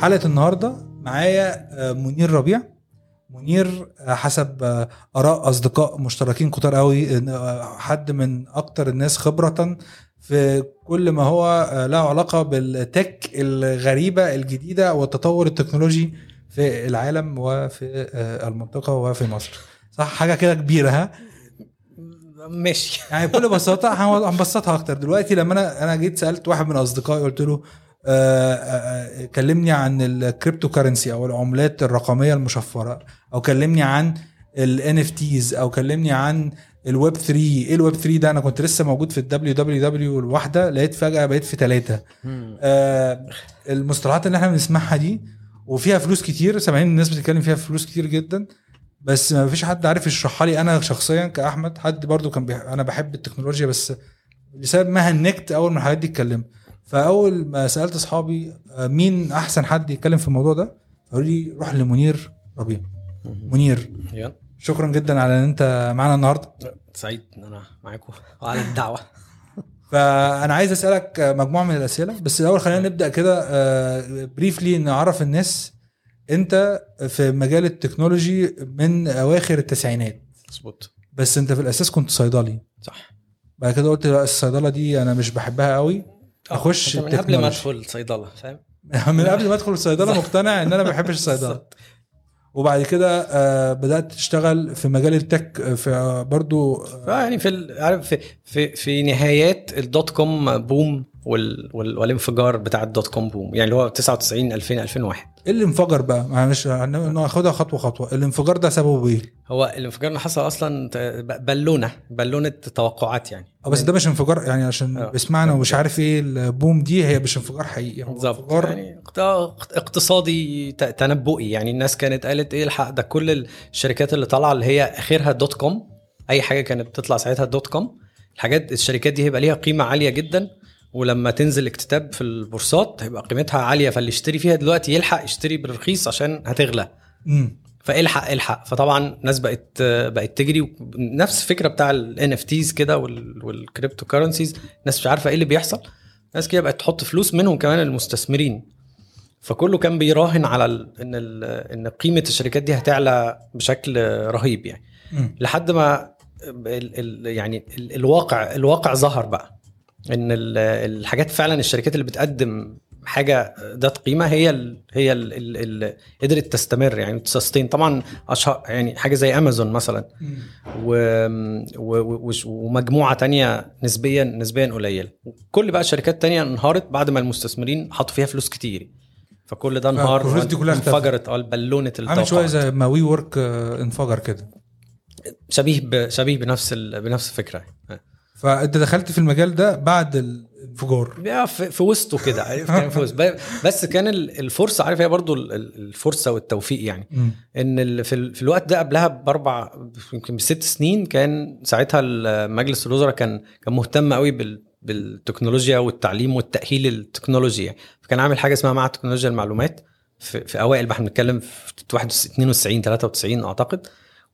حلقة النهارده معايا آه، منير ربيع. منير آه، حسب آه، آراء أصدقاء مشتركين كتار قوي حد من أكتر الناس خبرة في كل ما هو له علاقة بالتك الغريبة الجديدة والتطور التكنولوجي في العالم وفي المنطقة وفي مصر. صح؟ حاجة كده كبيرة ها؟ ماشي. يعني بكل بساطة هن- هنبسطها أكتر. دلوقتي لما أنا أنا جيت سألت واحد من أصدقائي قلت له كلمني عن ال cryptocurrency أو العملات الرقمية المشفرة أو كلمني عن ال NFTs أو كلمني عن الويب 3 إيه الويب 3 ده؟ أنا كنت لسه موجود في ال WWW الواحدة لقيت فجأة بقيت في ثلاثة آه المصطلحات اللي إحنا بنسمعها دي وفيها فلوس كتير سامعين الناس بتتكلم فيها فلوس كتير جدا بس ما فيش حد عارف يشرحها لي. أنا شخصيا كأحمد حد برضو كان بيح... أنا بحب التكنولوجيا بس لسبب ما هنكت أول ما الحاجات دي اتكلم فأول ما سألت أصحابي آه، مين أحسن حد يتكلم في الموضوع ده؟ قالوا لي روح لمنير ربيع. منير. شكرا جدا على إن أنت معانا النهارده. سعيد إن أنا معاكم. وعلى الدعوة. فأنا عايز أسألك مجموعة من الأسئلة. بس الأول خلينا نبدأ كده briefly نعرف الناس أنت في مجال ال technology من أواخر التسعينات. مظبوط. بس أنت في الأساس كنت صيدلي. صح. بعد كده قلت لا الصيدلة دي أنا مش بحبها قوي أخش أنت من قبل ما. أدخل صيدلة فاهم من قبل ما أدخل الصيدله مقتنع إن أنا ما بحبش الصيدلة. وبعد كده آه، بدأت تشتغل في مجال ال tech آه، في آه، برضو آه، يعني في عارف في في, في نهايات ال dot-com boom وال وال والانفجار بتاع ال dot-com boom. يعني اللي هو 99 2000 2001 إيه اللي انفجر بقى؟ معلش ناخدها خطوة خطوة. الانفجار ده سببه إيه؟ هو الانفجار اللي حصل أصلا بالونة بالونة توقعات يعني. آه بس ده مش انفجار يعني عشان آه. بيسمعنا ومش عارف إيه ال boom دي هي مش انفجار حقيقي. هو بالظبط. انفجار يعني اقت- اقتصادي تنبؤي. يعني الناس كانت قالت إيه الحق ده كل الشركات اللي طالعة اللي هي آخرها dot com أي حاجة كانت بتطلع ساعتها dot com الحاجات الشركات دي هيبقى ليها قيمة عالية جدا. ولما تنزل اكتتاب في البورصات هيبقى قيمتها عالية فاللي يشتري فيها دلوقتي يلحق يشتري بالرخيص عشان هتغلى. امم فالحق الحق. فطبعا ناس بقت بقت تجري. نفس الفكرة بتاع ال NFTs كده وال crypto currencies الناس مش عارفة إيه اللي بيحصل. ناس كده بقت تحط فلوس منهم كمان المستثمرين. فكله كان بيراهن على ال إن ال إن قيمة الشركات دي هتعلى بشكل رهيب يعني. امم لحد ما ال ال يعني ال الواقع الواقع ظهر بقى. إن ال- الحاجات فعلا الشركات اللي بتقدم حاجة ذات قيمة هي ال هي اللي قدرت تستمر يعني sustain طبعا أشهر يعني حاجة زي امازون مثلا و و و ومجموعة تانية نسبيا نسبيا قليلة كل بقى الشركات تانية انهارت بعد ما المستثمرين حطوا فيها فلوس كتير فكل ده انهار دي كلها. انفجرت آه balloon ه عامل شوية زي ما WeWork آه، انفجر كده شبيه. شبيه بنفس. بنفس الفكرة فأنت دخلت في المجال ده بعد الانفجار. في, وسطه كده عارف كان في وسط. بس كان ال- الفرصة عارف هي برضو ال- ال- الفرصة والتوفيق يعني. مم. إن في, ال- في الوقت ده قبلها بأربع يمكن بست سنين كان ساعتها مجلس الوزراء كان كان مهتم قوي بال بالتكنولوجيا والتعليم والتأهيل التكنولوجي يعني. فكان عامل حاجة اسمها معهد تكنولوجيا المعلومات في, في أوائل بقى إحنا بنتكلم في 92 93 أعتقد.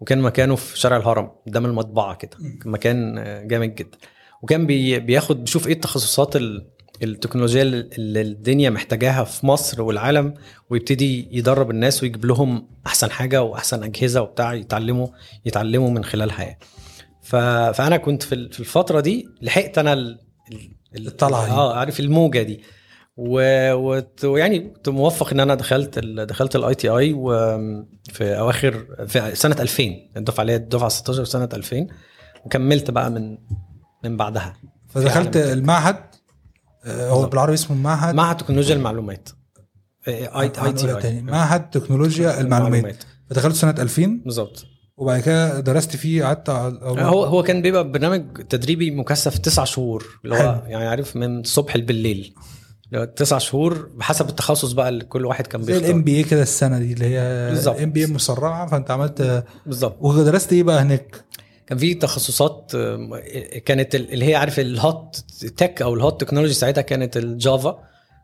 وكان مكانه في شارع الهرم قدام المطبعة كده كان مكان جامد جدا وكان بي بياخد بيشوف إيه التخصصات ال- التكنولوجيا اللي الدنيا محتاجاها في مصر والعالم ويبتدي يدرب الناس ويجيب لهم أحسن حاجة وأحسن أجهزة وبتاع يتعلموا يتعلموا من خلالها يعني. فأنا كنت في ال- في الفترة دي لحقت أنا ال... ال... الطلعة دي. آه عارف الموجة دي ويعني كنت موفق إن أنا دخلت ال... دخلت ال ITI وفي أواخر في سنة 2000 الدفعة اللي هي الدفعة 16 سنة 2000 وكملت بقى من من بعدها. فدخلت في المعهد آه، هو. بالعربي اسمه معهد معهد تكنولوجيا المعلومات. ITI معهد تكنولوجيا المعلومات. فدخلت سنة 2000 بالظبط. وبعد كده درست فيه قعدت هو هو كان بيبقى برنامج تدريبي مكثف تسع شهور اللي هو. يعني عارف من الصبح بالليل اللي هو تسع شهور بحسب التخصص بقى اللي كل واحد كان زي ال MB بيختار A كده السنة دي اللي هي بالظبط. MBA مسرعة فأنت عملت بالظبط ودرست إيه بقى هناك؟ كان في تخصصات كانت ال- اللي هي عارف ال hot tech أو ال hot technology ساعتها كانت ال Java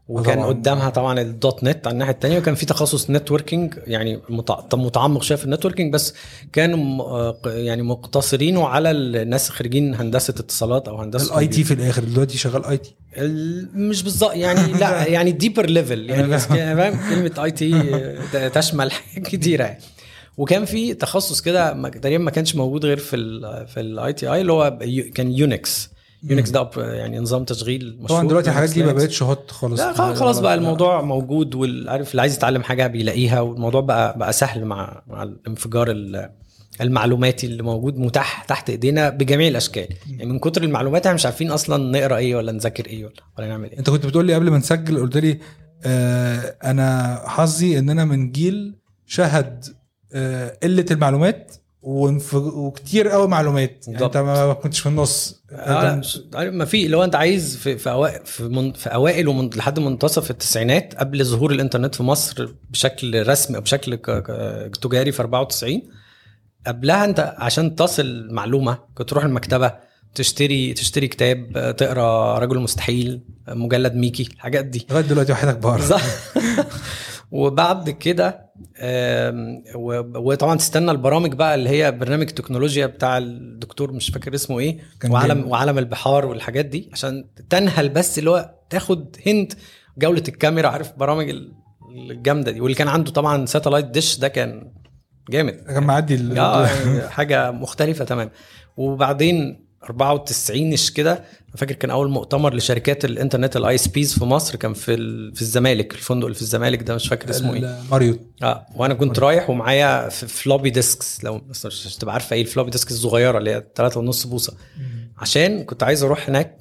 وكان طبعاً. قدامها طبعا ال .NET على الناحية الثانية وكان في تخصص networking يعني متع- متعمق شوية في ال networking بس كانوا آه، يعني مقتصرينه على الناس خريجين هندسة اتصالات أو هندسة ال IT في الآخر دلوقتي شغال IT مش بالظبط يعني لا يعني deeper level يعني بس فاهم. كلمة IT تشمل حاجات كتيرة يعني. وكان في تخصص كده تقريبا ما كانش موجود غير في ال في ال ITI اللي هو كان Unix Unix ده يعني نظام تشغيل مشهور طبعا دلوقتي الحاجات دي ما. بقتش hot خالص. لا خلاص خلاص بقى الموضوع موجود والعارف اللي عايز يتعلم حاجة بيلاقيها والموضوع بقى بقى سهل مع مع الانفجار ال- المعلوماتي اللي موجود متاح تحت إيدينا بجميع الأشكال. يعني من كتر المعلومات إحنا مش عارفين أصلا نقرأ إيه ولا نذاكر إيه ولا, ولا نعمل إيه. أنت كنت بتقول لي قبل ما نسجل قلت لي آه أنا حظي إن أنا من جيل شهد آه قلة المعلومات وكتير قوي معلومات. يعني. انت ما كنتش في النص. آه ما في لو انت عايز في في اوائل في, من في أوائل ومن لحد منتصف التسعينات قبل ظهور الإنترنت في مصر بشكل رسمي أو بشكل ك- ك- تجاري في 94 قبلها انت عشان تصل معلومة كنت تروح المكتبة تشتري تشتري كتاب تقرأ رجل مستحيل مجلد ميكي الحاجات دي. لغاية دلوقتي وحياتك بقرا وبعد كده وطبعا تستنى البرامج بقى اللي هي برنامج تكنولوجيا بتاع الدكتور مش فاكر اسمه إيه وعالم. وعالم البحار والحاجات دي عشان تنهل بس اللي هو تاخد هنت جولة الكاميرا عارف برامج ال- الجامدة دي. واللي كان عنده طبعا ساتلايت ديش ده كان جامد. كان معدي يعني حاجة مختلفة تمام وبعدين 94 اش كده. فاكر كان أول مؤتمر لشركات الإنترنت ال ISPs في مصر كان في ال- في الزمالك الفندق اللي في الزمالك ده مش فاكر اسمه إيه. ماريوت. آه وأنا كنت رايح ومعايا floppy disks لو مش تبقى عارفة إيه ال floppy disks الصغيرة اللي هي 3.5 بوصة. عشان كنت عايز أروح هناك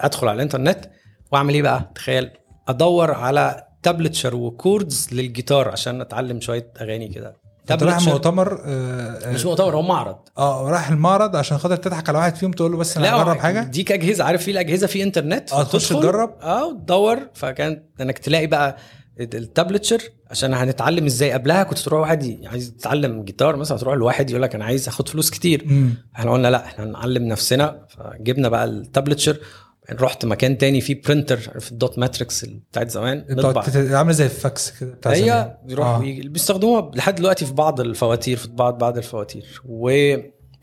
أدخل على الإنترنت وأعمل إيه بقى؟ تخيل أدور على tablature و chords للجيتار عشان أتعلم شوية أغاني كده. tablature- مؤتمر آه، مش مؤتمر هو معرض. آه رايح المعرض عشان خاطر تضحك على واحد فيهم تقول له بس أنا هجرب حاجة؟ ديك اجهزه عارف في الأجهزة في إنترنت آه، تخش تجرب؟ آه وتدور. فكان إنك تلاقي بقى ال tablature عشان هنتعلم إزاي قبلها. كنت تروح واحد عايز تتعلم جيتار مثلا تروح لواحد يقول لك أنا عايز أخد فلوس كتير. مم. إحنا قلنا لا إحنا نعلم نفسنا. فجبنا بقى ال tablature. رحت مكان تاني فيه printer عارف ال dot matrix بتاعت زمان نطبع عامله زي الفاكس كده بتاع. هي يروح آه. آه. بيستخدموها لحد دلوقتي في بعض الفواتير في بعض بعض الفواتير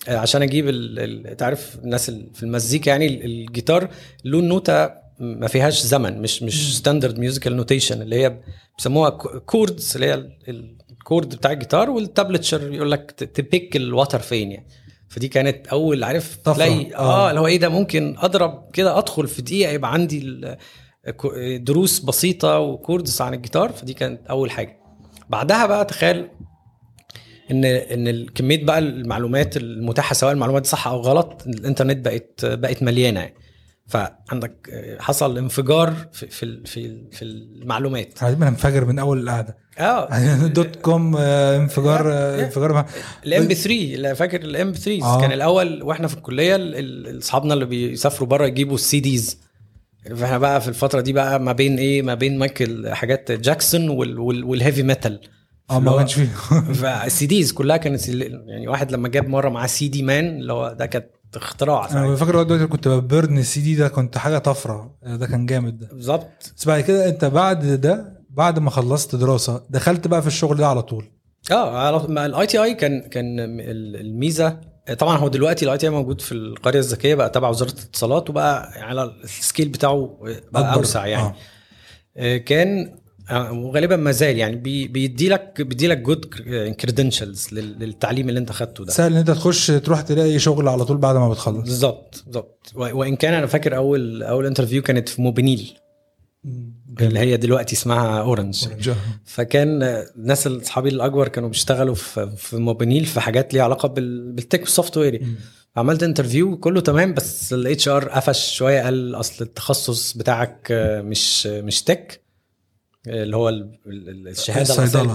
وعشان أجيب ال... ال... انت عارف الناس ال- في المزيكا يعني ال- الجيتار له النوتة ما فيهاش زمن مش مش standard musical notation اللي هي بيسموها chords اللي هي ال- ال chord بتاع الجيتار وال tablature يقول لك تبيك الوتر فين يعني فدي كانت أول عارف. تلاقي آه. آه اللي هو إيه ده ممكن أضرب كده أدخل في دقيقة يبقى عندي دروس بسيطة و chords عن الجيتار فدي كانت أول حاجة بعدها بقى تخيل إن إن كمية بقى المعلومات المتاحة سواء المعلومات صح أو غلط الإنترنت بقت بقت مليانة يعني فعندك حصل انفجار في في في, ال- في المعلومات عايزين ننفجر من أول القعدة آه. dot com آه، انفجار آه، انفجار ال MP3 اللي فاكر ال MP3 آه. كان الأول وإحنا في الكلية ال- ال- أصحابنا اللي بيسافروا بره يجيبوا ال CDs فإحنا بقى في الفترة دي بقى ما بين إيه؟ ما بين حاجات مايكل جاكسون وال وال وال heavy metal آه ما كانش فيه. فال CDs كلها كانت يعني واحد لما جاب مرة معاه CD man اللي هو ده كانت اختراع أنا. فاكر دلوقتي كنت ب burn ال CD ده كنت حاجة طفرة. ده كان جامد ده. بالظبط. بس بعد كده أنت بعد ده بعد ما خلصت دراسة دخلت بقى في الشغل ده على طول. آه ال ITI كان كان ال- الميزة طبعا هو دلوقتي ال ITI موجود في القرية الذكية بقى تبع وزارة الاتصالات وبقى على ال scale بتاعه بقى أكبر. أوسع يعني. آه. آه. كان آه، وغالبا ما زال يعني. بي- بيدي لك بيدي لك good credentials للتعليم اللي انت خدته ده. سهل إن انت تخش تروح تلاقي شغل على طول بعد ما بتخلص. بالظبط بالظبط. وإن كان أنا فاكر أول أول interview كانت في موبينيل اللي هي دلوقتي اسمها Orange. فكان الناس اصحابي الأكبر كانوا بيشتغلوا في في موبينيل في حاجات ليها علاقة بال- بال tech وال software عملت interview كله تمام بس ال HR قفش شوية قال أصل التخصص بتاعك مش مش tech اللي هو ال- ال- الشهادة صيدلة؟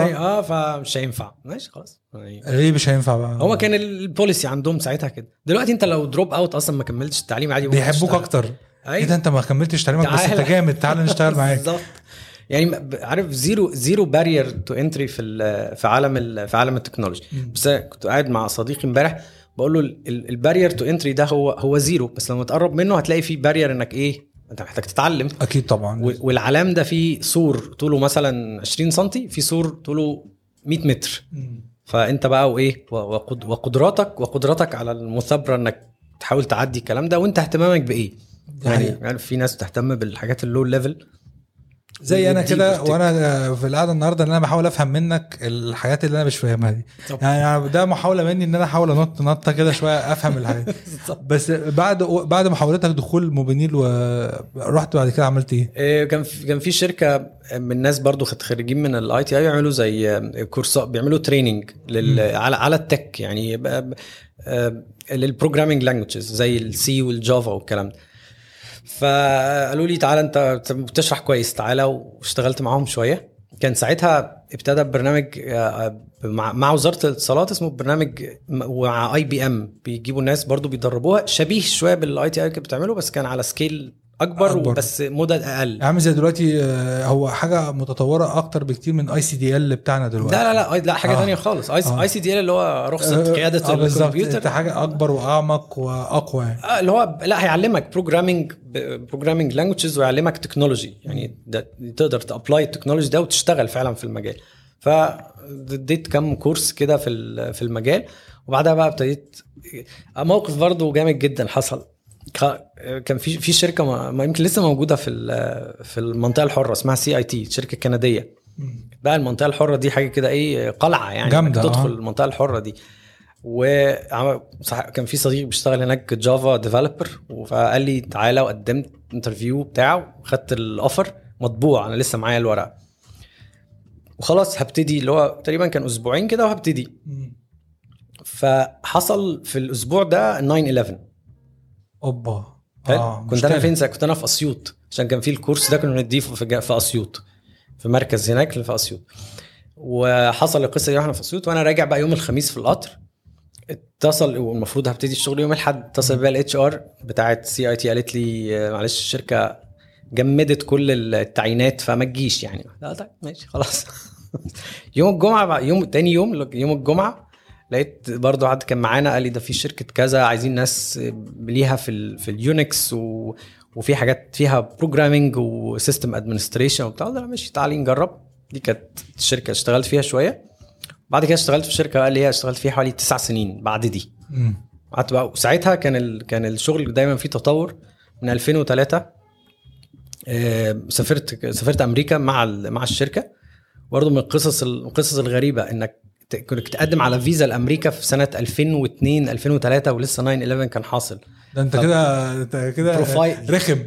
يعني. آه فمش هينفع. ماشي خلاص. يعني ليه مش هينفع بقى. هو كان ال policy عندهم ساعتها كده. دلوقتي انت لو drop out أصلا ما كملتش التعليم عادي بيحبوك. أكتر. أيوة. إيه ده أنت ما كملتش تعليمك بس أنت. جامد. تعال نشتغل معاك. بالظبط. يعني عارف zero zero barrier to entry في في عالم ال- في عالم ال technology. بس كنت قاعد مع صديقي امبارح بقول له ال barrier to entry ده هو هو zero. بس لما تقرب منه هتلاقي فيه barrier إنك إيه أنت محتاج تتعلم. أكيد طبعا. والعلام ده فيه سور طوله مثلا 20 سم في سور طوله 100 متر. فأنت بقى وإيه وقدراتك وقدراتك على المثابرة إنك تحاول تعدي الكلام ده وأنت اهتمامك بإيه؟ يعني حقيقة. يعني في ناس بتهتم بالحاجات ال low level زي أنا كده وأنا في القعدة النهارده إن أنا بحاول أفهم منك الحاجات اللي أنا مش فاهمها دي. يعني ده محاولة مني إن أنا أحاول أنط نطة كده شوية أفهم الحاجات بس بعد بعد محاولتك دخول موبينيل ورحت بعد كده عملت إيه؟ إيه، كان كان في شركة من ناس برضو خريجين من ال ITI بيعملوا زي كورسات بيعملوا training لل على على ال tech يعني لل programming languages زي ال C وال Java والكلام ده فقالوا لي تعالى انت بتشرح كويس تعالى واشتغلت معاهم شوية. كان ساعتها ابتدى برنامج آه، مع وزارة الاتصالات اسمه برنامج مع IBM بيجيبوا ناس برضو بيدربوها شبيه شوية بال ITI كانت بتعمله بس كان على scale أكبر, أكبر. بس مدد أقل عامل زي دلوقتي آه، هو حاجة متطورة أكتر بكتير من ICDL بتاعنا دلوقتي لا لا لا لا حاجة آه. آه. ثانية خالص I آه. آه. C DL اللي هو رخصة قيادة آه،. الكمبيوتر إنت حاجة أكبر وأعمق وأقوى يعني آه اللي هو لا هيعلمك programming programming languages ويعلمك technology يعني ده تقدر ت apply ال technology ده وتشتغل فعلا في المجال فاديت كام كورس كده في في المجال وبعدها بقى ابتديت موقف برضه جامد جدا حصل كان في في شركة ما ما يمكن لسه موجودة في في المنطقة الحرة اسمها CIT شركة كندية. بقى المنطقة الحرة دي حاجة كده إيه قلعة يعني. جامدة، إنك تدخل آه. المنطقة الحرة دي. وكان في صديق بيشتغل هناك Java developer فقال لي تعالى وقدمت interview بتاعه وخدت ال offer مطبوع أنا لسه معايا الورقة. وخلاص هبتدي اللي هو تقريبا كان أسبوعين كده وهبتدي. فحصل في الأسبوع ده 9 11 أوبا. حلو كنت أنا فين؟ كنت أنا في أسيوط. عشان كان في الكورس ده كنا بنديه في أسيوط. في مركز هناك في أسيوط. وحصل القصة دي وإحنا في أسيوط وأنا راجع بقى يوم الخميس في القطر. اتصل والمفروض هبتدي الشغل يوم الأحد. اتصل بيا ال HR بتاعت CIT قالت لي آه، معلش الشركة جمدت كل التعيينات فما تجيش يعني. لا طيب ماشي خلاص. يوم الجمعة بقى يوم تاني يوم يوم الجمعة لقيت برضو حد كان معانا قال لي ده في شركة كذا عايزين ناس ليها في ال في ال Unix و وفي حاجات فيها programming و system administration وبتاع. قلت له ماشي تعالي نجرب. دي كانت الشركة اشتغلت فيها شوية. بعد كده اشتغلت في شركة قال لي اشتغلت فيها حوالي تسع سنين بعد دي. قعدت بقى وساعتها كان ال... كان الشغل دايما فيه تطور. من 2003 آه، سافرت سافرت أمريكا مع ال... مع الشركة. برضه من القصص ال- القصص الغريبة إنك كنت تقدم على فيزا لأمريكا في سنة 2002 2003 ولسه 9 11 كان حاصل ده انت. كده انت كده. رخم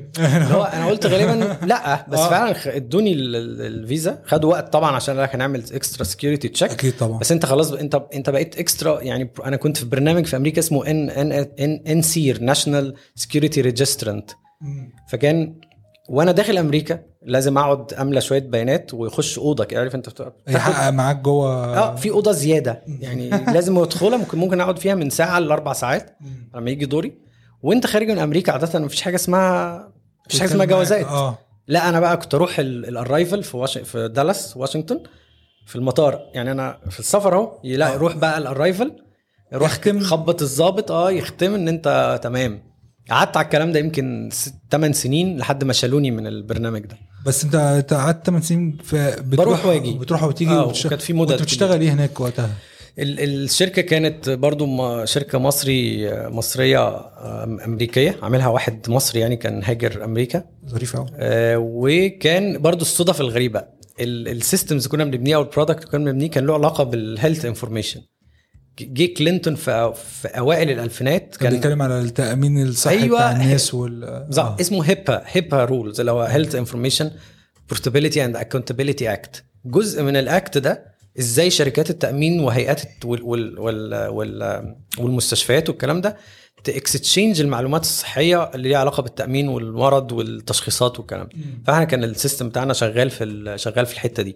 هو أنا قلت غالبا لأ بس آه. فعلا ادوني ال- ال- الفيزا خدوا وقت طبعا عشان أنا كان اعمل extra security check أكيد طبعا بس انت خلاص انت انت بقيت extra يعني أنا كنت في برنامج في أمريكا اسمه N N N NSEER national security registrant. فكان وأنا داخل أمريكا لازم اقعد املى شوية بيانات ويخش اوضه كده عارف انت بتاخد- يحقق معاك جوه. آه في اوضه زياده. يعني لازم ادخلها ممكن ممكن اقعد فيها من ساعه لاربع ساعات. لما يجي دوري. وانت خارج من أمريكا عادة مفيش حاجة اسمها مفيش حاجة اسمها جوازات. آه. لا أنا بقى كنت أروح ال arrival في واش... في دالاس واشنطن في المطار. يعني أنا في السفر أهو لا آه. يروح بقى ال arrival يروح يختم. خبط الظابط آه يختم إن أنت تمام. قعدت على الكلام ده يمكن 8 سنين لحد ما شالوني من البرنامج ده. بس انت انت قعدت 8 سنين في بتروح بروح واجي. بتروح وتيجي آه، وكانت في كنت بتشتغل إيه هناك وقتها؟ ال- الشركة كانت برضو شركة مصري مصرية آه، أمريكية عاملها واحد مصري يعني كان هاجر أمريكا. ظريف قوي آه، وكان برضو الصدف الغريبة. ال systems كنا بنبنيها أو ال product كنا بنبنيه كان له علاقة بال health information جه كلينتون في, في أوائل الألفينات كان بيتكلم على التأمين الصحي أيوة. بتاع الناس وال آه. اسمه HIPAA HIPAA rules اللي هو health information portability and accountability act جزء من ال act ده إزاي شركات التأمين وهيئات وال وال وال وال والمستشفيات والكلام ده تاكستشينج المعلومات الصحية اللي ليها علاقة بالتأمين والمرض والتشخيصات والكلام ده فاحنا كان ال system بتاعنا شغال في ال- شغال في الحتة دي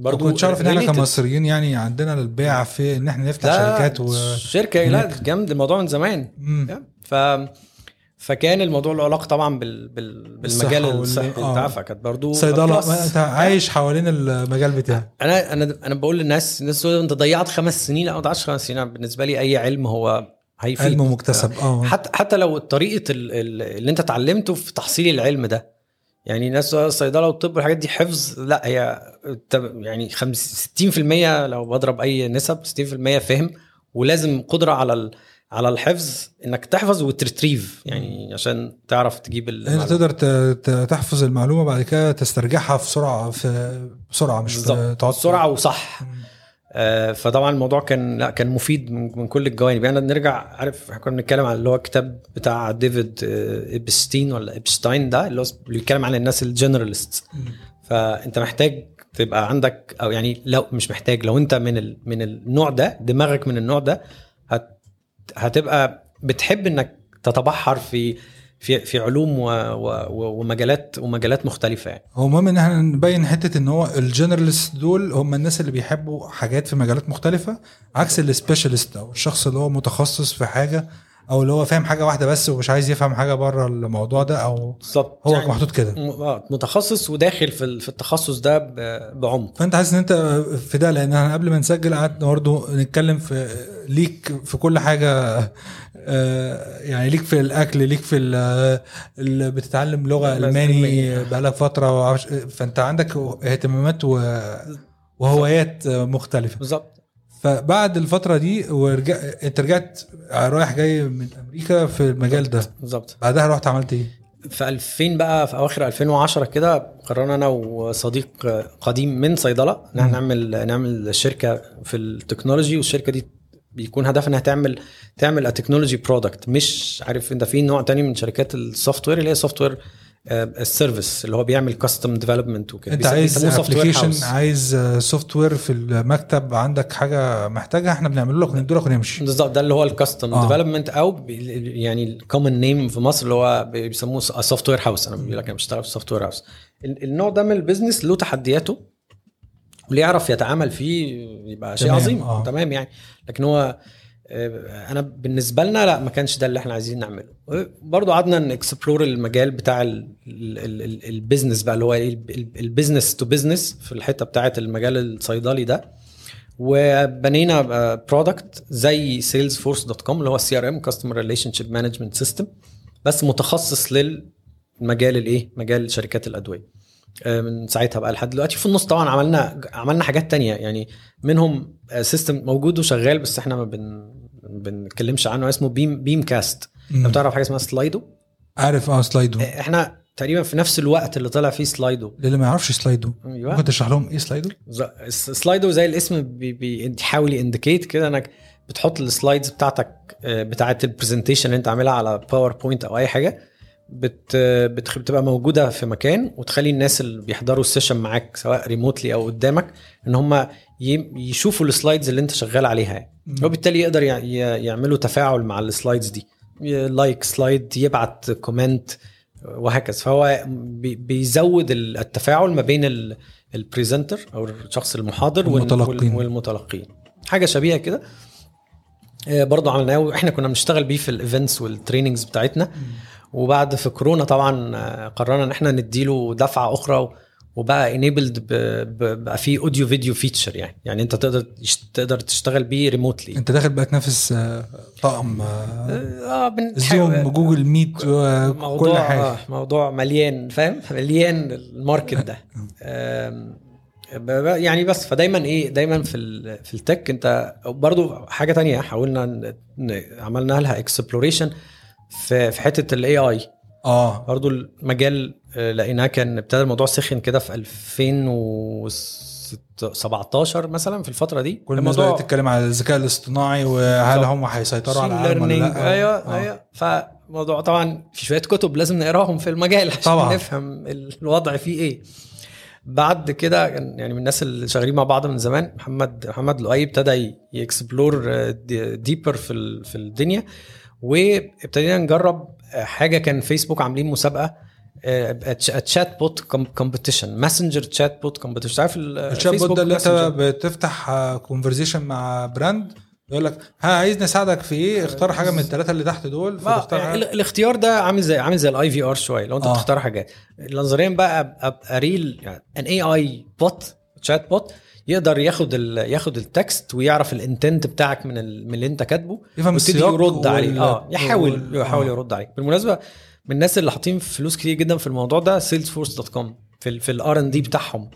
برضه كنت عارف إن إحنا related. كمصريين يعني عندنا البيع في إن إحنا نفتح شركات و شركة لا. جامد الموضوع من زمان. ف فكان الموضوع له علاقة طبعا بال... بال... بالمجال الصحي آه. بتاعها فكانت برضه صيدلة أنت عايش حوالين المجال بتاعك أنا أنا أنا بقول للناس الناس تقول أنت ضيعت خمس سنين لا ما ضيعتش خمس سنين بالنسبة لي أي علم هو هيفيد علم مكتسب آه حتى حتى لو طريقة ال- ال- اللي أنت اتعلمته في تحصيل العلم ده يعني ناس الصيدله والطب والحاجات دي حفظ لا هي يعني خمس- 60% لو بضرب أي نسب 60% فهم ولازم قدرة على ال- على الحفظ إنك تحفظ وتريتريف يعني عشان تعرف تجيب أنت المعلومة. تقدر ت- ت- تحفظ المعلومة بعد كده تسترجعها في سرعه في بسرعة مش تقعد بسرعة وصح. فطبعا الموضوع كان لا كان مفيد من, كل الجوانب. يعني نرجع عارف إحنا كنا بنتكلم عن اللي هو الكتاب بتاع ديفيد آه، ابستين ولا ابشتاين ده اللي هو بيتكلم عن الناس ال generalist فأنت محتاج تبقى عندك أو يعني لو مش محتاج لو أنت من ال من النوع ده دماغك من النوع ده هت هتبقى بتحب إنك تتبحر في في في علوم و و ومجالات ومجالات مختلفة يعني. هو المهم إن إحنا نبين حتة إن هو ال generalist دول هم الناس اللي بيحبوا حاجات في مجالات مختلفة عكس السبيشالست أو الشخص اللي هو متخصص في حاجة أو اللي هو فاهم حاجة واحدة بس ومش عايز يفهم حاجة بره الموضوع ده أو بالظبط. هو يعني محطوط كده. آه، متخصص وداخل في في التخصص ده بعمق. فأنت حاسس إن أنت في ده لأن إحنا قبل ما نسجل قعدنا برضه نتكلم في ليك في كل حاجة آه، يعني ليك في الأكل ليك في ال- اللي بتتعلم لغة ألماني. بقالك فترة فأنت عندك اهتمامات و- وهوايات مختلفة. بالظبط. فبعد الفترة دي ورجع انت رجعت رايح جاي من أمريكا في المجال ده بالظبط بعدها رحت عملت إيه؟ في 2000 بقى في أواخر 2010 كده قررنا أنا وصديق قديم من صيدلة إن إحنا. نعمل نعمل شركة في ال technology والشركة دي بيكون هدفها إنها تعمل تعمل technology product مش عارف انت في نوع تاني من شركات ال software اللي هي software ال service اللي هو بيعمل custom development وكده انت عايز application. عايز software في المكتب عندك حاجة محتاجها إحنا بنعمله لك وندي لك ونمشي بالظبط ده اللي هو ال custom آه. development أو يعني ال common name في مصر اللي هو بيسموه software house أنا بقول لك أنا بشتغل في software house النوع ده من ال business له تحدياته واللي يعرف يتعامل فيه يبقى شيء تمام، عظيم آه. تمام يعني لكن هو آه، أنا بالنسبة لنا لا ما كانش ده اللي إحنا عايزين نعمله. برضو قعدنا ن explore المجال بتاع ال- ال- ال- ال- ال business بقى اللي هو ال business to business في الحتة بتاعه المجال الصيدلي ده. وبنينا product زي Salesforce.com اللي هو ال CRM customer relationship management system بس متخصص للمجال الايه مجال شركات الأدوية. آه، من ساعتها بقى لحد دلوقتي. في النص طبعا عملنا عملنا حاجات تانية. يعني منهم system موجود وشغال بس إحنا ما بن بنتكلمش عنه اسمه Beam BeamCast مم. لو تعرف حاجة اسمها Slido؟ عارف آه Slido. إحنا تقريبا في نفس الوقت اللي طلع فيه Slido. للي ما يعرفش Slido. أيوه. ممكن تشرح لهم إيه Slido؟ Slido زي الاسم بي- بي- بيحاول ي indicate كده إنك بتحط ال slides بتاعتك آه، بتاعت ال presentation اللي أنت عاملها على PowerPoint أو أي حاجة. بت بتبقى موجودة في مكان وتخلي الناس اللي بيحضروا ال session معاك سواء remotely أو قدامك إن هم يشوفوا ال slides اللي أنت شغال عليها يعني. وبالتالي يقدر يعملوا تفاعل مع ال slides دي. like slide يبعت comment وهكذا. فهو بي- بيزود ال- التفاعل ما بين ال- ال presenter أو الشخص المحاضر وال- والمتلقين. وال- والمتلقين. حاجة شبيهة كده. آه، برضه عملناه وإحنا كنا بنشتغل بيه في ال events وال trainings بتاعتنا. وبعد في كورونا طبعا آه، قررنا إن إحنا نديله دفعة أخرى وبقى enabled بقى فيه audio video feature يعني. يعني أنت تقدر تقدر تشتغل بيه remotely أنت داخل بقى تنافس آه، طقم آه، آه Zoom Google Meet وكل موضوع حاجة. آه، موضوع مليان فاهم؟ مليان ال market ده. يعني بس فدايما إيه دايما في في ال tech. أنت برضو حاجة تانية حاولنا عملنا لها exploration في في حتة ال AI آه برضو المجال آه، لقيناه كان ابتدى الموضوع سخن كده في 2017 مثلا في الفترة دي كل الناس بدأت تتكلم على الذكاء الاصطناعي وهل. هم هيسيطروا على العالم ولا. لأ أيوه آه. أيوه فموضوع طبعا في شوية كتب لازم نقراهم في المجال عشان طبعاً. نفهم الوضع فيه إيه بعد كده يعني من الناس اللي شغالين مع بعض من زمان محمد محمد لؤي ابتدى يكسبلور deeper في في الدنيا وابتدينا نجرب حاجة كان فيسبوك عاملين مسابقة chatbot competition Messenger chatbot competition عارف ال- ال chatbot ده اللي انت؟ بتفتح conversation مع brand يقول لك ها عايز نساعدك في إيه اختار حاجة من الثلاثه اللي تحت دول آه، فتختار يعني ال- الاختيار ده عامل زي عامل زي ال IVR شوية لو انت آه. بتختار حاجات نظريا بقى ابقى real يعني ان AI bot chatbot يقدر ياخد ال ياخد ال text ويعرف ال intent بتاعك من ال من اللي انت كاتبه يفهم يرد وال- عليه آه يحاول وال- يحاول آه. يرد عليك بالمناسبة من الناس اللي حاطين فلوس كتير جدا في الموضوع ده Salesforce.com في ال في الار ان دي بتاعهم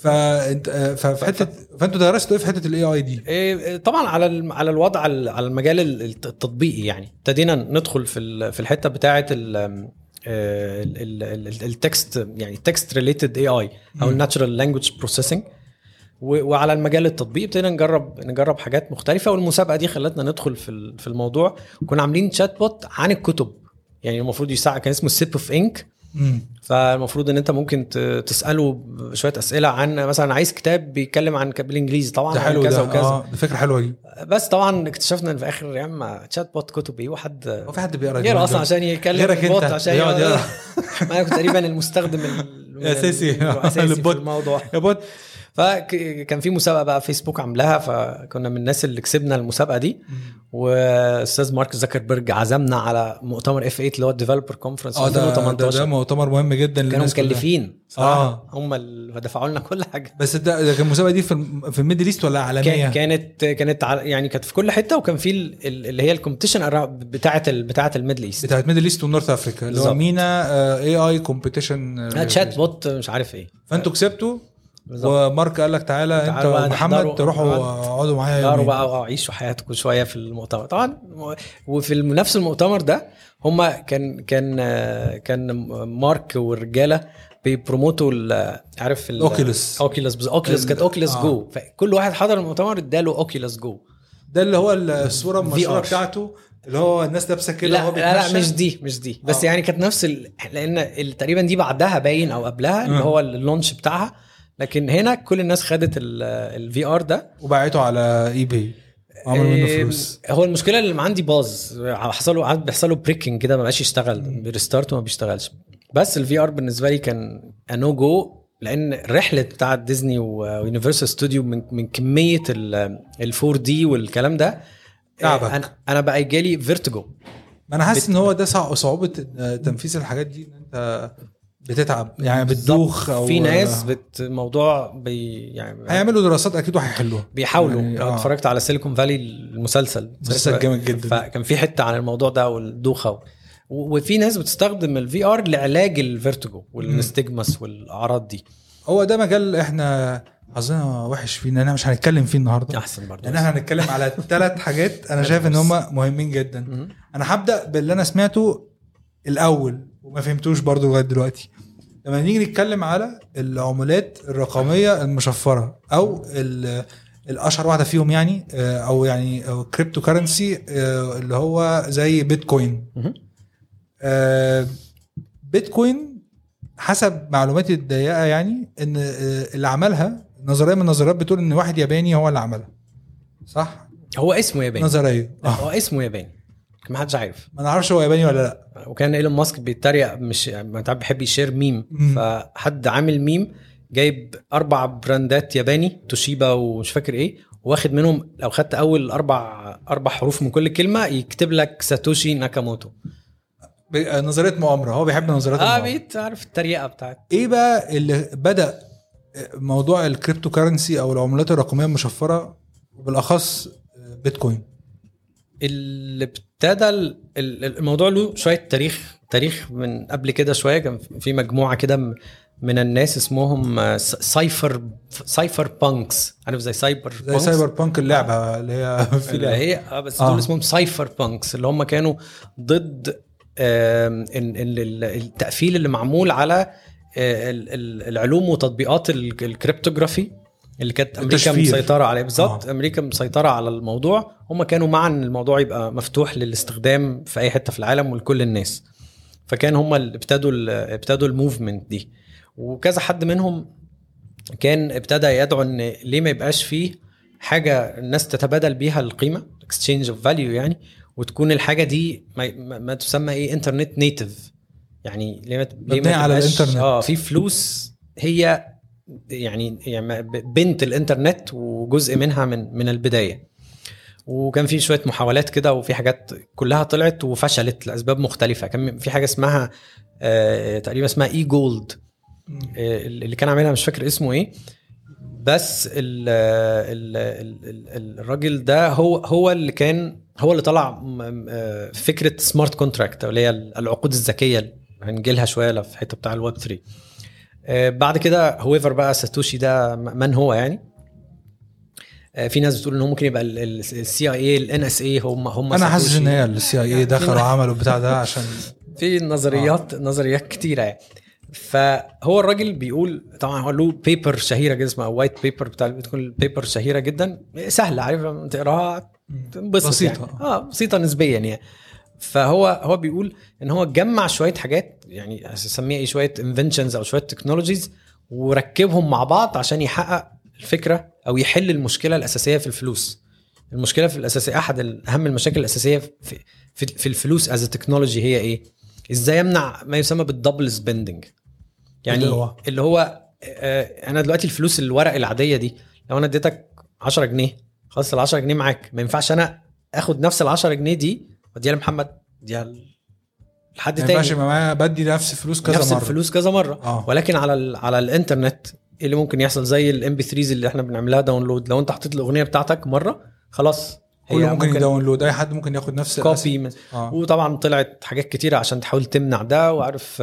فانت آه، ففي حتة فأنتوا درستوا إيه في حتة ال AI دي؟ إيه، طبعا على على الوضع ال- على المجال ال- الت- التطبيقي يعني ابتدينا ندخل في في الحتة بتاعة ال text يعني ال text related AI أو. ال natural language processing وعلى المجال التطبيقي ابتدينا نجرب نجرب حاجات مختلفة والمسابقة دي خلتنا ندخل في في الموضوع. كنا عاملين chatbot عن الكتب. يعني المفروض يساعد كان اسمه Sip of Ink. فالمفروض إن أنت ممكن تسأله شوية أسئلة عن مثلا عايز كتاب بيتكلم عن بالإنجليزي. طبعا ده عن حلو كذا ده وكذا. آه فكرة حلوة دي. بس طبعا اكتشفنا ان في آخر يا إما chatbot كتب إيه وحد هو في حد بيقرأ يقرا الجواب أصلا؟ عشان غيرك ال bot أنت. عشان يقعد يقرا ما أنا كنت تقريبا المستخدم. الأساسي في. الموضوع. يا bot. فكان في مسابقة بقى فيسبوك عاملاها فكنا من الناس اللي كسبنا المسابقة دي وأستاذ مارك زكربرج عزمنا على مؤتمر F8 اللي هو ال developer conference آه ده ده, 2018 مؤتمر مهم جدا كانوا. مكلفين آه. هم اللي دفعوا لنا كل حاجة بس ده, ده كان المسابقه دي في في ال Middle East ولا عالمية؟ كان- كانت كانت يعني كانت في كل حتة وكان في ال- ال- اللي هي ال competition بتاعه بتاعه ال Middle East بتاعت ميدل ايست ونورث افريكا اللي هو. MENA AI competition chatbot مش عارف إيه فأنتوا كسبتوا بالظبط. ومارك قال لك تعالى انت ومحمد. تروحوا. اقعدوا معايا يومين. بقى وعيشوا حياتكم شوية في المؤتمر طبعا وفي نفس المؤتمر ده هم كان كان كان مارك والرجالة بي promote وا عارف. Oculus Oculus ال- كانت Oculus آه. جو فكل واحد حضر المؤتمر اداله Oculus Go ده اللي هو الصورة المشهورة. بتاعته اللي هو الناس لابسة كده لا لا لا. مش دي مش دي بس آه. يعني كانت نفس ال... لأن تقريبا دي بعدها باين أو قبلها اللي آه. هو ال launch بتاعها لكن هنا كل الناس خدت ال VR ده. وباعته على eBay عملوا منه إيه، فلوس. هو المشكلة اللي عندي باظ. حصل له بيحصل له breaking كده ما بقاش يشتغل. بي restart وما بيشتغلش. بس ال VR بالنسبة لي كان no go لأن الرحله بتاعت Disney و Universal Studio من من كمية ال 4D والكلام ده تعبك. أنا أنا بقى جالي vertigo ما أنا حاسس إن هو ده صع- صعوبة آه، تنفيذ الحاجات دي إن أنت بتتعب. يعني بتدوخ أو في ناس بت الموضوع بي يعني هيعملوا دراسات أكيد وهيحلوها. بيحاولوا. يعني، آه. اتفرجت على Silicon Valley المسلسل. مسلسل جامد جدا. فكان في حتة عن الموضوع ده والدوخة وفي ناس بتستخدم ال VR لعلاج ال vertigo وال stigmas والأعراض دي. هو ده مجال إحنا حظنا وحش فيه إن إحنا مش هنتكلم فيه النهارده. أحسن برضه. لأن إحنا هنتكلم على ثلاث حاجات أنا شايف إن هم مهمين جدا. أنا هبدأ باللي أنا سمعته الأول. وما فهمتوش برضو لغاية دلوقتي. لما نيجي نتكلم على العملات الرقمية المشفرة أو ال- الأشهر واحدة فيهم يعني آه، أو يعني أو cryptocurrency اللي هو زي بيتكوين. آه، بيتكوين حسب معلوماتي الضيقة يعني إن آه، اللي عملها نظرية من النظريات بتقول إن واحد ياباني هو اللي عملها. صح؟ هو اسمه ياباني. نظرية. هو اسمه ياباني. ما حدش عارف. ما نعرفش هو ياباني ولا لا. وكان إيلون ماسك بيتريق مش ما تعرف بيحب يشير ميم. مم. فحد عامل ميم جايب أربع براندات ياباني توشيبا ومش فاكر إيه واخد منهم لو خدت أول أربع أربع حروف من كل كلمة يكتب لك ساتوشي ناكاموتو. نظرية مؤامرة. هو بيحب نظريات آه عارف التريقة بتاعت. إيه بقى اللي بدأ موضوع ال cryptocurrency أو العملات الرقمية المشفرة وبالاخص بيتكوين؟ اللي ابتدى ال- ال- الموضوع له شوية تاريخ تاريخ من قبل كده شوية كان في مجموعة كده من الناس اسمهم آه، cypher cypherpunks عارف زي سايبر زي punks؟ cyber punk اللعبة اللي هي في اللي. هي آه، بس آه. دول اسمهم cypherpunks اللي هم كانوا ضد التقفيل اللي معمول على آه، ال- ال- العلوم وتطبيقات ال- ال cryptography اللي كانت أمريكا. مسيطرة عليه. بالظبط. آه. أمريكا مسيطرة على الموضوع. هم كانوا مع إن الموضوع يبقى مفتوح للاستخدام في أي حتة في العالم ولكل الناس. فكان هم اللي ابتدوا ابتدوا ال movement دي. وكذا حد منهم كان ابتدى يدعو إن ليه ما يبقاش فيه حاجة الناس تتبادل بيها القيمة exchange of value يعني وتكون الحاجة دي ما, ما, تسمى إيه؟ internet native يعني ليه ما ليه ما على الإنترنت. آه في فلوس هي يعني يعني بنت الإنترنت وجزء منها من من البداية. وكان في شوية محاولات كده وفي حاجات كلها طلعت وفشلت لأسباب مختلفة. كان في حاجة اسمها آه تقريبا اسمها e-gold اللي كان عاملها مش فاكر اسمه إيه. بس ال ال ال ال الراجل ده هو هو اللي كان هو اللي طلع م- فكرة smart contract اللي هي العقود الذكية هنجي لها شوية في الحته بتاع الويب 3 آه، بعد كده however بقى ساتوشي ده من هو يعني آه، في ناس بتقول إن هو ممكن يبقى ال CIA ال NSA هم هم أنا حاسس. إن هي ال CIA دخلوا عملوا البتاع ده عشان في نظريات آه. نظريات كتيرة يعني فهو الراجل بيقول طبعا هو له paper شهيرة جدا اسمها white paper بتاع بيتكوين paper شهيرة جدا سهلة عارف تقراها بسيطة. يعني. آه بسيطة نسبيا يعني فهو هو بيقول إن هو جمع شوية حاجات يعني اسميها إيه شوية inventions أو شوية technologies وركبهم مع بعض عشان يحقق الفكرة أو يحل المشكلة الأساسية في الفلوس. المشكلة في الأساسية أحد أهم المشاكل الأساسية في في, في الفلوس as technology هي إيه؟ إزاي أمنع ما يسمى بال double spending يعني اللي هو؟ اللي هو آه، أنا دلوقتي الفلوس الورق العادية دي لو أنا اديتك 10 جنيه خلاص ال 10 جنيه معاك ما ينفعش أنا آخد نفس ال 10 جنيه دي واديها لمحمد اديها لحد تاني. يبقى معايا بدي نفس فلوس كذا نفس مرة. الفلوس كذا مرة. آه. ولكن على ال على الإنترنت إيه اللي ممكن يحصل؟ زي ال MP3 اللي إحنا بنعملها download لو أنت حطيت الأغنية بتاعتك مرة خلاص كله ممكن ي download أي حد ممكن ياخد نفس copy من- آه. وطبعا طلعت حاجات كتيرة عشان تحاول تمنع ده وعارف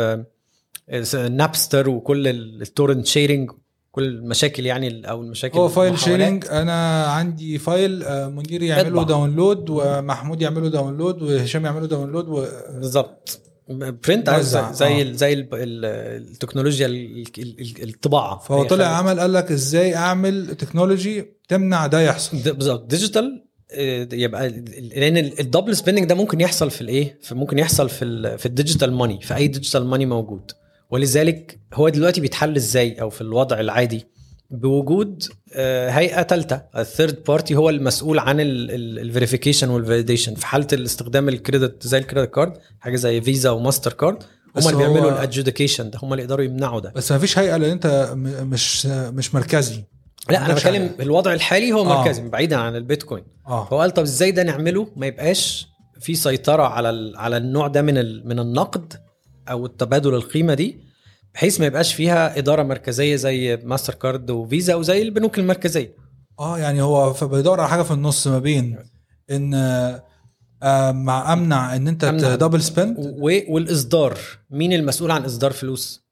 Napster وكل ال torrent sharing كل المشاكل يعني أو المشاكل هو file. sharing أنا عندي file آه، منير يعمله. download ومحمود يعمله download وهشام يعمله download و... بالظبط. برنت موزع، زي آه. زي ال ال التكنولوجيا ال- ال- ال- الطباعة. فهو طلع عمل قال لك إزاي أعمل technology تمنع ده يحصل. بالظبط. digital آه، يبقى لأن ال double spending ده ممكن يحصل في الإيه؟ ممكن يحصل في ال في ال digital money في أي digital money موجود. ولذلك هو دلوقتي بيتحل إزاي أو في الوضع العادي؟ بوجود آه، هيئة ثالثه ال third party هو المسؤول عن ال verification وال validation في حالة الاستخدام ال credit زي ال credit card حاجة زي فيزا وماستر كارد هم اللي بيعملوا ال adjudication ده هم اللي يقدروا يمنعوا ده. بس ما فيش هيئة لأن أنت مش مش مركزي. لا أنا بتكلم. الوضع الحالي هو آه. مركزي بعيدا عن البيتكوين. آه. فهو قال طب إزاي ده نعمله؟ ما يبقاش في سيطرة على على النوع ده من من النقد أو التبادل القيمة دي بحيث ما يبقاش فيها إدارة مركزية زي ماستر كارد وفيزا وزي البنوك المركزية. آه يعني هو فبيدور على حاجة في النص ما بين إن آه، مع أمنع إن أنت أمنع. double spend والإصدار. مين المسؤول عن إصدار فلوس؟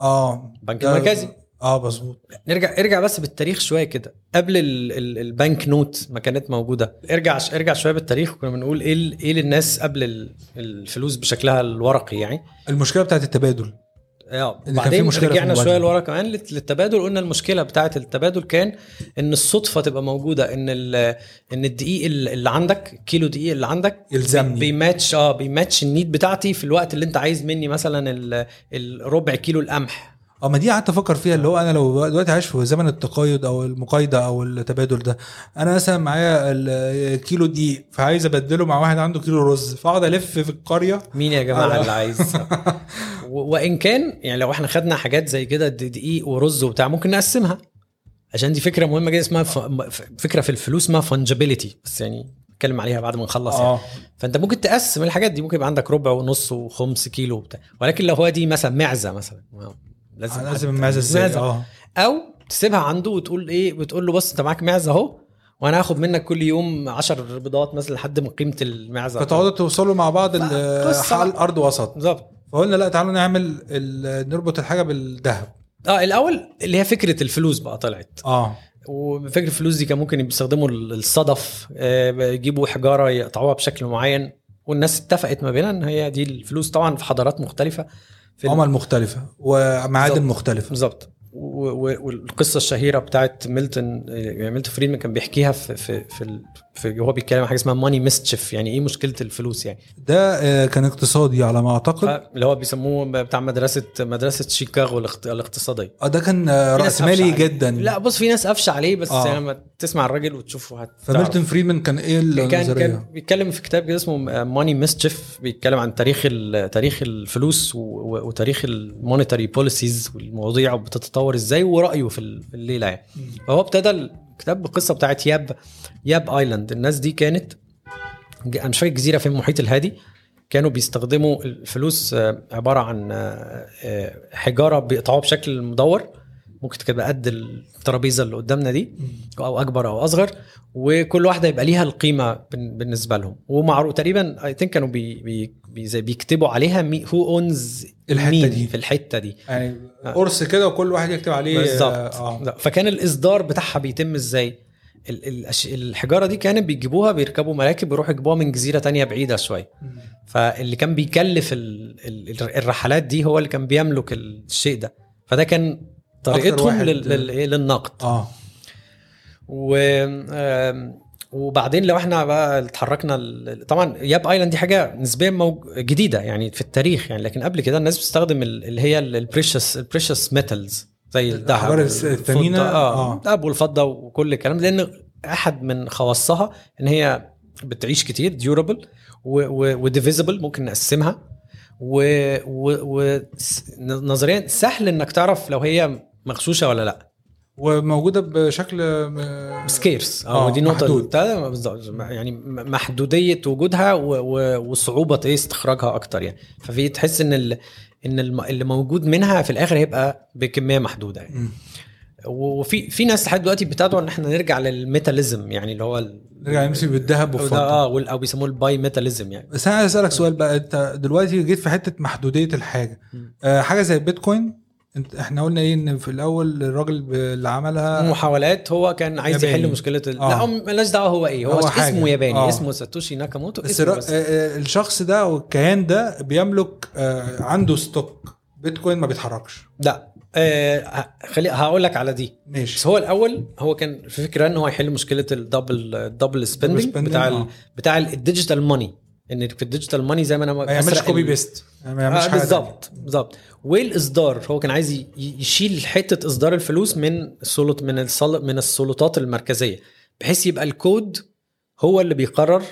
آه البنك المركزي. آه مظبوط. نرجع ارجع بس بالتاريخ شوية كده. قبل ال ال ال banknote ما كانت موجودة. ارجع ارجع شوية بالتاريخ كنا بنقول إيه إيه للناس قبل ال- الفلوس بشكلها الورقي يعني. المشكلة بتاعت التبادل. آه في رجعنا. شوية لورا كمان للت- للتبادل. قلنا المشكلة بتاعه التبادل كان إن الصدفة تبقى موجودة إن إن الدقيق ال- اللي عندك كيلو دقيق اللي عندك يلزمني. بي- بيماتش آه بيماتش النيد بتاعتي في الوقت اللي أنت عايز مني مثلا ال- الربع كيلو القمح. آه ما دي قعدت أفكر فيها اللي هو أنا لو دلوقتي عايش في زمن التقايض أو المقايضة أو التبادل ده أنا مثلا معايا الكيلو دقيق فعايز ابدله مع واحد عنده كيلو رز فاقعد ألف في القرية. مين يا جماعة آه. اللي عايز؟ وإن كان يعني لو إحنا خدنا حاجات زي كده دقيق ورز وبتاع ممكن نقسمها. عشان دي فكرة مهمة جدا اسمها ف... فكرة في الفلوس اسمها فانجابيلتي بس يعني نتكلم عليها بعد ما نخلص يعني. آه. فأنت ممكن تقسم الحاجات دي ممكن يبقى عندك ربع ونص وخمس كيلو وبتاع. ولكن لو هو دي مثلا معزة مثلا. لازم لازم حد- المعزه إزاي. آه. أو تسيبها عنده وتقول إيه بتقول له بص أنت معاك معزة أهو وأنا هاخد منك كل يوم 10 بيضات مثلا لحد ما قيمة المعزة فتقعدوا توصلوا مع بعض. حل أرض وسط. بالظبط. فقلنا لا تعالوا نعمل نربط الحاجة بالذهب. آه الأول اللي هي فكرة الفلوس بقى طلعت. آه. وفكرة الفلوس دي كان ممكن بيستخدموا الصدف آه، يجيبوا حجارة يقطعوها بشكل معين والناس اتفقت ما بينها إن هي دي الفلوس. طبعا في حضارات مختلفة. عمل مختلفة ومعادن. مختلفة. بالظبط. والقصة الشهيرة بتاعت ميلتون يعني ميلتون فريدمان كان بيحكيها في في في, في هو بيتكلم عن حاجة اسمها ماني ميستشف يعني إيه مشكلة الفلوس يعني؟ ده آه، كان اقتصادي على ما أعتقد. اللي هو بيسموه بتاع مدرسة مدرسة شيكاغو الاقت- الاقتصادية. آه ده كان آه، رأس مالي. جدا. لا بص في ناس قفشه عليه بس آه. يعني لما تسمع الراجل وتشوفه هت فميلتون فريدمان كان إيه كان النظرية؟ كان بيتكلم في كتاب كده اسمه Money Mischief بيتكلم عن تاريخ تاريخ الفلوس وتاريخ ال monetary policies والمواضيع بتتطور إزاي ورأيه في الليلة يعني. فهو ابتدى الكتاب بالقصة بتاعت ياب Yap Island. الناس دي كانت أنا مش فاكر جزيرة في المحيط الهادي. كانوا بيستخدموا الفلوس آه، عبارة عن آه، آه، حجارة بيقطعوها بشكل مدور. ممكن تبقى قد الترابيزة اللي قدامنا دي أو أكبر أو أصغر. وكل واحدة يبقى ليها القيمة بالنسبة لهم. ومعروف تقريبا I think كانوا بي بي بي زي بيكتبوا عليها who owns الحتة دي. في الحتة دي. يعني قرص كده وكل واحد يكتب عليه بالظبط. لا، فكان الإصدار بتاعها بيتم إزاي؟ الحجارة دي كانت بيجيبوها بيركبوا مراكب ويروحوا يجيبوها من جزيرة تانية بعيدة شوية. فاللي كان بيكلف ال- ال- الرحلات دي هو اللي كان بيملك الشيء ده. فده كان طريقتهم واحد- لل- لل- إيه، للنقد. آه. و وبعدين لو إحنا بقى اتحركنا ال- طبعا Yap Island دي حاجة نسبيا موج... جديدة يعني في التاريخ يعني لكن قبل كده الناس بتستخدم ال- اللي هي ال precious ال precious metals زي الذهب والفضة. الثمينة، آه آه. الذهب والفضة وكل الكلام لأن أحد من خواصها إن هي بتعيش كتير durable و divisible ممكن نقسمها ونظريا سهل إنك تعرف لو هي مغشوشة ولا لأ وموجودة بشكل scarce آه دي نقطة يعني محدودية وجودها وصعوبة إيه استخراجها أكتر يعني. ففي تحس إن ال... إن اللي موجود منها في الآخر هيبقى بكمية محدودة يعني. وفي في ناس لحد دلوقتي بتدعو إن إحنا نرجع لل metallism يعني اللي هو ال... نرجع نمشي بالذهب والفضة. آه أو بيسموه ال bimetallism يعني. بس أنا عايز أسألك سؤال بقى. أنت دلوقتي جيت في حتة محدودية الحاجة. آه حاجة زي البيتكوين إحنا قلنا إيه ان في الأول الراجل اللي عملها محاولات هو كان عايز ياباني. يحل مشكلة ال... آه. لا هو ملناش دعوة هو إيه هو, هو اسمه حاجة. ياباني آه. اسمه ساتوشي ناكاموتو بس, اسمه بس. آه، آه، الشخص ده أو الكيان ده بيملك آه عنده stock بيتكوين ما بيتحركش لا آه خلي هقول لك على دي بس ماشي هو الأول هو كان في فكرة إن هو يحل مشكلة ال double ال double spending بتاع ال. بتاع ال digital money إن في ال digital money زي ما أنا ما يعملش copy paste ما يعملش آه حاجة بالظبط بالظبط. والاصدار هو كان عايز يشيل حتة إصدار الفلوس من السلط من. من السلطات المركزية بحيث يبقى الكود هو اللي بيقرر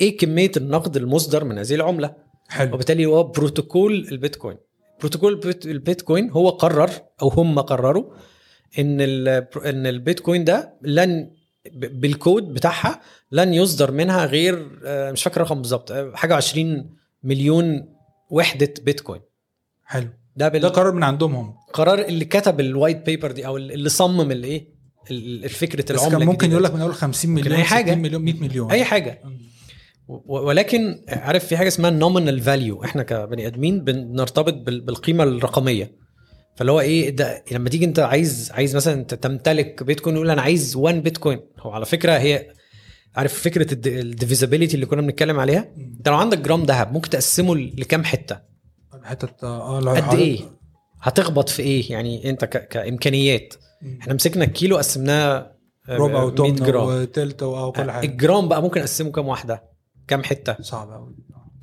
إيه كمية النقد المصدر من هذه العملة. حلو. وبالتالي هو بروتوكول البيتكوين. بروتوكول البيت- البيتكوين هو قرر أو هم قرروا إن إن البيتكوين ده لن بالكود بتاعها لن يصدر منها غير آه، مش فاكر رقم بالظبط آه، حاجة 20 مليون وحدة بيتكوين. حلو. ده ده قرار من عندهم هم. بالقرار اللي كتب ال white paper دي أو اللي صمم الايه ال- الفكرة بس العملة كان ممكن يقول. لك من أول 50 ممكن مليون أي حاجة. 60 مليون 100 مليون. أي حاجة. ولكن عارف في حاجة اسمها nominal value إحنا كبني آدمين بنرتبط بال- بالقيمة الرقمية. فاللي هو إيه ده لما تيجي أنت عايز عايز مثلا تمتلك بيتكوين يقول أنا عايز 1 بيتكوين. هو على فكرة هي عارف فكرة ال divisibility اللي كنا بنتكلم عليها؟ انت لو عندك جرام ذهب ممكن تقسمه لكام حتة؟ حتة آه قد إيه؟ هتخبط في إيه؟ يعني أنت ك... كإمكانيات. إحنا مسكنا الكيلو قسمناه آه، ربع 100 وتمن جرام. وتلت وكل حاجة. الجرام بقى ممكن نقسمه كام واحدة؟ كام حتة؟ صعب قوي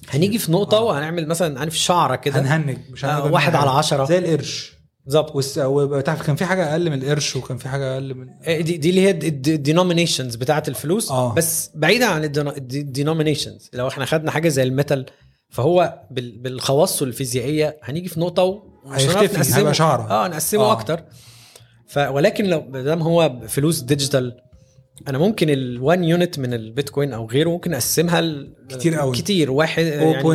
هنيجي في نقطة آه. وهنعمل مثلا عارف شعرة كده. هنهنج مش آه، واحد على. عشرة. زي القرش. بالظبط والس... وبتعرف كان في حاجة أقل من القرش وكان في حاجة أقل من آه، دي, دي اللي هي ال denominations بتاعه الفلوس آه. بس بعيدا عن ال denominations لو إحنا خدنا حاجة زي ال metal فهو بال- بالخواص الفيزيائيه هنيجي في نقطة هيختفي،. هيبقى شعرة. آه نقسمه آه. أكتر ف ولكن لو ما دام هو فلوس digital أنا ممكن ال1 unit من البيتكوين أو غيره ممكن أقسمها كتير قوي. كتير واحد 0.000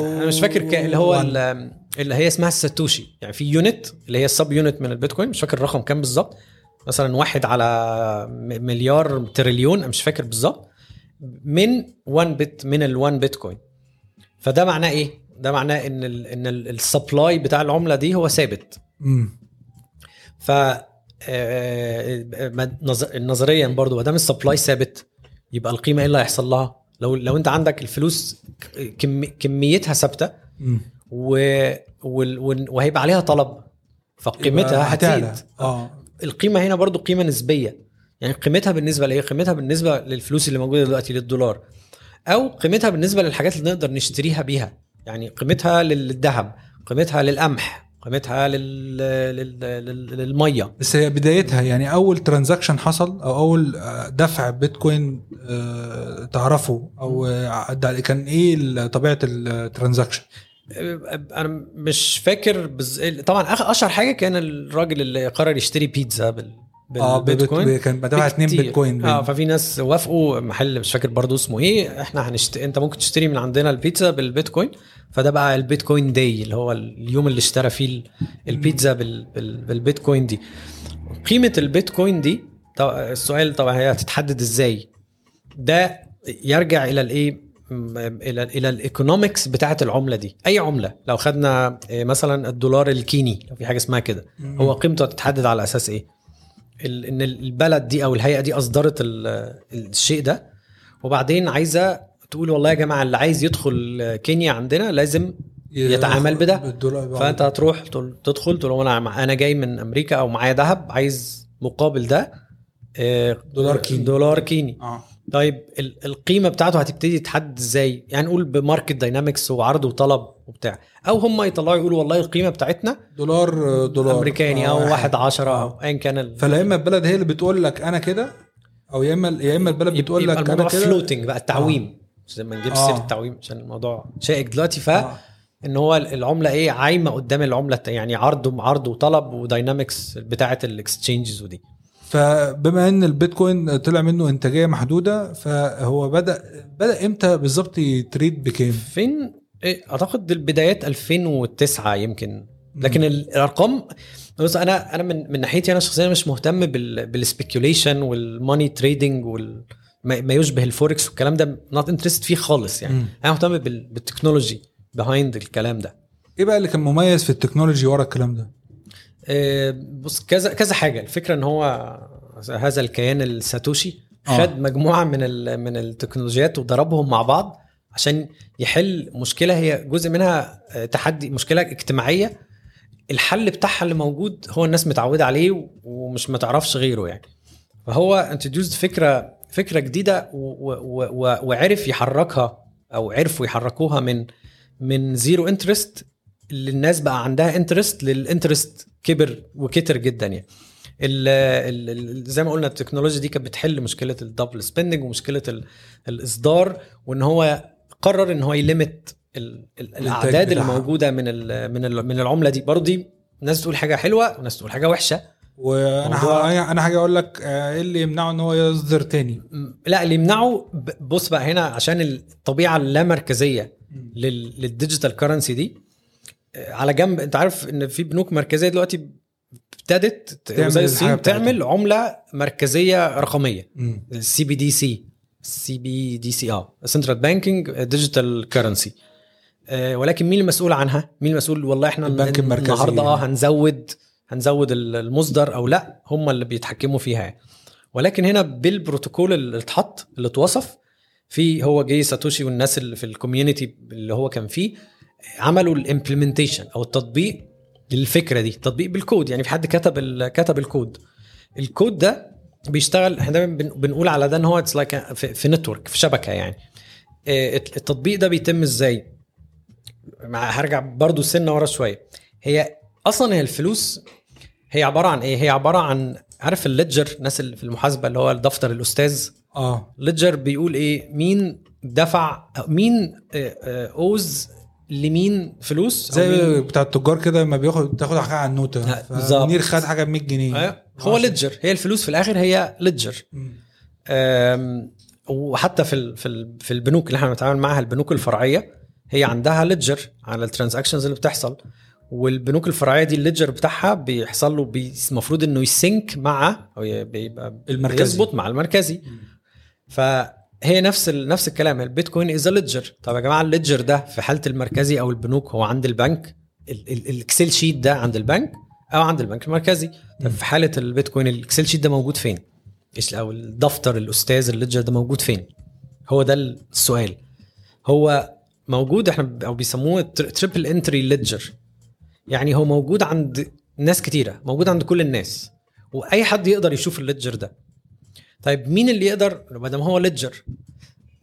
يعني أنا مش فاكر اللي هو اللي هي اسمها الساتوشي يعني في unit اللي هي ال sub unit من البيتكوين مش فاكر الرقم كام بالظبط مثلا واحد على مليار تريليون أنا مش فاكر بالظبط من 1 bit من ال1 بيتكوين فده معناه إيه؟ ده معناه إن ال إن ال supply بتاع العملة دي هو ثابت مم. ف آه، نظريا برضو ما دام ال supply ثابت يبقى القيمة إيه اللي هيحصل لها؟ لو لو أنت عندك الفلوس كم كميتها ثابتة و... وال- وهيبقى عليها طلب فقيمتها. هتزيد. آه. القيمة هنا برضو قيمة نسبية. يعني قيمتها بالنسبة لإيه؟ قيمتها بالنسبة للفلوس اللي موجودة دلوقتي للدولار أو قيمتها بالنسبة للحاجات اللي نقدر نشتريها بيها. يعني قيمتها للذهب قيمتها للقمح قيمتها لل... لل... لل... للمية. بس هي بدايتها يعني أول transaction حصل أو أول آه، دفع بيتكوين آه، تعرفه أو آه، كان إيه طبيعة ال transaction أنا مش فاكر بز... طبعا أشهر حاجة كان الراجل اللي قرر يشتري بيتزا بال... آه بالبيتكوين بيت- كان دفع 2 كتير. بيتكوين آه ففي ناس وافقوا محل مش فاكر برضو اسمه إيه. إحنا هنشت... أنت ممكن تشتري من عندنا البيتزا بالبيتكوين. فده بقى البيتكوين day اللي هو اليوم اللي اشترى فيه ال- البيتزا بال- بال- بالبيتكوين دي. قيمة البيتكوين دي طب السؤال طبعا هي هتتحدد إزاي؟ ده يرجع إلى الإيه؟ إلى إلى ال economics بتاعه العملة دي. أي عملة. لو خدنا إيه، مثلا الدولار الكيني لو في حاجة اسمها كده. هو قيمته هتتحدد على أساس إيه؟ إن البلد دي أو الهيئة دي أصدرت ال- الشيء ده. وبعدين عايزة تقول والله يا جماعة اللي عايز يدخل كينيا عندنا لازم يتعامل بده. فأنت هتروح تدخل تقول أنا أنا جاي من أمريكا أو معايا ذهب عايز مقابل ده آه، دولار كيني. دولار كيني. آه. طيب ال- القيمة بتاعته هتبتدي تتحدد إزاي؟ يعني نقول ب market dynamics وعرض وطلب وبتاع. أو هم يطلعوا يقولوا والله القيمة بتاعتنا دولار دولار. أمريكاني آه، أو واحد. عشرة آه. أو ايا كان ال- فلا إما البلد هي اللي بتقول لك أنا كده أو يا إما يا إما البلد بتقول لك أنا كده. فلوتنج بقى التعويم. عشان ما نجيبش آه. سيره التعويم عشان الموضوع شائك دلوقتي. ف آه. إن هو العملة إيه؟ عايمة قدام العملة يعني عرض عرض وطلب و dynamics بتاعة ال exchanges ودي. فبما إن البيتكوين طلع منه إنتاجية محدودة فهو بدأ بدأ إمتى بالظبط ي trade بكام؟ فين إيه أعتقد البدايات 2009 يمكن لكن ال- الأرقام بص أنا أنا من من ناحيتي أنا شخصيا مش مهتم بال بال speculation وال money trading وال ما يشبه الفوركس والكلام ده not interested فيه خالص يعني مم. أنا مهتم بال- بال technology behind الكلام ده إيه بقى اللي كان مميز في ال technology ورا الكلام ده؟ آه، بص كذا كذا حاجة. الفكرة إن هو هذا الكيان الساتوشي آه. خد مجموعة من من التكنولوجيات وضربهم مع بعض عشان يحل مشكلة. هي جزء منها آه، تحدي مشكلة اجتماعية. الحل بتاعها اللي موجود هو الناس متعودة عليه ومش متعرفش غيره يعني. فهو introduce فكرة فكرة جديدة و- و- و- وعرف يحركها أو عرفوا يحركوها من من zero interest للناس بقى عندها interest لل interest كبر وكتر جدا يعني ال ال زي ما قلنا التكنولوجيا دي كانت بتحل مشكلة ال double spending ومشكلة ال الاصدار وإن هو قرر إن هو ي limit ال- ال- الأعداد اللي بتاعها. موجودة من ال من ال من العملة دي برضه دي ناس تقول حاجة حلوة وناس تقول حاجة وحشة وأنا أنا حاجة أقول لك آه، إيه اللي يمنعه إن هو يصدر تاني؟ لا اللي يمنعه بص بقى هنا عشان الطبيعة اللامركزية لل- لل digital currency دي على جنب انت عارف ان في بنوك مركزية دلوقتي ابتدت زي الصين. تعمل عملة مركزية رقمية. السي بي دي سي السي بي دي سي آه central banking digital currency ولكن مين المسؤول عنها؟ مين المسؤول والله إحنا البنك المركزي النهارده آه يعني. هنزود هنزود ال- المصدر أو لأ هم اللي بيتحكموا فيها ولكن هنا بالبروتوكول اللي اتحط اللي اتوصف في هو جاي ساتوشي والناس اللي في ال community اللي هو كان فيه عملوا ال implementation أو التطبيق للفكرة دي تطبيق بالكود يعني في حد كتب كتب الكود. الكود ده بيشتغل إحنا دايما بن- بنقول على ده إن هو it's like في, network في شبكة يعني. آه، التطبيق ده بيتم إزاي؟ مع هرجع برضو سنة ورا شوية. هي أصلا هي الفلوس هي عبارة عن إيه؟ هي عبارة عن عارف ال ledger الناس اللي في المحاسبة اللي هو الدفتر الأستاذ؟ آه. ledger بيقول إيه؟ مين دفع مين آه، آه، owes لمين فلوس زي بتاع التجار كده لما بياخد تاخد حاجة على النوتة. بالظبط. منير خد حاجة ب 100 جنيه. آه، هو ledger. هي الفلوس في الآخر هي ledger. وحتى في في ال- في البنوك اللي إحنا بنتعامل معاها البنوك الفرعية هي عندها ledger على ال transactions اللي بتحصل. والبنوك الفرعية دي ال ledger بتاعها بيحصل له المفروض إنه ي sync مع أو بيبقى المركزي. يظبط مع المركزي. فهي نفس ال... نفس الكلام. البيتكوين is ledger طب يا جماعة ال ledger ده في حالة المركزي أو البنوك هو عند البنك؟ ال- ال- ال Excel sheet ده عند البنك أو عند البنك المركزي؟ طب في حالة البيتكوين ال Excel sheet ده موجود فين؟ أو الدفتر الأستاذ ال ledger ده موجود فين؟ هو ده السؤال. هو موجود إحنا أو بيسموه triple entry ledger يعني هو موجود عند ناس كتيرة موجود عند كل الناس. وأي حد يقدر يشوف ال ledger ده. طيب مين اللي يقدر ما دام هو ledger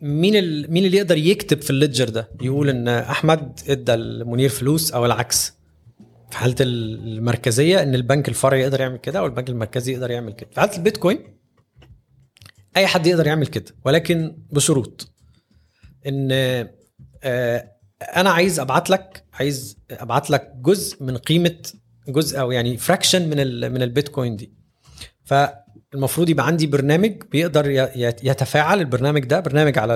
مين ال... مين اللي يقدر يكتب في ال ledger ده؟ يقول إن أحمد إدى لمنير فلوس أو العكس. في حالة المركزية إن البنك الفرعي يقدر يعمل كده والبنك المركزي يقدر يعمل كده. في حالة البيتكوين أي حد يقدر يعمل كده ولكن بشروط. إن آه، أنا عايز أبعت لك عايز أبعت لك جزء من قيمة جزء أو يعني فراكشن من ال من البيتكوين دي. ف المفروض يبقى عندي برنامج بيقدر يتفاعل البرنامج ده برنامج على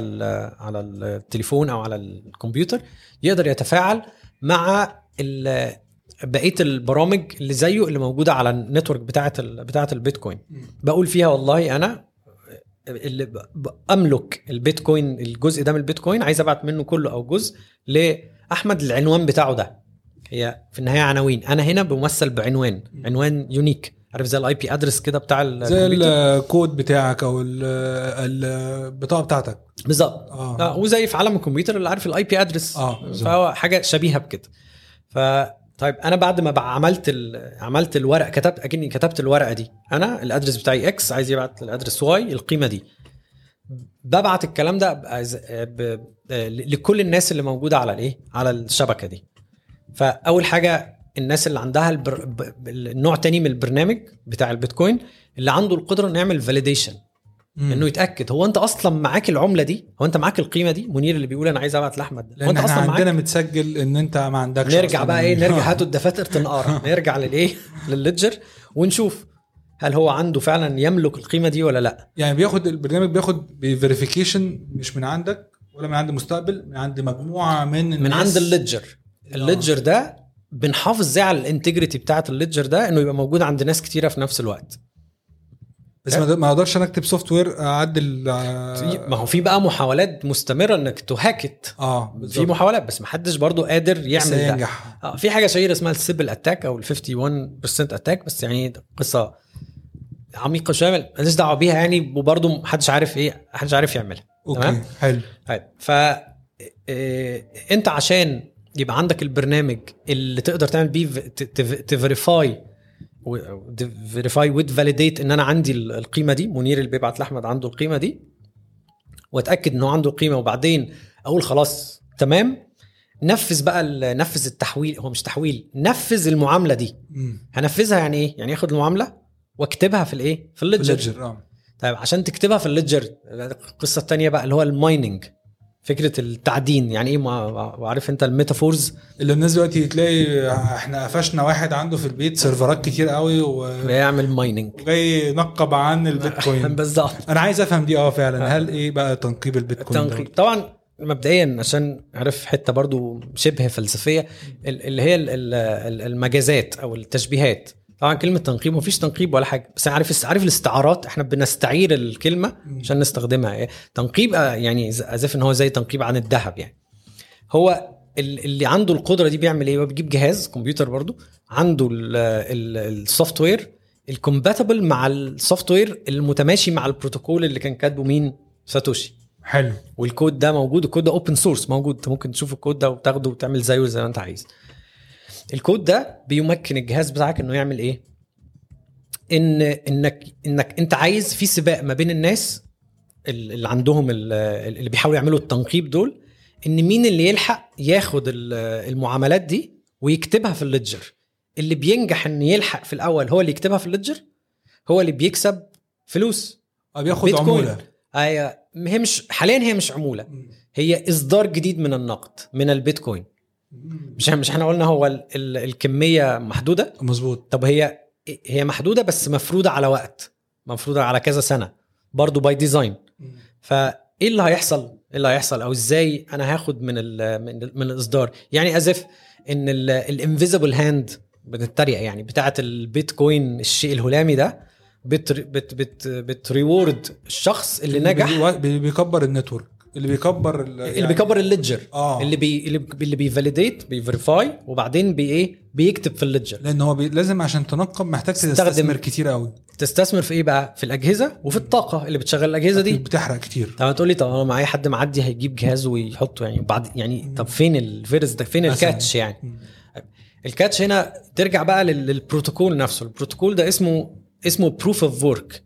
على التليفون أو على الكمبيوتر يقدر يتفاعل مع بقية البرامج اللي زيه اللي موجودة على ال network بتاعة بتاعة البيتكوين. بقول فيها والله أنا اللي أملك البيتكوين الجزء ده من البيتكوين عايز أبعت منه كله أو جزء لأحمد العنوان بتاعه ده. هي في النهاية عناوين. أنا هنا بمثل بعنوان. عنوان unique عارف زي ال IP address كده بتاع زي. الكود بتاعك أو ال- البطاقة بتاعتك. بالظبط. آه. آه، وزي في عالم الكمبيوتر اللي عارف ال IP address آه. فهو حاجة شبيهة بكده. ف طيب أنا بعد ما عملت ال... عملت الورق كتبت أكني كتبت الورقة دي. أنا ال address بتاعي X عايز يبعت ال address Y القيمة دي. ببعت الكلام ده ب... ب... لكل الناس اللي موجودة على الإيه؟ على الشبكة دي. فأول حاجة الناس اللي عندها البر... ب... النوع تاني من البرنامج بتاع البيتكوين اللي عنده القدرة إنه يعمل validation. إنه يتأكد. هو أنت أصلا معاك العملة دي؟ هو أنت معاك القيمة دي؟ منير اللي بيقول أنا عايز أبعت لأحمد. لأن أنت أصلا عندنا معاك متسجل إن أنت ما عندكش نرجع أصلاً. بقى إيه؟ نرجع هاتوا الدفاتر تنقرا نرجع للإيه؟ لل ledger ونشوف هل هو عنده فعلا يملك القيمة دي ولا لأ. يعني بياخد البرنامج بياخد ب verification مش من عندك ولا من عند مستقبل من عند مجموعة من من الناس. عند ال ledger ال ledger ده بنحافظ إزاي على ال integrity بتاعه ال ledger ده إنه يبقى موجود عند ناس كتيرة في نفس الوقت. بس ما ما أقدرش أنا أكتب software أعدل في- ما هو في بقى محاولات مستمرة إنك ت hack آه في بالظبط. محاولات بس ما حدش برضو قادر يعمل ده. ينجح آه في حاجة شهيرة اسمها ال Sybil attack أو ال 51% attack بس يعني قصة عميقة شوية ماليش دعوة بيها يعني وبرضه محدش عارف إيه محدش عارف يعملها. okay تمام؟ حلو. طيب ف إيه، أنت عشان يبقى عندك البرنامج اللي تقدر تعمل بيه ت verify verify و validate إن أنا عندي ال- القيمة دي. منير اللي بيبعت لأحمد عنده القيمة دي. وأتأكد إن هو عنده القيمة. وبعدين أقول خلاص تمام. نفذ بقى نفذ التحويل. هو مش تحويل نفذ المعاملة دي. هنفذها يعني إيه؟ يعني اخد المعاملة واكتبها في الإيه؟ في ال ledger آه. طيب عشان تكتبها في ال ledger القصة الثانية بقى اللي هو ال mining. فكرة التعدين. يعني إيه؟ ما- وعارف أنت ال metaphors؟ اللي الناس دلوقتي تلاقي إحنا قفشنا واحد عنده في البيت سيرفرات كتير قوي و- بيعمل mining وجاي ينقب عن البيتكوين. بالظبط. أنا عايز أفهم دي آه فعلا. هل إيه بقى تنقيب البيتكوين التنقيب؟ طبعا مبدئيا عشان عارف حتة برضو شبه فلسفية ال- اللي هي ال- ال- ال- المجازات أو التشبيهات. طبعا كلمة تنقيب مفيش تنقيب ولا حاجة. بس عارف عارف الاستعارات؟ إحنا بنستعير الكلمة عشان نستخدمها. إيه؟ تنقيب آه، يعني as if إن هو زي تنقيب عن الذهب يعني. هو ال- اللي عنده القدرة دي بيعمل إيه؟ بيجيب جهاز كمبيوتر برضو عنده ال software ال compatible مع ال software المتماشي مع البروتوكول اللي كان كاتبه مين؟ ساتوشي. حلو. والكود ده موجود الكود ده open source موجود. انت ممكن تشوف الكود ده وتاخده وتعمل زيه زي ما انت عايز. الكود ده بيمكن الجهاز بتاعك إنه يعمل إيه؟ إن إنك إنك أنت عايز في سباق ما بين الناس ال- اللي عندهم ال- اللي بيحاولوا يعملوا التنقيب دول إن مين اللي يلحق ياخد ال- المعاملات دي ويكتبها في ال ledger. اللي بينجح إن يلحق في الأول هو اللي يكتبها في ال ledger هو اللي بيكسب فلوس. آه بياخد بيتكوين. عمولة. هي هي مش حاليا هي مش عمولة. هي إصدار جديد من النقد من البيتكوين. مش مش إحنا قلنا هو ال ال الكمية محدودة؟ مظبوط. طب هي هي محدودة بس مفروضة على وقت مفروضة على كذا سنة برضو by design فايه اللي هيحصل؟ إيه اللي هيحصل؟ أو إزاي أنا هاخد من ال من, ال من الإصدار؟ يعني as if إن ال invisible hand بنتريق يعني بتاعه البيتكوين الشيء الهلامي ده بت بت بت بت reward الشخص اللي نجح. بي- بيكبر ال network. اللي بيكبر ال- اللي بيكبر ال ledger آه. اللي بي اللي بي- اللي بي validate بي verify وبعدين بي إيه؟ بيكتب في ال ledger لأن هو بي... لازم عشان تنقب محتاج تستثمر كتير قوي تستثمر في إيه بقى؟ في الأجهزة وفي الطاقة اللي بتشغل الأجهزة دي. بتحرق كتير. طب تقول لي طب أنا معايا حد معدي هيجيب جهاز ويحطه يعني بعد يعني طب فين الفيرس ده؟ فين. ال catch يعني. ال catch هنا ترجع بقى لل- للبروتوكول نفسه. البروتوكول ده اسمه اسمه proof of work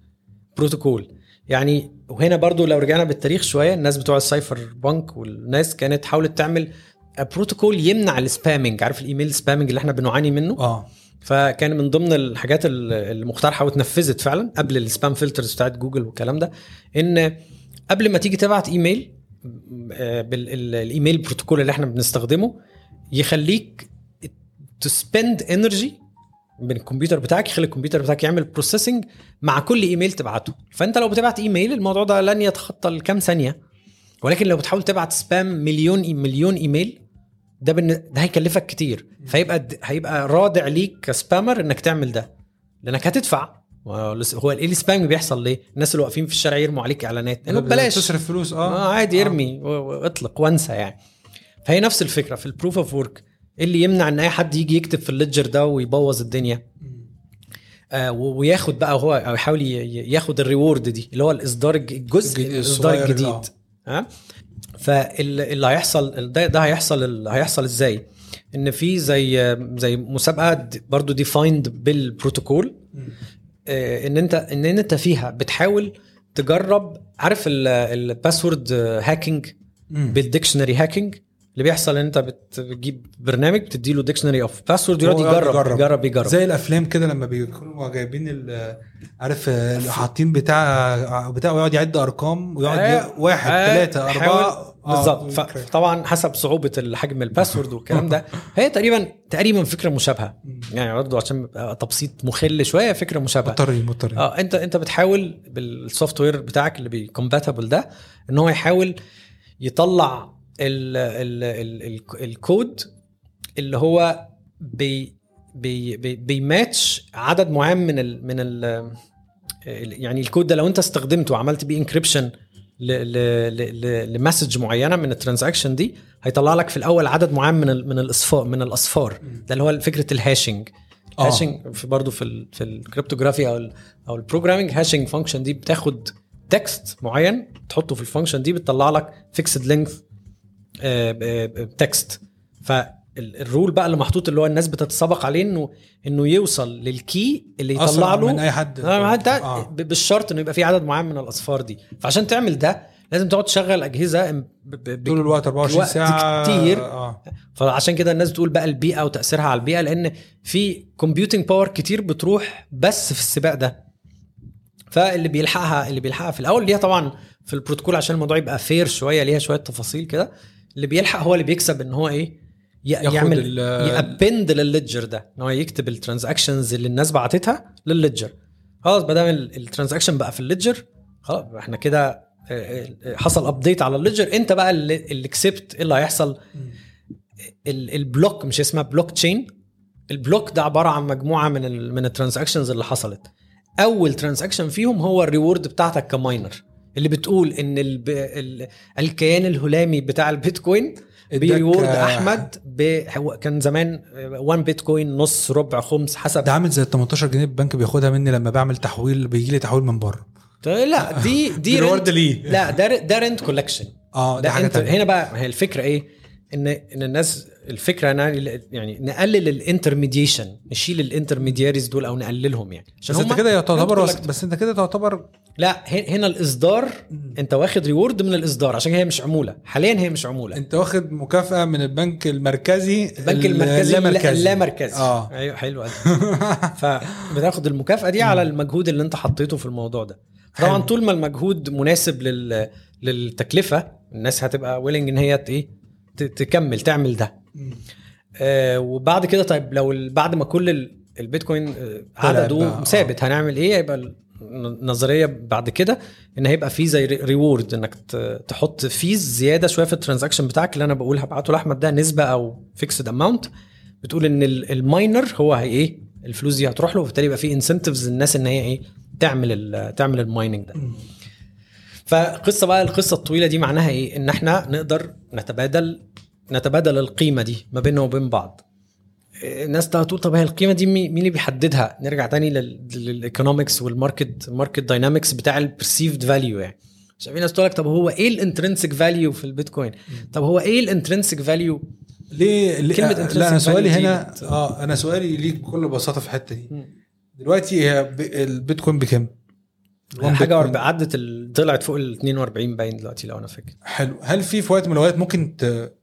protocol يعني وهنا برضو لو رجعنا بالتاريخ شوية الناس بتوع ال cypherpunk والناس كانت حاولت تعمل بروتوكول يمنع ال spamming عارف ال email spamming اللي إحنا بنعاني منه؟ آه. فكان من ضمن الحاجات ال- المقترحه واتنفذت فعلا قبل ال spam filters بتاعت جوجل والكلام ده إن قبل ما تيجي تبعت إيميل بال email protocol اللي إحنا بنستخدمه يخليك ت spend energy من الكمبيوتر بتاعك يخلي الكمبيوتر بتاعك يعمل processing مع كل إيميل تبعته. فأنت لو بتبعت إيميل الموضوع ده لن يتخطى الكام ثانية. ولكن لو بتحاول تبعت spam مليون مليون إيميل ده بالن... ده هيكلفك كتير. فيبقى هيبقى رادع ليك ك spammer إنك تعمل ده. لأنك هتدفع. هو إيه ال spam بيحصل ليه؟ الناس اللي واقفين في الشارع يرموا عليك إعلانات. إنه ببلاش تصرف فلوس آه, آه عادي ارمي. واطلق وانسى يعني. فهي نفس الفكرة في ال proof of work إيه اللي يمنع إن أي حد يجي يكتب في ال ledger ده ويبوظ الدنيا. آه وياخد بقى هو أو يحاول ياخد ال reward دي اللي هو الإصدار الجزء الإصدار الجديد. ها. فاللي هيحصل ده, ده هيحصل هيحصل إزاي؟ إن في زي زي مسابقة برضو defined بالبروتوكول. آه إن أنت إن أنت فيها بتحاول تجرب عارف ال password hacking بال dictionary hacking اللي بيحصل إن أنت بتجيب برنامج تدي له dictionary of password يقعد يجرب يجرب. يجرب يجرب. زي الأفلام كده لما بيكونوا جايبين عارف حاطين بتاع بتاع ويقعد يعد أرقام ويقعد آه واحد آه ثلاثة أربعة. بالظبط. آه طبعا حسب صعوبة حجم ال password والكلام ده. هي تقريبا تقريبا فكرة مشابهة. يعني برضه عشان تبسيط مخل شوية فكرة مشابهة. مضطرين مضطرين آه أنت أنت بتحاول بال software بتاعك اللي بي compatible ده إن هو يحاول يطلع ال ال ال ال الكود اللي هو بي بي بي بيماتش عدد معين من ال من ال يعني الكود ده لو انت استخدمته وعملت بيه encryption ل message معينة من ال transaction دي هيطلع لك في الأول عدد معين من من الاصفار من الأصفار. ده اللي هو فكرة ال hashing ال hashing في برضه في ال في ال cryptography أو ال أو ال programming hashing function دي بتاخد text معين تحطه في ال function دي بتطلع لك fixed length text فال rule بقى اللي محطوط اللي هو الناس بتتسابق عليه انه إنه يوصل لل key اللي يطلع له. من أي حد. آه آه. بالشرط إنه يبقى في عدد معين من الأصفار دي. فعشان تعمل ده لازم تقعد تشغل أجهزة. طول الوقت 24 ساعة. كتير. آه. فعشان كده الناس بتقول بقى البيئة وتأثيرها على البيئة لأن في computing power كتير بتروح بس في السباق ده. فاللي بيلحقها اللي بيلحقها في الأول ليها طبعا في البروتوكول عشان الموضوع يبقى fair شوية ليها شوية تفاصيل كده. اللي بيلحق هو اللي بيكسب إن هو إيه يعمل ي append لل ledger ده إن هو يكتب ال transactions اللي الناس بعتتها لل ledger خلاص ما دام ال transaction بقى في ال ledger خلاص إحنا كده حصل update على ال ledger أنت بقى اللي, اللي كسبت إيه اللي هيحصل؟ ال block مش اسمها blockchain ال block ده عبارة عن مجموعة من ال من ال transactions اللي حصلت. أول transaction فيهم هو ال reward بتاعتك ك miner. اللي بتقول إن الب... ال... الكيان الهلامي بتاع البيتكوين بي reward احمد ب... كان زمان 1 بيتكوين نص ربع خمس حسب. ده عامل زي ال 18 جنيه البنك بياخدها مني لما بعمل تحويل بيجي لي تحويل من بره. لا دي دي reward ليه؟ لا ده ده rent collection آه ده حاجة تانية. هنا بقى هي الفكرة إيه؟ إن إن الناس الفكرة أنا يعني نقلل ال intermediation نشيل ال intermediaries دول أو نقللهم يعني. عشان بس أنت كده تعتبر وس... بس أنت كده تعتبر لا هنا الإصدار أنت واخد reward من الإصدار عشان هي مش عمولة. حاليا هي مش عمولة. أنت واخد مكافأة من البنك المركزي البنك المركزي اللا مركزي لا مركزي آه. أيوه حلو فبتاخد المكافأة دي على المجهود اللي أنت حطيته في الموضوع ده. طبعا طول ما المجهود مناسب لل للتكلفة الناس هتبقى willing إن هي إيه تكمل تعمل ده. آه وبعد كده طيب لو بعد ما كل البيتكوين عدده ثابت هنعمل إيه؟ هيبقى النظريه بعد كده إن هيبقى في زي reward إنك تحط fees زيادة شوية في ال transaction بتاعك اللي أنا بقول هبعته لأحمد ده نسبة أو fixed amount بتقول إن ال miner هو هي إيه؟ الفلوس دي هتروح له وبالتالي يبقى في incentives الناس إن هي إيه؟ تعمل تعمل ال mining ده. فقصة بقى القصة الطويلة دي معناها إيه؟ إن إحنا نقدر نتبادل نتبادل القيمة دي ما بيننا وبين بعض. الناس هتقول طب هي القيمة دي مين اللي بيحددها؟ نرجع تاني لل economics وال market ال market dynamics بتاع ال perceived value يعني. عشان في ناس تقول لك طب هو إيه ال intrinsic value في البيتكوين؟ طب هو إيه ال intrinsic value ليه كلمة لا أنا سؤالي هنا بت... آه أنا سؤالي ليك بكل بساطة في الحتة دي. دلوقتي هي البيتكوين بكام؟ حاجة. عدت. طلعت فوق ال 42 باين دلوقتي لو أنا فاكر. حلو. هل في في وقت من الأوقات ممكن ت...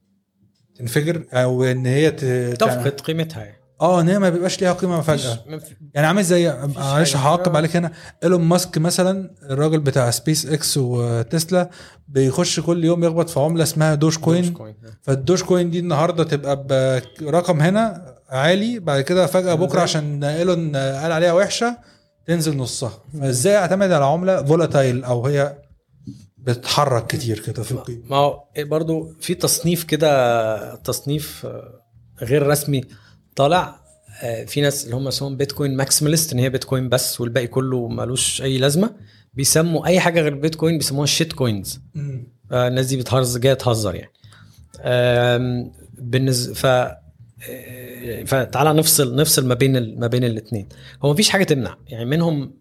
تنفجر أو إن هي. تفقد قيمتها يعني. آه إن هي ما بيبقاش ليها قيمة فجاه يعني عامل زي معلش. هعقب عليك هنا. إيلون ماسك مثلا الراجل بتاع سبيس إكس وتسلا بيخش كل يوم يخبط في عملة اسمها دوج كوين فالدوج كوين دي النهارده تبقى برقم هنا عالي بعد كده فجأة بكرة عشان إيلون قال عليها وحشة تنزل نصها. فإزاي أعتمد على عملة volatile أو هي بتتحرك كتير كده في القيمه ما هو برضو في تصنيف كده تصنيف آه، غير رسمي طالع آه، في ناس اللي هم اسمهم bitcoin maximalist إن هي بيتكوين بس والباقي كله ملوش أي لازمة بيسموا أي حاجة غير بيتكوين بيسموها shit coins آه، الناس دي بتهرز جاية تهزر يعني. بالنسبة ف فتعالى نفصل نفصل ما بين ما بين الاثنين هو مفيش حاجة تمنع. يعني منهم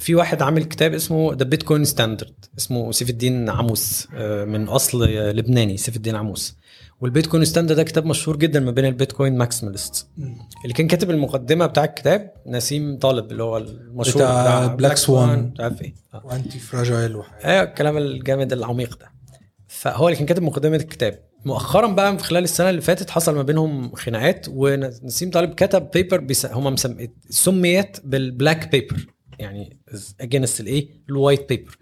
في واحد عامل كتاب اسمه The Bitcoin Standard اسمه سيف الدين عموس آه، من أصل آه، لبناني سيف الدين عموس وال Bitcoin Standard ده كتاب مشهور جدا ما بين ال bitcoin maximalist اللي كان كاتب المقدمة بتاع الكتاب نسيم طالب اللي هو المشهور بتاع Black Swan. مش عارف إيه آه. و Antifragile. أيوه الكلام الجامد العميق ده فهو اللي كان كاتب مقدمة الكتاب مؤخرا بقى في خلال السنة اللي فاتت حصل ما بينهم خناقات ونسيم طالب كتب paper بيس... هم مسم... سميت بال black paper يعني against الايه ال white paper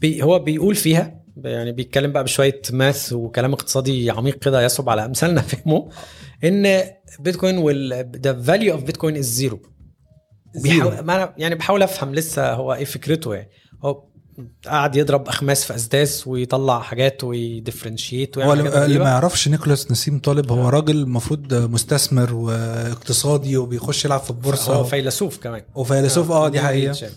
بي هو بيقول فيها يعني بيتكلم بقى بشوية math وكلام اقتصادي عميق كده يصعب على أمثالنا فهمه إن بيتكوين وال the value of bitcoin is zero بيحاول ما أنا يعني بحاول أفهم لسه هو إيه فكرته يعني. هو قاعد يضرب أخماس في أسداس ويطلع حاجات وي differentiate هو ويعمل اللي ما. يعرفش نيكولاس نسيم طالب هو راجل المفروض مستثمر واقتصادي وبيخش يلعب في البورصة. هو فيلسوف كمان. وفيلسوف آه دي حقيقة.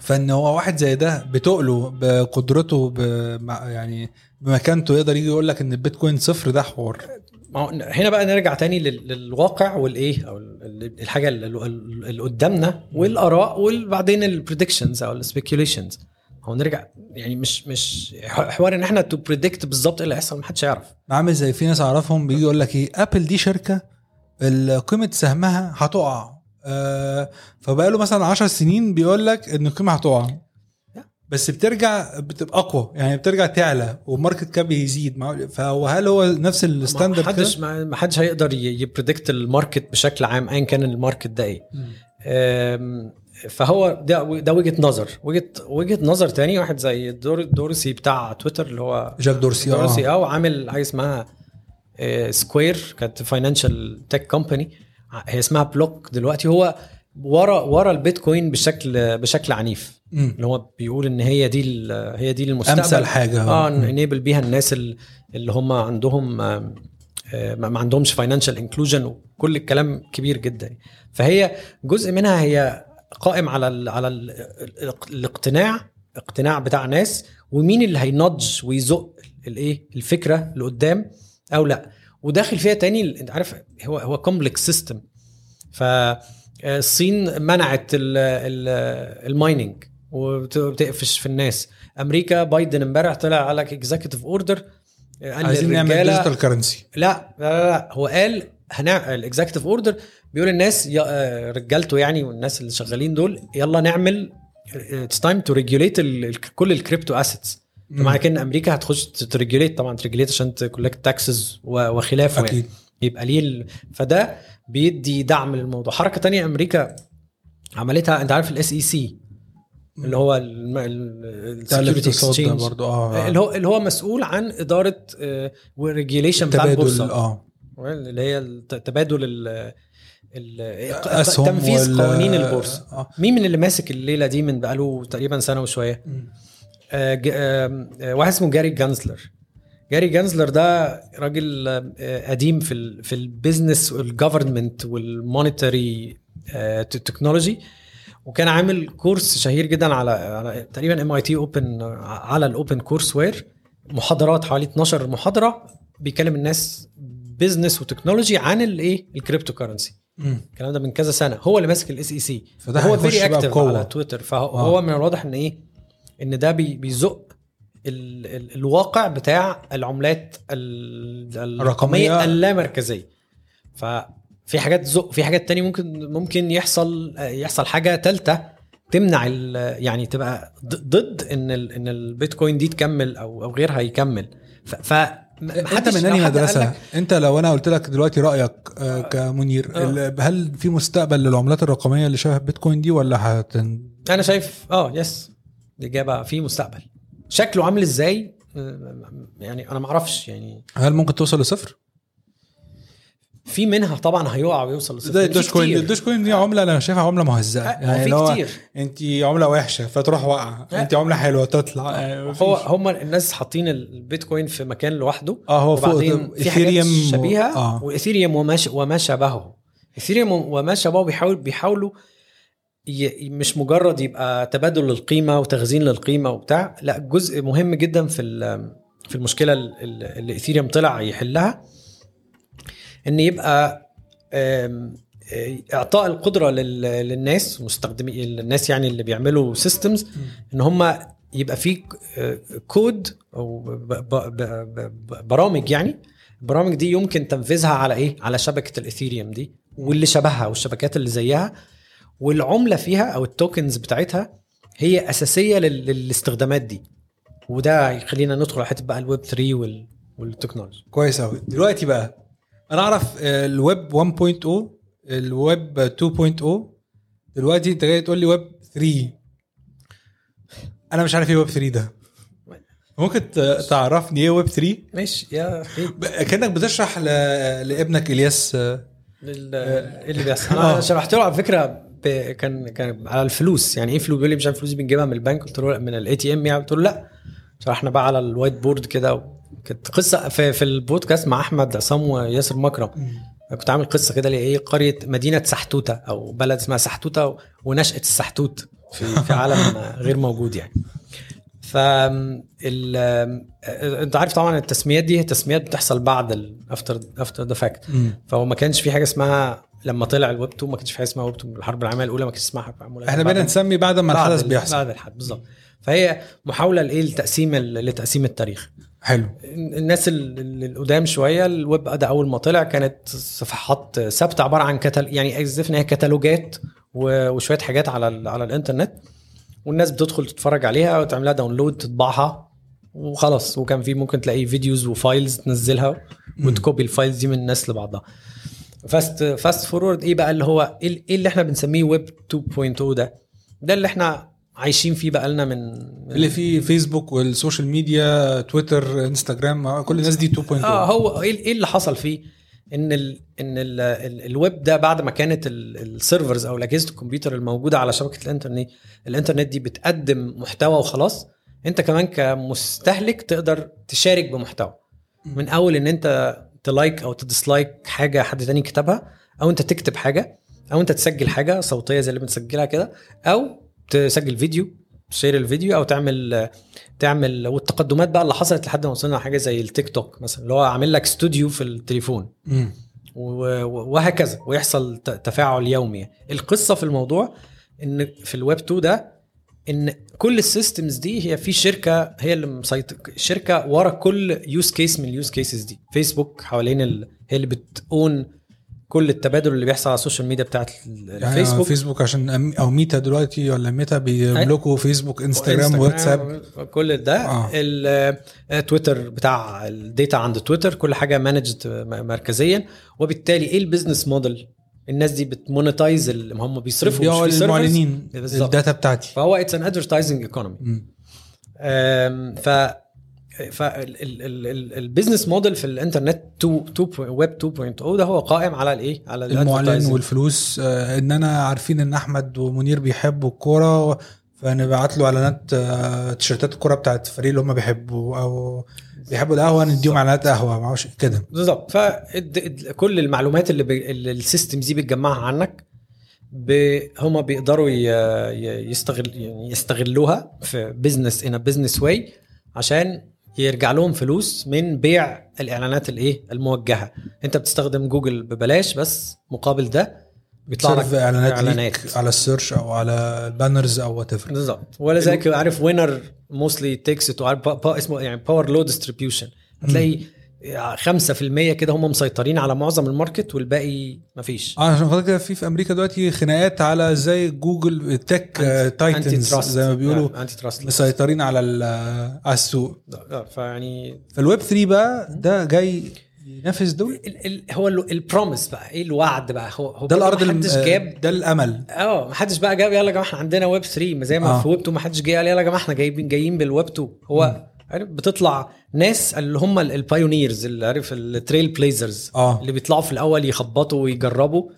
فإن هو واحد زي ده بتقله بقدرته بمع- يعني بمكانته يقدر يجي يقول لك إن البيتكوين صفر ده حوار. هنا بقى نرجع تاني لل- للواقع والإيه أو ال- ال- الحاجة ال- ال- اللي قدامنا والآراء وبعدين ال predictions أو ال speculations هو نرجع يعني مش مش حوار إن إحنا to predict بالظبط إيه اللي هيحصل محدش يعرف. عامل زي في ناس أعرفهم بيجي يقول لك إيه Apple دي شركة قيمه سهمها هتقع. آه فبقى له مثلا 10 سنين بيقول لك إن القيمة هتقع. بس بترجع بتبقى أقوى يعني بترجع تعلى وال market cap يزيد فهو هل هو نفس ما ال standard حدش كده؟ ما حدش هيقدر ي predict ال market بشكل عام ايا كان ال market ده إيه. فهو ده ده وجهة نظر. وجهه وجهة نظر تاني واحد زي دور دورسي بتاع تويتر اللي هو جاك دورسي دورسي آه آه وعامل حاجة اسمها Square كانت financial tech company هي اسمها Block دلوقتي. هو ورا ورا البيتكوين بشكل بشكل عنيف. مم. اللي هو بيقول إن هي دي هي دي المستقبل. أمثل حاجة آه. مم. enable بيها الناس ال- اللي هم عندهم آه، ما ما عندهمش financial inclusion وكل الكلام كبير جدا. فهي جزء منها هي قائم على ال على ال الاقتناع اقتناع بتاع ناس ومين اللي هينضج ويزق الايه الفكرة لقدام أو لأ. وداخل فيها تاني انت عارف هو هو complex system فالصين منعت ال- ال- ال mining وبتقفش في الناس. أمريكا بايدن امبارح طلع لك executive order قال عايزين نعمل digital currency لا لا لا, لا. هو قال هنعمل ال executive order بيقول الناس يا- آه، رجالته يعني والناس اللي شغالين دول يلا نعمل it's time to regulate كل ال crypto assets معنى كده ان أمريكا هتخش ت regulate طبعا ت regulate عشان ت collect taxes وخلافه يعني. أكيد. يبقى ليه. فده بيدي دعم للموضوع. حركة تانية أمريكا عملتها أنت عارف ال SEC اللي هو ال security exchange برضه آه اللي هو اللي هو مسؤول عن إدارة و regulation بتاع البورصة. آه. اللي هي تبادل ال ال- أسهم تنفيذ وال- قوانين البورصة. آه. مين من اللي ماسك الليلة دي من بقاله تقريبا سنة وشوية؟ آه، آه، واحد اسمه جاري جانسلر. جاري جانسلر ده راجل آه، قديم في ال في ال business وال government وال monetary technology وكان عامل كورس شهير جدا على على تقريبا MIT open على ال open courseware محاضرات حوالي 12 محاضرة بيكلم الناس business و technology عن الايه ال cryptocurrency مم. الكلام ده من كذا سنة هو اللي ماسك ال SEC فده هو very active. على تويتر فهو آه. هو من الواضح إن إيه إن ده بي بيزق ال ال الواقع بتاع العملات ال- الرقمية. اللامركزية ففي حاجات زق في حاجات تانية ممكن ممكن يحصل يحصل حاجة ثالثه تمنع يعني تبقى ضد إن ال إن البيتكوين دي تكمل أو أو غيرها يكمل ف- حتى من أنهي مدرسة؟ أنت لو أنا قلت لك دلوقتي رأيك آه، كمنير آه. هل في مستقبل للعملات الرقمية اللي شبه بيتكوين دي ولا هتن... أنا شايف آه يس الإجابة في مستقبل. شكله عامل إزاي؟ آه، يعني أنا ما أعرفش يعني. هل ممكن توصل لصفر؟ في منها طبعا هيقع ويوصل لصفر زي في ال Dogecoin. الدوش كوين دي عملة أنا شايفها عملة مهزأة آه، يعني في كتير. أنت عملة وحشة فتروح واقعة آه. أنت عملة حلوة تطلع يعني مفيش. هو هم الناس حاطين البيتكوين في مكان لوحده آه هو فوق وبعدين في حاجات و- شبيهة آه وايثيريوم وما وما شابهه ايثيريوم وما شابهه بيحاول بيحاولوا. مش مجرد يبقى تبادل للقيمة وتخزين للقيمة وبتاع لا جزء مهم جدا في ال- في المشكلة ال- ال- اللي ايثيريوم طلع يحلها ان يبقى آه، إعطاء القدرة لل- للناس مستخدمي الناس يعني اللي بيعملوا systems إن هم يبقى في آه، كود أو ب- ب- برامج يعني. البرامج دي يمكن تنفيذها على إيه؟ على شبكة الإثيريوم دي واللي شبهها والشبكات اللي زيها. والعملة فيها أو ال tokens بتاعتها هي أساسية لل- للاستخدامات دي. وده يخلينا ندخل على حتة بقى الويب 3 وال وال technology كويس قوي دلوقتي بقى أنا أعرف آه، الويب 1.0 الويب 2.0 دلوقتي أنت جاي تقول لي ويب 3 أنا مش عارف إيه ويب 3 ده. ممكن تعرفني إيه ويب 3 ماشي يا كأنك بتشرح ل... لابنك إلياس آه، ال- إيه اللي بيحصل؟ أنا شرحت له على فكرة ب... كان كان على الفلوس. يعني إيه فلوس؟ بيقول لي مش عارف فلوس بنجيبها من البنك. قلت له من ال ATM يعني. قلت له لا. شرحنا بقى على ال whiteboard كده كانت قصة في, في البودكاست مع أحمد عصام وياسر مكرم. كنت عامل قصة كده لايه قرية مدينة سحتوتة أو بلد اسمها سحتوتة ونشأة السحتوت في في عالم غير موجود يعني. ف. أنت عارف طبعا التسميات دي تسميات بتحصل بعد after after the fact فهو ما كانش في حاجة اسمها لما طلع الويب 2 ما كانش في حاجة اسمها ويب 2 الحرب العالمية الأولى ما كانش اسمها حرب العالمية. إحنا بقينا نسمي بعد ما الحدث ال- بيحصل. بعد الحدث بالظبط. فهي محاولة لإيه؟ لتقسيم لتقسيم التاريخ. حلو. الناس ال- ال- القدام شوية الويب ده أول ما طلع كانت صفحات ثابتة عبارة عن كتل يعني as if إن هي كتالوجات وشوية حاجات على. على الإنترنت. والناس بتدخل تتفرج عليها وتعمل لها download تطبعها وخلاص. وكان في ممكن تلاقي videos و files تنزلها وتكوبي ال files دي من الناس لبعضها. fast fast forward إيه بقى اللي هو إيه إيه اللي إحنا بنسميه ويب 2.0 ده؟ ده اللي إحنا عايشين فيه بقى لنا من اللي فيه فيسبوك وال social media تويتر انستجرام كل الناس دي 2.0 آه هو إيه إيه اللي حصل فيه؟ إن ال إن ال ال الويب ده بعد ما كانت ال- ال servers أو أجهزة الكمبيوتر الموجودة على شبكة الإنترنت الإنترنت دي بتقدم محتوى وخلاص أنت كمان كمستهلك تقدر تشارك بمحتوى. من أول إن أنت ت like أو ت dislike حاجة حد تاني كتبها أو أنت تكتب حاجة أو أنت تسجل حاجة صوتية زي اللي بنسجلها كده أو تسجل فيديو ت share الفيديو أو تعمل تعمل والتقدمات بقى اللي حصلت لحد ما وصلنا لحاجة زي التيك توك مثلا اللي هو عامل لك استوديو في التليفون. وهكذا ويحصل تفاعل يومي. القصة في الموضوع إن في الويب 2 ده إن كل ال systems دي هي في شركة هي اللي مسيطر شركة ورا كل use case من ال use cases دي. فيسبوك حوالين ال... هي اللي بت own كل التبادل اللي بيحصل على ال social media بتاعت ال- يعني الفيسبوك فيسبوك عشان أم- أو ميتا دلوقتي ولا ميتا بيملكوا فيسبوك إنستجرام واتساب كل ده آه. آه. التويتر بتاع ال data عند تويتر كل حاجة managed مركزيا وبالتالي إيه ال business model الناس دي بت monetize اللي هم بيصرفوا مش. المعلنين. ال data بتاعتي فهو it's an advertising economy. ف فال business model في الانترنت 2 ويب 2.0 ده هو قائم على الايه على المعلن. والفلوس آه، اننا عارفين إن أحمد ومنير بيحبوا الكورة فنبعت له إعلانات آه، تيشيرتات الكوره بتاعت الفريق اللي هم بيحبوا أو بيحبوا القهوة نديهم إعلانات قهوة ما أعرفش كده بالظبط فكل المعلومات اللي, بي... اللي ال system دي بتجمعها عنك ب... هم بيقدروا. ي- يستغل يعني يستغلوها في business in business way عشان يرجع لهم فلوس من بيع الإعلانات الايه الموجهة. أنت بتستخدم جوجل ببلاش بس مقابل ده بيطلع لك إعلانات, ليك على ال search أو على ال banners أو whatever بالظبط. ولا زيك عارف winner mostly takes اسمه يعني power law distribution هتلاقي 5% كده هم مسيطرين على معظم ال market والباقي مفيش. آه عشان خاطر كده في في أمريكا دلوقتي خناقات على إزاي جوجل tech titans زي ما بيقولوا مسيطرين على ال- على السوق. فيعني فالويب 3 بقى ده جاي ينافس دول؟ ال ال هو ال- ال promise بقى. إيه الوعد بقى؟ هو هو ده الأرض محدش جاب ده الأمل. آه ما حدش بقى جاب يلا يا جماعة إحنا عندنا ويب 3 ما زي ما آه. في ويب 2 ما حدش جه قال يلا يا جماعة إحنا جايبين جايين بالويب 2 هو عارف؟ بتطلع ناس اللي هم ال pioneers اللي عارف ال trail blazers آه. اللي بيطلعوا في الأول يخبطوا ويجربوا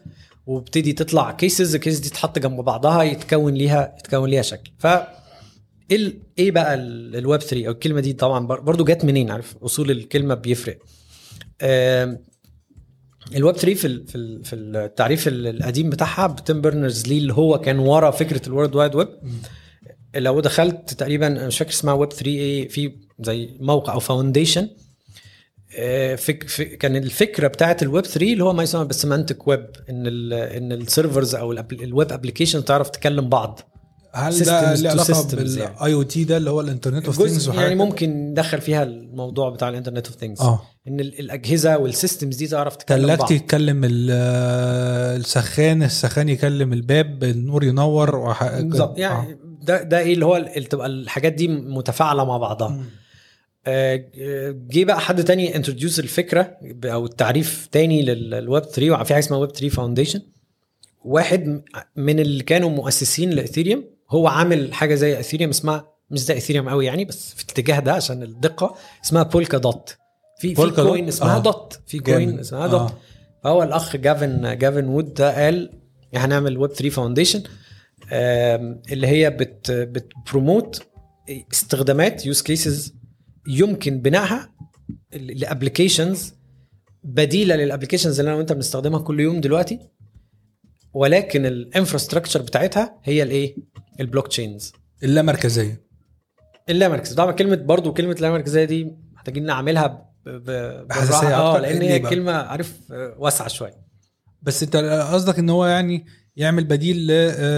وبتدي تطلع cases ال cases دي تتحط جنب بعضها يتكون ليها يتكون ليها شكل. ف إيه بقى ال- الويب 3 أو الكلمة دي طبعا بر- برضو جت منين؟ عارف؟ أصول الكلمة بيفرق. الويب 3 في في ال- في التعريف ال- القديم بتاعها بتيم بيرنرز لي اللي هو كان ورا فكرة ال World Wide Web لو دخلت تقريبا مش فاكر اسمها ويب 3 إيه في زي موقع أو foundation فك فك كان الفكرة بتاعت الويب 3 اللي هو ما يسمى بال semantic web إن ال إن ال servers أو ال web application تعرف تكلم بعض. هل ده له علاقة. بال I O T ده اللي هو ال internet of things يعني ممكن ندخل فيها الموضوع بتاع ال internet of things آه. إن ال- الأجهزة وال systems دي تعرف تكلم بعض. يتكلم ال- السخان السخان يكلم الباب النور ينور وح... بالظبط. يعني ده ده إيه اللي هو ال- تبقى الحاجات دي متفاعلة مع بعضها. آه، جه بقى حد تاني introduce الفكرة أو التعريف تاني للويب 3 وفي حاجة اسمها ويب 3 Foundation واحد من اللي كانوا مؤسسين لإثيريوم هو عامل حاجة زي إثيريوم اسمها مش زي إثيريوم قوي يعني بس في الاتجاه ده عشان الدقة اسمها بولكا دوت في في؟ coin اسمها آه. دوت في coin. اسمها آه. دوت فهو الأخ جافن جافن وود ده قال هنعمل ويب 3 Foundation اللي هي بت بت promote استخدامات use cases يمكن بنائها ل applications بديلة لل applications اللي أنا وأنت بنستخدمها كل يوم دلوقتي ولكن ال infrastructure بتاعتها هي الإيه؟ ال blockchains اللامركزية اللامركزيه طبعا كلمة برضو كلمة اللامركزية دي محتاجين نعملها ب- ب- بحساسية بالراحة. آه. لأن هي؟ كلمة عارف آه، واسعة شوية بس أنت قصدك إن هو يعني يعمل بديل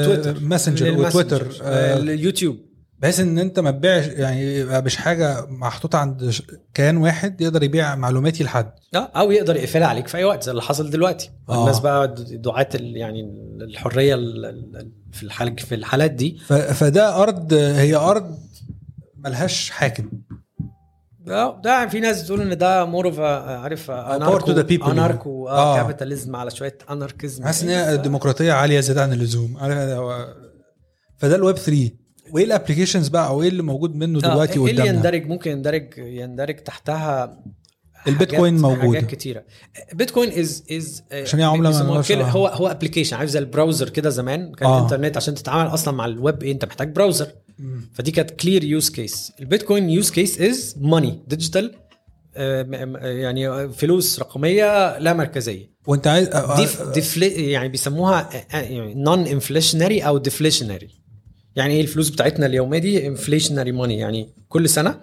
تويتر. لماسنجر. وتويتر آه، آه، اليوتيوب بحيث إن أنت ما تبيعش يعني يبقى مش حاجة محطوطة عند كيان واحد يقدر يبيع معلوماتي لحد آه أو يقدر يقفلها عليك في أي وقت زي اللي حصل دلوقتي آه. الناس بقى دعاة ال- يعني الحرية ال- ال- في الحال في الحالات دي فده أرض هي أرض ملهاش حاكم ده في ناس بتقول إن ده more of عارف. anarcho آه. آه capitalism على شوية anarchism حاسس إن هي ديمقراطيه عالية زيادة عن اللزوم فده الويب 3 وإيه ال applications بقى أو إيه اللي موجود منه دلوقتي إيه اللي قدامنا يندرج ممكن يندرج يندرج تحتها البيتكوين موجودة. حاجات كتيرة بيتكوين is is عشان هي آه. هو هو application عارف زي ال browser كده زمان كان آه. الإنترنت عشان تتعامل أصلا مع الويب إيه أنت محتاج browser. فدي كانت clear use case البيتكوين use case is money digital يعني فلوس رقمية لا مركزية. وانت عايز آه، def defla يعني بيسموها non inflationary أو deflationary يعني إيه الفلوس بتاعتنا اليومية دي؟ inflationary money يعني كل سنة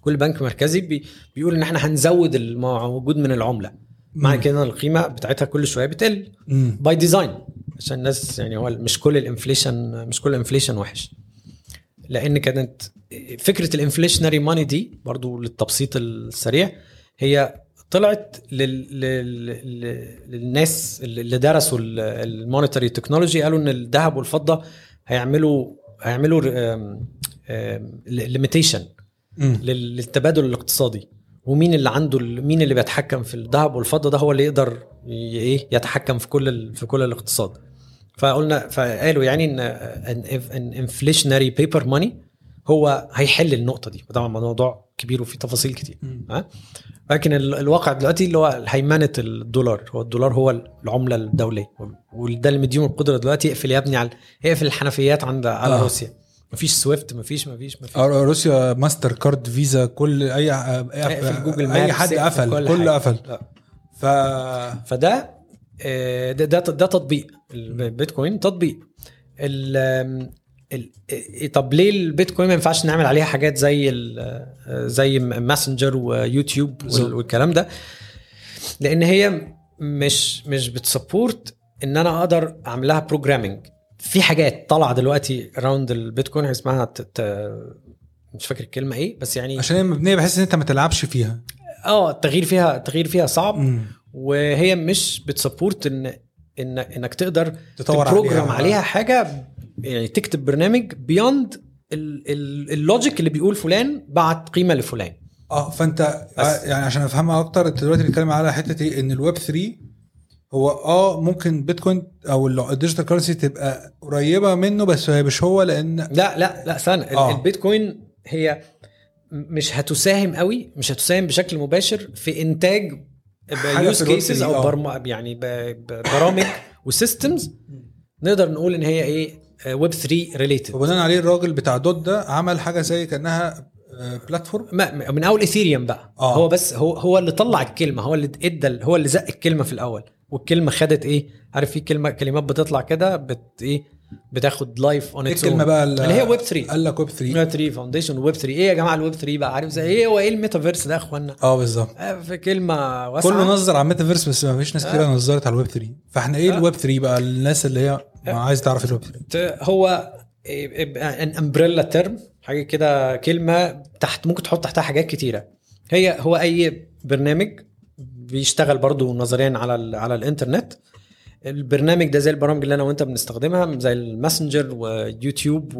كل بنك مركزي بي بيقول إن إحنا هنزود الموجود من العملة. مم. كده القيمة بتاعتها كل شوية بتقل. by design عشان الناس يعني هو مش كل ال inflation مش كل ال inflation وحش. لأن كانت فكرة ال inflationary money دي برضو للتبسيط السريع هي طلعت لل... لل... لل- للناس اللي درسوا ال monetary تكنولوجي قالوا إن الذهب والفضة هيعملوا هيعملوا limitation. للتبادل الاقتصادي. ومين اللي عنده مين اللي بيتحكم في الذهب والفضة؟ ده هو اللي يقدر إيه يتحكم في كل ال- في كل الاقتصاد. فقلنا فقالوا يعني إن an inflationary paper money هو هيحل النقطة دي. طبعا موضوع كبير وفيه تفاصيل كتير. ها؟ لكن ال- الواقع دلوقتي اللي هو هيمنه الدولار. هو الدولار هو العملة الدولية. وده اللي مديهم القدرة دلوقتي. يقفل يا ابني على يقفل الحنفيات عند على آه. روسيا. مفيش سويفت مفيش مفيش مفيش. آه، روسيا ماستر كارد فيزا كل أي اقفل جوجل اي حد قفل كل. قفل. لا. ف فده آه، ده ده, ده تطبيق. البيتكوين تطبيق. ال ال- إيه- طب ليه البيتكوين ما ينفعش نعمل عليها حاجات زي ال- زي ماسنجر ويوتيوب والكلام ده؟ لأن هي مش مش بت support إن أنا أقدر اعمل لها programming في حاجات طالعة دلوقتي around البيتكوين اسمها مش فاكر الكلمة إيه بس يعني عشان هي مبنية بحيث إن أنت ما تلعبش فيها. آه التغيير فيها التغيير فيها صعب. مم. وهي مش بت support إن ان إنك تقدر تطور ت program عليها. عليها حاجة يعني تكتب برنامج beyond ال logic اللي بيقول فلان بعت قيمة لفلان آه فأنت بس. آه، يعني عشان أفهمها أكتر أنت دلوقتي بتتكلم على حتة إيه إن الويب 3 هو آه ممكن بيتكوين أو ال- ال digital currency تبقى قريبة منه بس هي مش هو لأن لا لا لا استنى آه. آه. البيتكوين هي مش هتساهم قوي مش هتساهم بشكل مباشر في إنتاج حاجة use في ال Web cases 3 أو آه. برم يعني ب- ب- برامج و systems نقدر نقول إن هي إيه ويب 3 related وبناء عليه الراجل بتاع دوت ده عمل حاجة زي كأنها آه، platform من أول Ethereum بقى آه. آه. هو بس هو هو اللي طلع الكلمة هو اللي ادى هو اللي زق الكلمة في الأول والكلمة خدت إيه؟ عارف في كلمه كلمات بتطلع كده بت إيه؟ بتاخد life own إيه الكلمة بقى؟ اللي هي ويب 3 قال لك ويب 3 ويب 3 Foundation Web 3 إيه يا جماعة الويب 3 بقى؟ عارف زي إيه؟ هو إيه الميتافيرس ده يا إخوانا؟ آه بالظبط. آه، في كلمة واسعة. كله نظر على الميتافيرس بس ما فيش ناس كتير نظرت على الويب 3 فإحنا إيه آه. الويب 3 بقى؟ الناس اللي هي ما عايز تعرف الويب 3 ت- هو an umbrella term حاجة كده كلمة تحت ممكن تحط تحتها حاجات كتيرة. هي هو أي برنامج بيشتغل برضو نظريا على ال على الإنترنت. البرنامج ده زي البرامج اللي أنا وأنت بنستخدمها زي الماسنجر ويوتيوب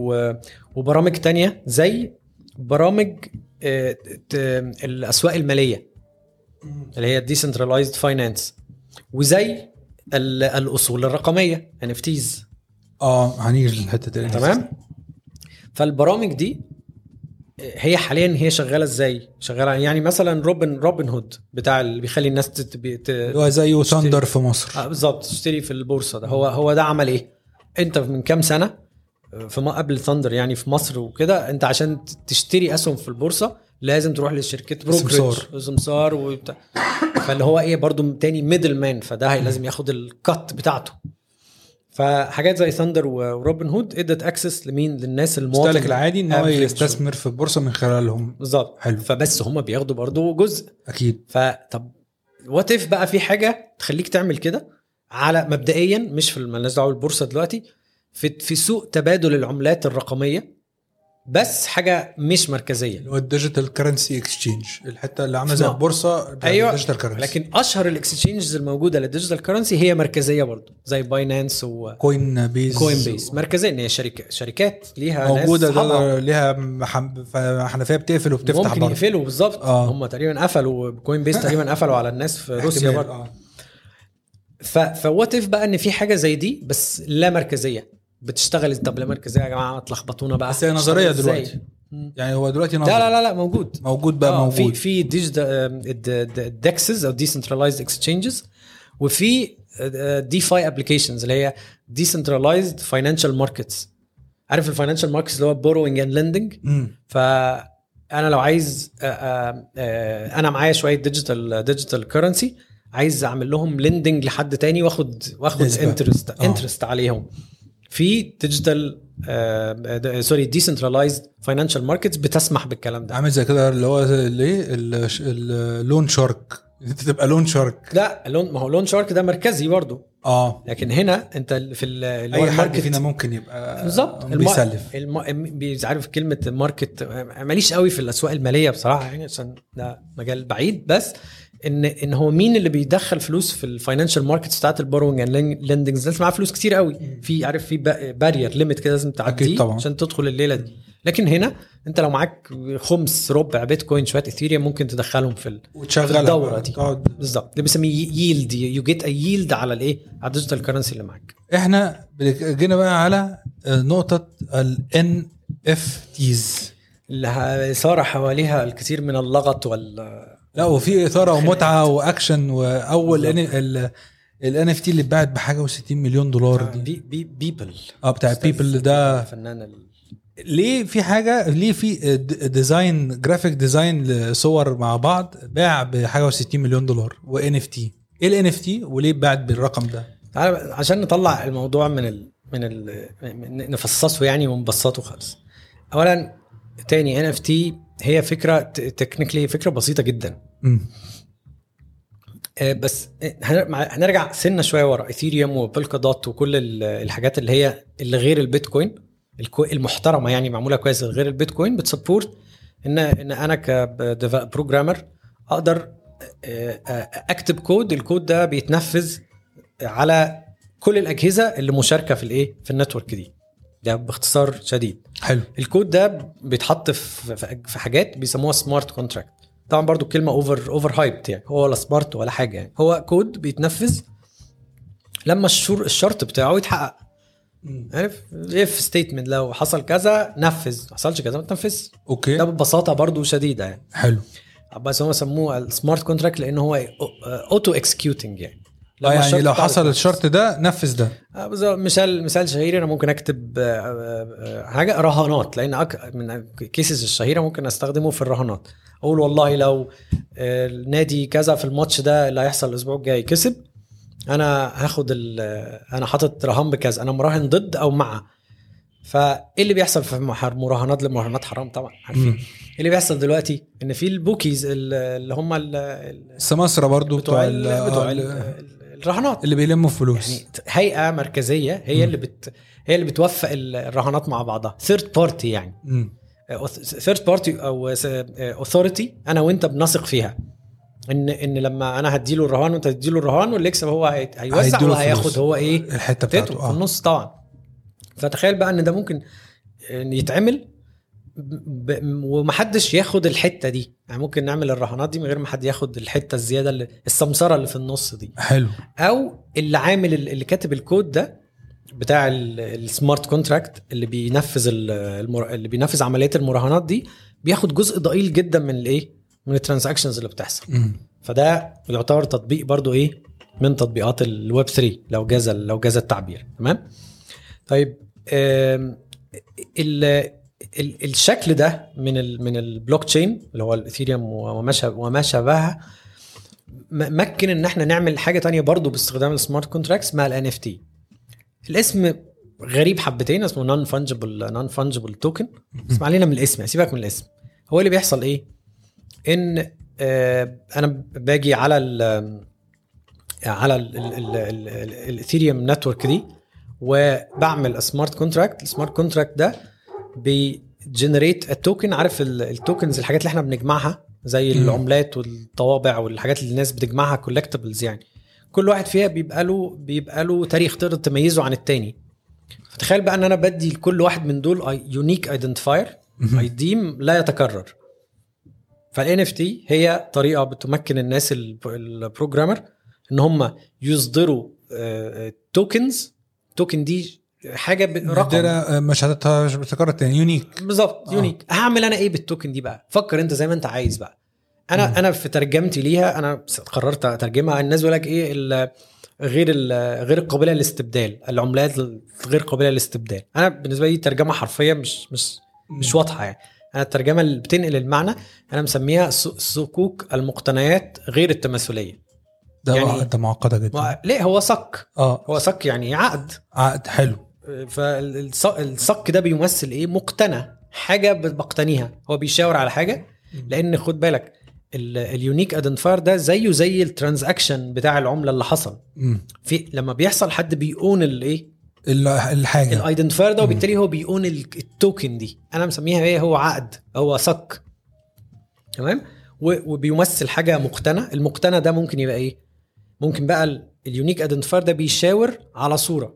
وبرامج تانية زي برامج آه، الأسواق المالية اللي هي decentralized finance وزي ال- الأصول الرقمية NFTs آه هنيجي للحتة دي تمام؟ فالبرامج دي هي حاليا هي شغالة إزاي؟ شغالة يعني مثلا Robin Robinhood بتاع اللي بيخلي الناس تت... هو زيه Thndr في مصر. آه بالظبط تشتري في البورصة ده. هو هو ده عمل إيه؟ أنت من كام سنة؟ في ما قبل Thndr يعني في مصر وكده أنت عشان تشتري أسهم في البورصة لازم تروح لشركه brokerage سمسار. وبتاع. فاللي هو إيه برضو تاني middleman فده لازم ياخد ال cut بتاعته. فحاجات زي Thndr و Robinhood ادت access لمين؟ للناس المواطن المستهلك العادي إن هو. يستثمر في البورصه من خلالهم. بالظبط. حلو. فبس هم بياخدوا برضو جزء. أكيد. فطب what if بقى في حاجة تخليك تعمل كده؟ على مبدئيا مش في مالناش دعوة بالبورصة دلوقتي في في سوق تبادل العملات الرقمية. بس حاجة مش مركزية. اللي هو ال digital currency exchange الحتة اللي عاملة زي. البورصه أيوه. ال digital currency لكن أشهر ال exchanges الموجودة لل digital currency هي مركزية برضو زي Binance و Coin Coinbase مركزية إن هي شركة شركات ليها موجودة ناس. ده ليها حنفية بتقفل وبتفتح ممكن برضه يقفلوا بالظبط. آه. هم تقريبا قفلوا Coinbase تقريبا قفلوا على الناس في روسيا برضه آه. ف what if بقى إن في حاجة زي دي بس لا مركزية؟ بتشتغل طب لا مركزيه يا جماعة تلخبطونا بقى بس هي نظرية؟ دلوقتي. يعني هو دلوقتي نظري لا لا لا موجود موجود بقى آه، في موجود في digital DEXs أو decentralized exchanges وفي DeFi applications اللي هي decentralized financial markets عارف ال financial markets اللي هو borrowing and lending مم. فانا لو عايز آه، آه، آه، أنا معايا شوية digital digital currency عايز أعمل لهم lending لحد تاني واخد واخد. interest آه. interest عليهم في digital sorry decentralized financial markets بتسمح بالكلام ده. عامل زي كده اللي هو الايه ال loan shark انت تبقى loan shark لا loan ما هو loan shark ده مركزي برضو آه. لكن هنا انت في ال- اللي هو أي حد فينا ممكن يبقى بالظبط. بيسلف. الم... عارف كلمة market ماليش قوي في الأسواق المالية بصراحة يعني عشان ده مجال بعيد بس إن إن هو مين اللي بيدخل فلوس في ال financial markets بتاعت ال borrowing and lendings لازم معاه فلوس كتير قوي. في عارف في barrier limit كده لازم تعديه. عشان تدخل الليلة دي. لكن هنا أنت لو معاك خمس ربع بيتكوين شوية اثيريوم ممكن تدخلهم في ال- وتشغلها الدورة بقى. دي. تقعد بالظبط. ده بيسميه yield you get a yield على الإيه؟ على ال digital currency اللي معاك. إحنا جينا بقى على نقطة ال NFTs اللي ه- صار حواليها الكثير من اللغط وال لا وفي إثارة ومتعة وأكشن وأول ال ال NFT اللي اتباعت بحاجة و60 مليون دولار دي. بي بي Beeple آه بتاع Beeple ده. فنان ال... ليه في حاجة ليه في design graphic design لصور مع بعض باع بحاجة و60 مليون دولار و NFT إيه ال NFT وليه اتباعت بالرقم ده؟ عشان نطلع الموضوع من ال... من ال... من- نفصصه يعني ونبسطه خالص. اولا تاني NFT هي فكرة technically فكرة بسيطة جدا. آه، بس آه، هنرجع سنة شوية ورا. ايثيريوم وبولكا دوت وكل ال- الحاجات اللي هي اللي غير البيتكوين المحترمة يعني معمولة كويس غير البيتكوين بت support ان إن أنا ك programmer أقدر آه، أكتب كود الكود ده بيتنفذ على كل الأجهزة اللي مشاركة في الإيه في ال network دي. ده باختصار شديد. حلو. الكود ده بيتحط في في- حاجات بيسموها smart contract طبعا برضو الكلمة over over hyped يعني هو ولا smart ولا حاجة يعني. هو كود بيتنفذ لما الشر الشرط بتاعه يتحقق. عارف؟ if statement لو حصل كذا نفذ ما حصلش كذا ما تنفذش. okay. ده ببساطة برضو شديدة يعني. حلو. بس هم سموه ال smart contract لأن هو auto executing يعني. آه يعني الشرط لو حصل. الشرط ده نفذ ده آه،. مثال مثال شهير أنا ممكن أكتب آه، آه، آه، حاجة رهانات لأن أك... من ال cases الشهيرة ممكن أستخدمه في الرهانات أقول والله لو آه، النادي كذا في الماتش ده اللي هيحصل الأسبوع الجاي كسب أنا هاخد ال... أنا حاطط رهان بكذا أنا مراهن ضد أو مع فإيه اللي بيحصل في مراهنات المراهنات حرام طبعا عارفين. إيه اللي بيحصل دلوقتي إن في ال bookies ال- اللي هم ال- ال- السماسرة برضو بتوع بتوع, ال- بتوع آه، ال- الرهانات. اللي بيلموا فلوس. يعني هيئة مركزية هي اللي بت هي اللي بتوفق الرهانات مع بعضها. third party يعني. third party أو authority أنا وأنت بنثق فيها. ان إن لما أنا هديله الرهان وأنت تديله الرهان واللي يكسب هو هي- هيوزع هيديله وهياخد. هو إيه؟ الحتة حتته بتاعته في آه. النص طبعا. فتخيل بقى إن ده ممكن يتعمل ب... ومحدش ياخد الحتة دي. يعني ممكن نعمل الرهانات دي من غير ما حد ياخد الحتة الزيادة اللي السمسرة اللي في النص دي. حلو. أو اللي عامل اللي كاتب الكود ده بتاع ال- ال smart contract اللي بينفذ ال- المر... اللي بينفذ عمليات المراهنات دي بياخد جزء ضئيل جدا من الإيه؟ من ال transactions اللي بتحصل. مم. فده يعتبر تطبيق برضو إيه؟ من تطبيقات الويب 3 لو جاز لو جاز التعبير. تمام؟ طيب آم، ال- الشكل ده من ال من البلوك تشين اللي هو الاثيريوم وما شابه وما شابهها ممكن إن إحنا نعمل حاجة تانية برضو باستخدام ال smart contracts اسمها ال NFT الاسم غريب حبتين اسمه non-fungible non-fungible token اسم ما علينا من الاسم سيبك من الاسم. هو اللي بيحصل إيه؟ إن آه، أنا باجي على ال على الاثيريوم network دي وبعمل smart contract ال smart contract ده بي generate ال token عارف ال- ال tokens الحاجات اللي إحنا بنجمعها زي. العملات والطوابع والحاجات اللي الناس بتجمعها collectibles يعني كل واحد فيها بيبقى له بيبقى له تاريخ تقدر تميزه عن التاني فتخيل بقى إن أنا بدي لكل واحد من دول unique identifier مهم. ID لا يتكرر فال NFT هي طريقة بتمكن الناس ال- ال programmer إن هم يصدروا tokens token دي حاجة رقم. آه، مش بتتكرر تاني. unique. بالظبط آه. unique. هعمل أنا إيه بال token دي بقى؟ فكر أنت زي ما أنت عايز بقى. أنا مم. أنا في ترجمتي ليها أنا قررت أترجمها. الناس بيقول لك إيه ال- غير ال- غير القابله للاستبدال. العملات غير قابله للاستبدال. أنا بالنسبة لي ترجمة حرفيه مش مش مش واضحة يعني. أنا الترجمة اللي بتنقل المعنى أنا مسميها صكوك المقتنيات غير التماثلية. ده يعني- ده معقدة جدا. ليه؟ هو صك آه. هو صك يعني عقد. عقد حلو. فالصك ده بيمثل إيه؟ مقتنى حاجة بقتنيها. هو بيشاور على حاجة. لأن خد بالك ال- ال unique identifier ده زيه زي ال transaction بتاع العملة اللي حصل. في لما بيحصل حد بي own الايه ال- الحاجة. ال identifier ده. وبالتالي هو بي own ال- ال token دي. أنا مسميها إيه؟ هو عقد. هو صك. تمام؟ وبيمثل حاجة مقتنى المقتنى ده ممكن يبقى إيه؟ ممكن بقى ال- ال unique identifier ده بيشاور على صورة.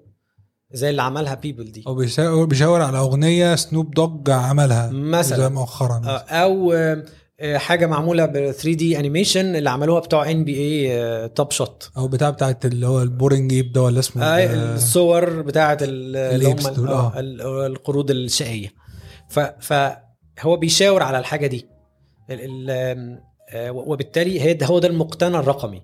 زي اللي عملها Beeple دي. أو بيشاور على أغنية سنوب دوج عملها. مثلا. مؤخرا. آه، أو آه، حاجة معمولة ب 3D animation اللي عملوها بتوع NBA Top Shot أو بتاع بتاعت اللي هو ال Boring Ape ده ولا اسمه؟ آه، الصور اللي هم آه، آه. ال- القرود الشقية. فهو بيشاور على الحاجة دي. وبالتالي هي ده هو ده المقتنى الرقمي.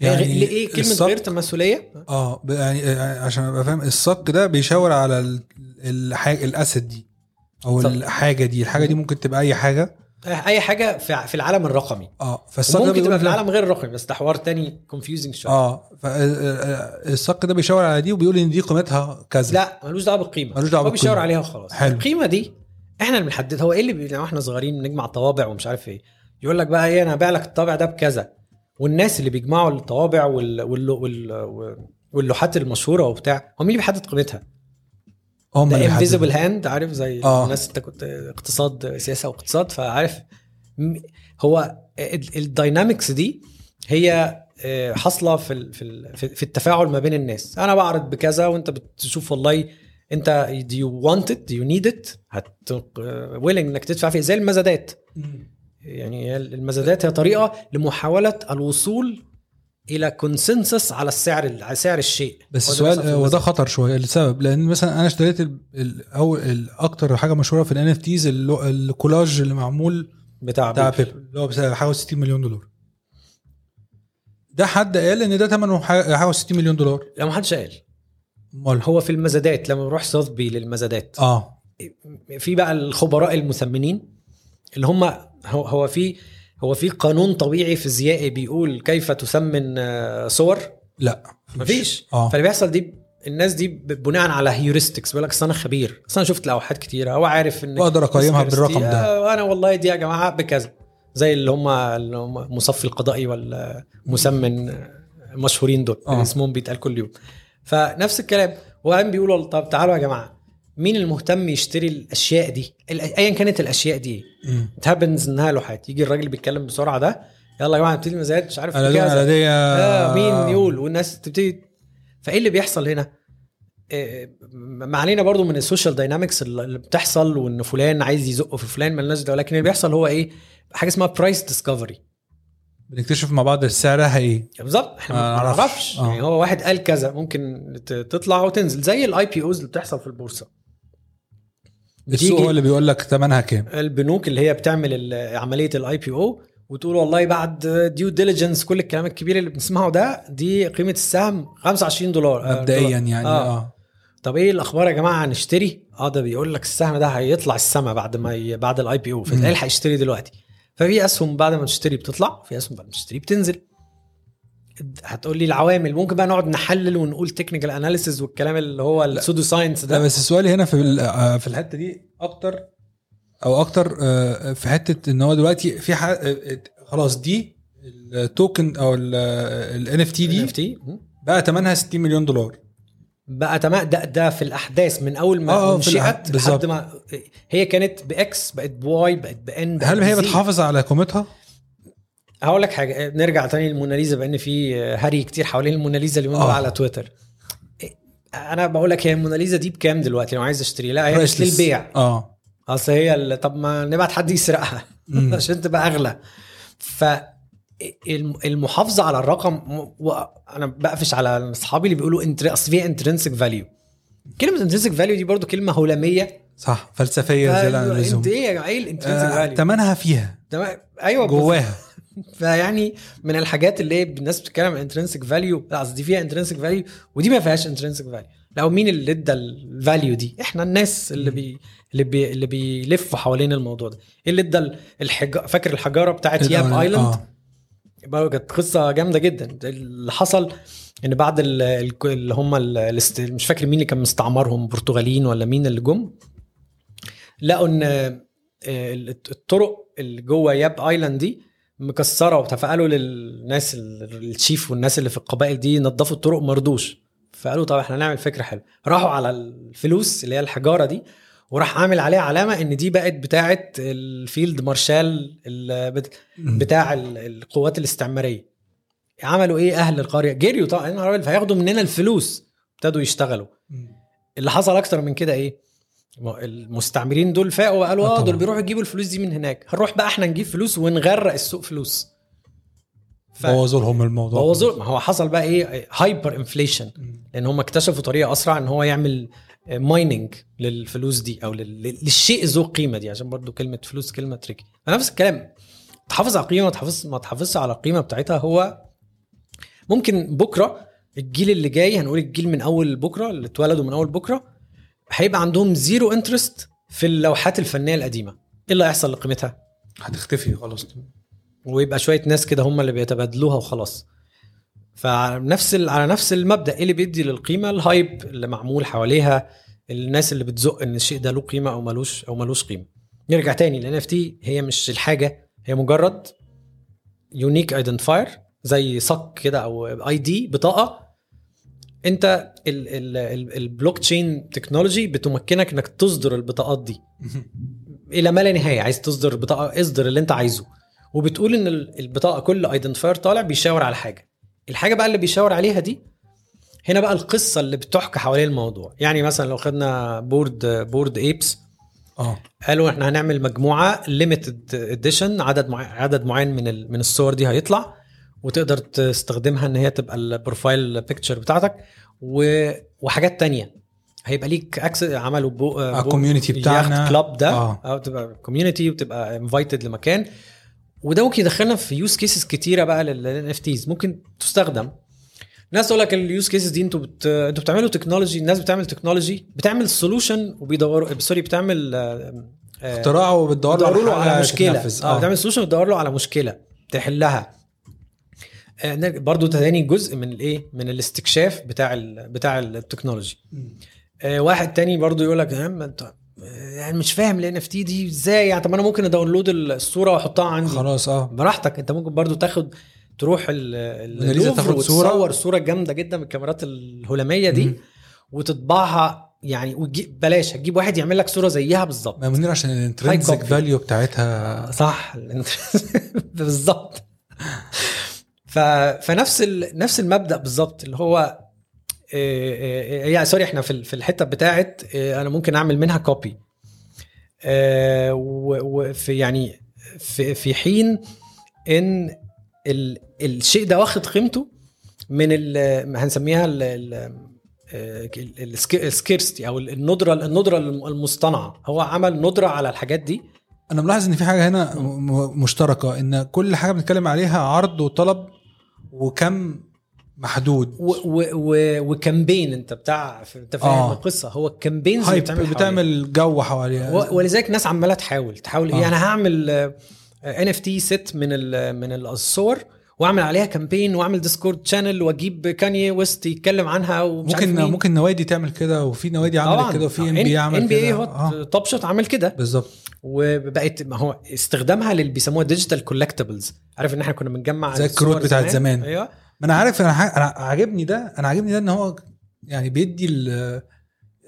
يعني إيه كلمة الصك- غير تماثليه آه يعني آه، عشان أبقى فاهم الصك ده بيشاور على ال- الحاجة ال asset دي أو صح. الحاجة دي. الحاجة دي ممكن تبقى أي حاجة. اي حاجة في في العالم الرقمي. آه فالصك ممكن تبقى في العالم غير الرقمي بس ده حوار تاني confusing شوية. آه فالصك ده بيشاور على دي وبيقول إن دي قيمتها كذا. لا ملوش دعوة بالقيمة. ملوش دعوة هو بيشاور. عليها وخلاص. حلو. القيمة دي إحنا اللي بنحددها هو إيه اللي بي... إحنا صغيرين بنجمع طوابع ومش عارف إيه. يقول لك بقى إيه أنا هبيع لك الطابع ده بكذا. والناس اللي بيجمعوا الطوابع وال... وال... وال... واللوحات المشهورة وبتاع هم مين اللي بيحدد قيمتها؟ هم ال invisible. hand عارف؟ زي آه. الناس انت كنت اقتصاد سياسة واقتصاد فعارف؟ هو ال dynamics دي هي آه، حاصلة في في ال- في في التفاعل ما بين الناس. أنا بعرض بكذا وأنت بتشوف والله أنت do you want it do you need it هت willing إنك تدفع فيه. زي المزادات. يعني المزادات هي طريقة لمحاولة الوصول إلى consensus على السعر على سعر الشيء. بس هو ده السؤال في وده. خطر شوية لسبب لأن مثلا أنا اشتريت ال- أكتر حاجة مشهورة في ال NFTs ال collage اللي معمول بتاع بتاع Beeple. اللي هو بسعر حوالي 60 مليون دولار. ده حد قال إن ده ثمنه ح- حوالي 60 مليون دولار؟ لا ما حدش قال. أمال. هو في المزادات لما نروح سوثبي للمزادات. آه. في بقى الخبراء المثمنين اللي هم هو هو في هو في قانون طبيعي فيزيائي بيقول كيف تثمن آه، صور؟ لا. مفيش. آه. فاللي بيحصل دي الناس دي بناء على هيورستكس بيقول لك أصل أنا خبير. أصل أنا شفت لوحات كتيرة هو عارف ان واقدر أقيمها بالرقم ده. وأنا والله دي يا جماعة بكذا. زي اللي هم اللي هم مصفي القضائي والمسمن مشهورين دول آه. اسمهم بيتقال كل يوم. فنفس الكلام. وبعدين بيقولوا طب تعالوا يا جماعة. مين المهتم يشتري الأشياء دي ايا كانت الأشياء دي مم. it happens إنها لوحات يجي الراجل بيتكلم بسرعة ده يلا يا جماعة نبتدي المزايد مش عارف أنا دي كذا. أنا دي آه مين يقول والناس تبتدي فإيه اللي بيحصل هنا؟ آه، ما علينا برضو من ال social dynamics اللي بتحصل وإن فلان عايز يزق في فلان مالناش دعوه لكن اللي بيحصل هو إيه؟ حاجة اسمها price discovery بنكتشف مع بعض سعرها إيه بالظبط إحنا آه، ما نعرفش. نعرفش آه. يعني هو واحد قال كذا ممكن تطلع وتنزل زي ال IPOs اللي بتحصل في البورصة السوق هو اللي بيقول لك ثمنها كام؟ البنوك اللي هي بتعمل عملية ال IPO وتقول والله بعد due diligence كل الكلام الكبير اللي بنسمعه ده دي قيمة السهم 25 دولار آه، مبدئيا دولار. يعني آه. آه. طب إيه الأخبار يا جماعة؟ هنشتري؟ آه ده بيقول لك السهم ده هيطلع السما بعد ما ي... بعد ال IPO فالحق اشتري دلوقتي. ففي أسهم بعد ما تشتري بتطلع في أسهم بعد ما تشتري بتنزل. هتقول لي العوامل ممكن بقى نقعد نحلل ونقول technical analysis والكلام اللي هو ال pseudo science لا ده بس سؤالي هنا في آه، في الحتة دي أكتر أو أكتر آه، في حتة إن هو دلوقتي في آه، خلاص دي ال token أو ال NFT دي NFT. بقى ثمنها 60 مليون دولار بقى تمام ده ده في الأحداث من أول ما انشئت. لحد ما هي كانت ب X بقت ب Y بقت ب N هل هي. بتحافظ على قيمتها؟ هقول لك حاجة نرجع تاني للموناليزا بأن في هري كتير حوالين الموناليزا اليومين دول آه. على تويتر. أنا بقول لك هي الموناليزا دي بكام دلوقتي؟ لو عايز أشتري لا هي مش. للبيع. آه. أصل هي طب ما نبعت حد يسرقها. عشان تبقى أغلى. ف الم- المحافظة على الرقم وأنا بقفش على أصحابي اللي بيقولوا intr... أصل فيها intrinsic value كلمة intrinsic value دي برضو كلمة هولمية. صح فلسفية زياده عن اللزوم. إنت إيه يا جماعة إيه ال intrinsic value ثمنها فيها. تمام أيوه جواها. فيعني من الحاجات اللي الناس بتتكلم عن intrinsic value لا قصدي فيها intrinsic value ودي ما فيهاش intrinsic value لا مين اللي ادى ال value دي؟ إحنا الناس اللي بي اللي بي اللي بيلفوا حوالين الموضوع ده. إيه اللي ادى الحج... فاكر الحجارة بتاعت Yap Island آه. بقى كانت قصة جامدة جدا. اللي حصل إن بعد ال- ال- اللي هم مش فاكر مين اللي كان مستعمرهم برتغاليين ولا مين اللي جم؟ لقوا إن آه، الطرق اللي جوه Yap Island دي مكسرة فقالوا للناس ال- chief والناس اللي في القبائل دي نظفوا الطرق مرضوش. فقالوا طب إحنا نعمل فكرة حلوة. راحوا على الفلوس اللي هي الحجارة دي وراح عامل عليها علامة إن دي بقت بتاعه الفيلد مارشال. بتاع ال- القوات الاستعمارية. عملوا إيه أهل القرية؟ جريوا طبعا. فهياخدوا مننا الفلوس. ابتدوا يشتغلوا. اللي حصل أكتر من كده إيه؟ المستعمرين دول فاقوا وقالوا آه آه طبعا. دول بيروحوا يجيبوا الفلوس دي من هناك. هنروح بقى إحنا نجيب فلوس ونغرق السوق فلوس. ف- بوظوا لهم الموضوع بوظوا ما هو حصل بقى إيه؟ hyper inflation. لأن هم اكتشفوا طريقة أسرع إن هو يعمل mining للفلوس دي أو لل- للشيء ذو قيمة دي عشان برضو كلمة فلوس كلمة tricky فنفس الكلام. تحافظ على القيمه ما تحافظ ما تحافظش على القيمه بتاعتها هو ممكن بكرة الجيل اللي جاي هنقول الجيل من أول بكرة اللي اتولدوا من أول بكرة هيبقى عندهم zero interest في اللوحات الفنية القديمة. إيه اللي هيحصل لقيمتها؟ هتختفي خلاص. ويبقى شوية ناس كده هم اللي بيتبادلوها وخلاص. فعلى نفس ال- على نفس المبدأ إيه اللي بيدي للقيمة؟ ال hype اللي معمول حواليها الناس اللي بتزق إن الشيء ده له قيمة أو ملوش أو ملوش قيمة. نرجع تاني ال NFT هي مش الحاجة هي مجرد unique identifier زي صك كده أو ID بطاقة انت ال blockchain technology بتمكنك انك تصدر البطاقات دي. إلى ما لا نهاية عايز تصدر بطاقة اصدر اللي انت عايزه. وبتقول إن ال- البطاقة كل identifier طالع بيشاور على حاجة. الحاجة بقى اللي بيشاور عليها دي هنا بقى القصة اللي بتحكى حوالين الموضوع. يعني مثلا لو خدنا Bored Bored Apes آه. قالوا إحنا هنعمل مجموعة limited edition عدد معين عدد معين من من الصور دي هيطلع. وتقدر تستخدمها إن هي تبقى ال profile picture بتاعتك و... وحاجات تانية. هيبقى ليك access عملوا بو آه، community بتاعنا. club ده. آه. أو تبقى community وتبقى invited لمكان. وده ممكن يدخلنا في use cases كتيرة بقى لل NFTs ممكن تستخدم. ناس تقول لك ال use cases دي أنتوا بت... أنتوا بتعملوا technology الناس بتعمل technology بتعمل solution وبيدوروا sorry بتعمل آه، آه، اختراع وبتدور بتدور له على مشكلة. آه بتعمل solution وتدور له على مشكلة تحلها. آه، برضو تاني جزء من الايه من الاستكشاف بتاع ال... بتاع ال technology آه، واحد تاني برضو يقول لك انت يعني مش فاهم ال NFT دي إزاي يعني طب أنا ممكن ا download الصورة وأحطها عندي خلاص آه براحتك أنت ممكن برضو تاخد تروح اللوفر تاخد صورة. وتصور صورة جامدة جدا من الكاميرات الهلاميه دي مم. وتطبعها يعني وتجيب بلاش هتجيب واحد يعمل لك صورة زيها بالظبط ما منير عشان ال intrinsic. value بتاعتها صح بالظبط. فنفس ال... نفس المبدأ بالظبط اللي هو إيه إيه يعني sorry إحنا في في الحتة بتاعت أنا ممكن أعمل منها copy وفي يعني في في حين إن ال... الشيء ده واخد قيمته من ال... هنسميها ال... ال... ال scarcity أو الندرة الندرة المصطنعة. هو عمل ندرة على الحاجات دي. أنا ملاحظ إن في حاجة هنا مشتركة إن كل حاجة بنتكلم عليها عرض وطلب وكم محدود و campaign انت بتاع انت فاهم آه. القصة هو ال campaigns اللي بتعمل. بتعمل جو حواليها ولذلك ناس عمالة تحاول تحاول آه. أنا هعمل NFT set من ال من الصور وأعمل عليها campaign وأعمل Discord channel وأجيب كاني ويست يتكلم عنها ومش عارف ممكن مين. ممكن نوادي تعمل كده وفي نوادي عملت كده وفي NB عمل NBA كده هو آه. Top Shot عمل كده بالظبط وبقت ما هو استخدامها اللي بيسموها digital collectibles عارف إن إحنا كنا بنجمع زي الكروت بتاعت زمان. أيوه. ما أنا عارف أنا ح- أنا عاجبني ده أنا عاجبني ده إن هو يعني بيدي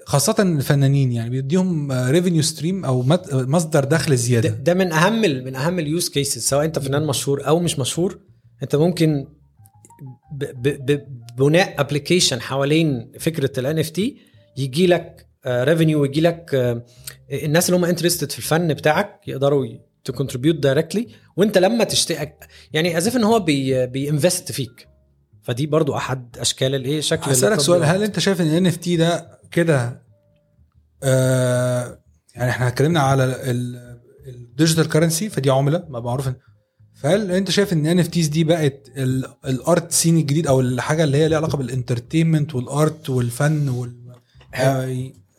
خاصة الفنانين يعني بيديهم revenue stream أو مصدر دخل ده, زيادة. ده من أهم من أهم ال use cases سواء أنت فنان مشهور أو مش مشهور. أنت ممكن ب ب ب بناء application حوالين فكرة ال NFT يجي لك revenue ويجي لك آه، الناس اللي هم interested في الفن بتاعك يقدروا ت contribute directly وانت لما تشتري يعني as if إن هو بي بي invest فيك فدي برضو أحد أشكال الإيه شكل هسألك سؤال. هل أنت شايف إن NFT ده كده آه يعني إحنا اتكلمنا على ال digital currency فدي عملة ما معروف فهل أنت شايف إن NFTs دي بقت ال- ال art scene الجديد أو الحاجة اللي هي ليها علاقة بال entertainment وال art والفن وال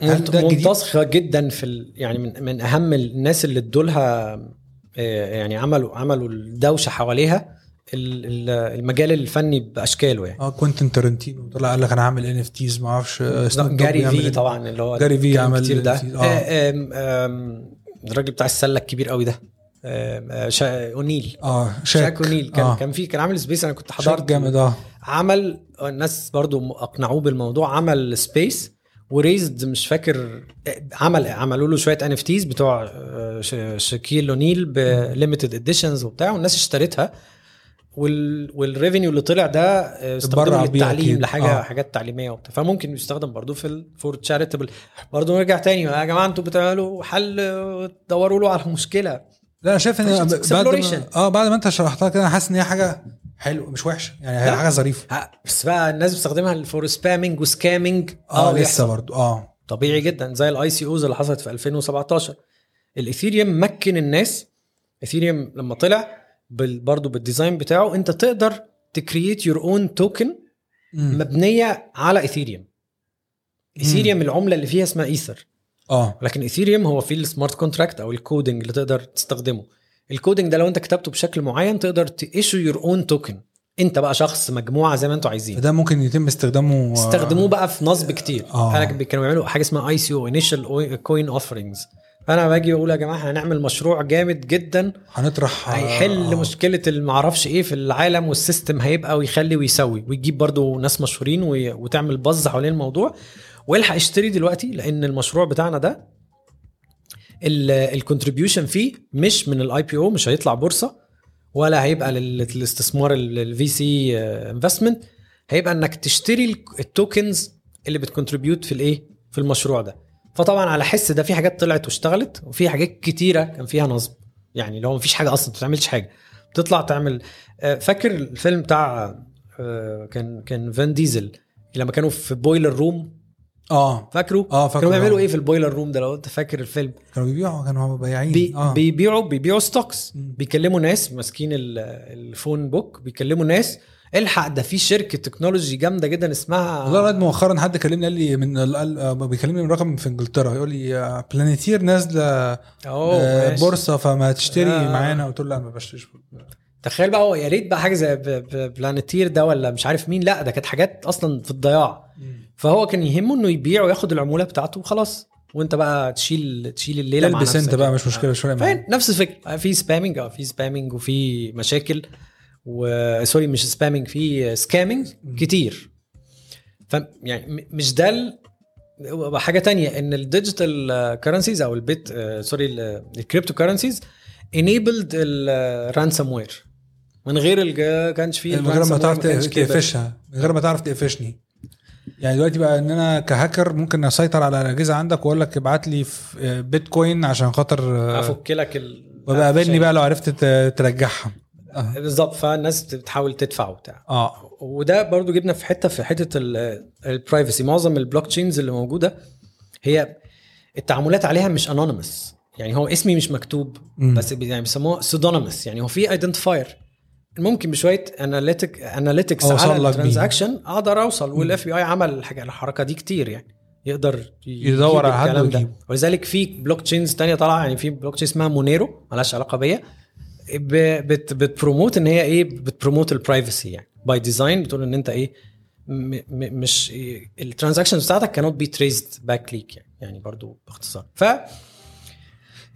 آه،؟ منتصفه جدا في ال... يعني من, من أهم الناس اللي ادوا لها آه، يعني عملوا عملوا الدوشة حواليها ال- ال- المجال الفني بأشكاله يعني آه كوينتن تارنتينو طلع قال لك أنا هعمل NFTs ما أعرفش آه، Gary Vee. طبعا اللي هو Gary Vee عمل كتير ده NFT. آه. آم، الراجل بتاع السلة الكبير قوي ده آه، شا... أونيل آه شاك شاك أونيل كان آه. آه. كان في كان عامل space أنا كنت شاك حضرت جامد آه عمل الناس برضو أقنعوه بالموضوع عمل space و raised مش فاكر عمل عملوا له شوية NFTs بتوع شاكيل أونيل ب limited editions وبتاع والناس اشترتها وال وال revenue اللي طلع ده آه، استخدمه للتعليم. لحاجة آه. حاجات تعليمية وبتاع فممكن يستخدم برضو في ال for charitable برضو نرجع تاني يا جماعة أنتوا بتعملوا حل تدوروا له على مشكلة لا أنا شايف إن بعد ما. آه بعد ما أنت شرحتها كده أنا حاسس إن هي حاجة حلوة مش وحشه يعني هي. حاجة ظريفة. بس بقى الناس بتستخدمها for spamming و scamming آه لسه بيحصل. برضو. آه. طبيعي جدا زي ال ICOs اللي حصلت في 2017 ال Ethereum مكن الناس. Ethereum لما طلع بال برضه بال design بتاعه انت تقدر ت create your own token. مبنية على Ethereum Ethereum العملة اللي فيها اسمها ايثر آه. لكن Ethereum هو فيه ال smart contract أو ال coding اللي تقدر تستخدمه. ال coding ده لو انت كتبته بشكل معين تقدر ت issue your own token انت بقى شخص مجموعة زي ما أنتوا عايزين. فده ممكن يتم استخدامه استخدموه بقى في نصب كتير. آه. كانوا بيعملوا حاجة اسمها ICO initial coin offerings فانا باجي أقول يا جماعة هنعمل مشروع جامد جدا. هنطرح آه، هيحل آه. مشكلة المعرفش إيه في العالم وال system هيبقى ويخلي ويسوي. ويجيب برضو ناس مشهورين وتعمل buzz حوالين الموضوع. والحق اشتري دلوقتي لأن المشروع بتاعنا ده ال contribution فيه مش من ال IPO مش هيطلع بورصة ولا هيبقى لل- للاستثمار ال VC investment هيبقى إنك تشتري ال- ال tokens اللي بت contribute في الإيه؟ في المشروع ده. فطبعا على حس ده في حاجات طلعت واشتغلت وفي حاجات كتيرة كان فيها نصب. يعني لو مفيش حاجة أصلا ما بتعملش حاجة. بتطلع تعمل آه، فاكر الفيلم بتاع آه، كان كان فان ديزل لما كانوا في Boiler Room آه. فاكره؟ آه فاكره كانوا بيعملوا آه. إيه في ال Boiler Room ده؟ لو أنت فاكر الفيلم. كانوا بيبيعوا كانوا بياعين بي آه. بيبيعوا بيبيعوا stocks. بيكلموا ناس ماسكين ال- ال phone book بيكلموا ناس الحق ده في شركة technology جامدة جدا اسمها والله لغايه مؤخرا حد كلمني قال لي من آه، بيكلمني من رقم في إنجلترا. يقول لي آه، Palantir نازلة آه،. بورصة فما تشتري آه. معانا. قلت له لا ما بشتريش تخيل بقى هو يا ريت بقى حاجة زي Palantir ده ولا مش عارف مين. لا ده كانت حاجات أصلا في الضياع. فهو كان يهمه إنه يبيع وياخد العمولة بتاعته وخلاص. وأنت بقى تشيل تشيل الليلة مع البس انت نفسك. بقى مش مشكلة مش معايا فاهم نفس الفكرة. في spamming آه في spamming وفي مشاكل. و sorry مش spamming في scamming كتير. ف يعني مش ده حاجة تانية إن ال digital currencies أو ال bit sorry ال cryptocurrencies enabled ال ransomware من غير الج- كانش فيه من غير ما تعرف. تقفشها من غير ما تعرف تقفشني. يعني دلوقتي بقى إن أنا كهاكر ممكن أسيطر على الاجهزه عندك وأقول لك ابعت لي في بيتكوين عشان خاطر آه، أفك لك ال وبقى قابلني بقى لو عرفت ترجعها. آه. بالظبط فالناس بتحاول تدفع وبتاع. آه. وده برضو جبنا في حتة في حتة ال privacy معظم ال blockchains اللي موجودة هي التعاملات عليها مش anonymous يعني هو اسمي مش مكتوب. بس يعني بيسموه pseudonymous يعني هو في identifier ممكن بشوية analytic analytics على. ال transaction أقدر أوصل وال FBI عمل الحاجة الحركة دي كتير يعني يقدر يدور على حد الكلام ده. ولذلك في blockchains تانية طالعة يعني في بلوك تشين اسمها مونيرو مالهاش علاقة بيا. بت بت promote إن هي إيه؟ بت promote ال privacy يعني. by design بتقول إن أنت إيه؟ م م مش ال transactions بتاعتك كانوت بي تريسد باك ليك يعني. يعني برضو باختصار. ف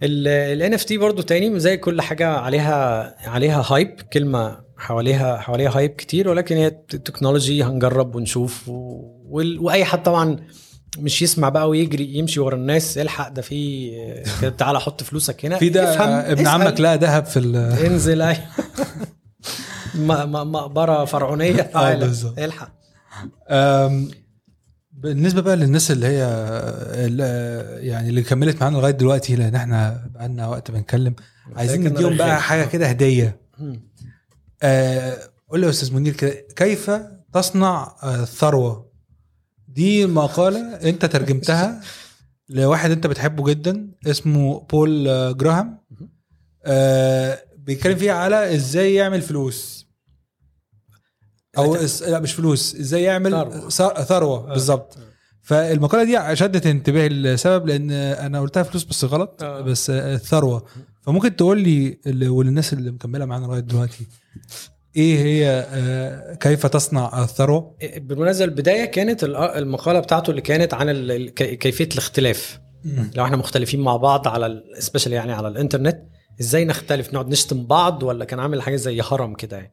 ال NFT برضو تاني زي كل حاجة عليها عليها hype كلمة حواليها حواليها hype كتير ولكن هي technology هنجرب ونشوف و... وأي حد طبعا مش يسمع بقى ويجري يمشي ورا الناس الحق ده في تعالى حط فلوسك هنا في ده آه، ابن اسأل. عمك لقى ذهب في ال انزل اي م- مقبرة فرعونية تعالى بالظبط. الحق بالنسبة بقى للناس اللي هي اللي يعني اللي كملت معانا لغاية دلوقتي لأن إحنا بقالنا وقت بنتكلم عايزين نديهم بقى. حاجة كده هدية. آه، قول لي يا أستاذ منير كده كيف تصنع آه، الثروه دي مقالة أنت ترجمتها لواحد أنت بتحبه جدا اسمه بول آه، جراهام. آه، بيتكلم فيها على إزاي يعمل فلوس. أو إس- لا مش فلوس. إزاي يعمل ثروة. ثروة, ثروة بالظبط فالمقالة دي شدت انتباهي لسبب لأن أنا قلتها فلوس بس غلط آه. بس آه، الثروة. فممكن تقول لي وللناس اللي مكملة معانا لغاية دلوقتي إيه هي آه، كيف تصنع الثروة؟ بالمناسبه البداية كانت ال- المقالة بتاعته اللي كانت عن كيفية الاختلاف. لو إحنا مختلفين مع بعض على social يعني على الإنترنت إزاي نختلف؟ نقعد نشتم بعض ولا كان عامل حاجة زي هرم كده يعني؟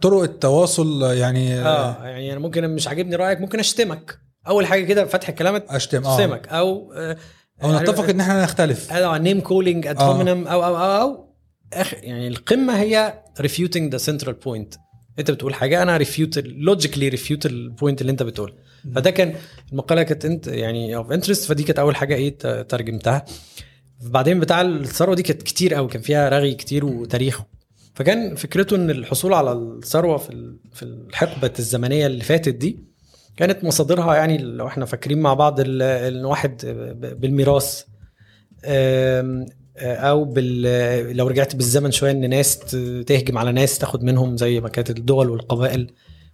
طرق التواصل يعني آه يعني أنا ممكن مش عاجبني رأيك ممكن أشتمك. أول حاجة كده فتح الكلام أشتم آه. أشتمك. أو آه، أو نتفق إن إحنا نختلف. name calling ad أو أو أو أو. أخ يعني القمة هي refuting the central point أنت بتقول حاجة أنا refute logically refute ال point اللي أنت بتقولها فده كان المقالة كانت إنت يعني of interest فدي كانت أول حاجة إيه ترجمتها. بعدين بتاع الثروة دي كانت كتير قوي كان فيها رغي كتير وتاريخ فكان فكرته إن الحصول على الثروة في في الحقبة الزمنية اللي فاتت دي كانت مصادرها يعني لو إحنا فاكرين مع بعض ال- إن واحد ب- بالميراث آم، أو بال لو رجعت بالزمن شوية إن ناس تهجم على ناس تاخد منهم زي ما كانت الدول والقبائل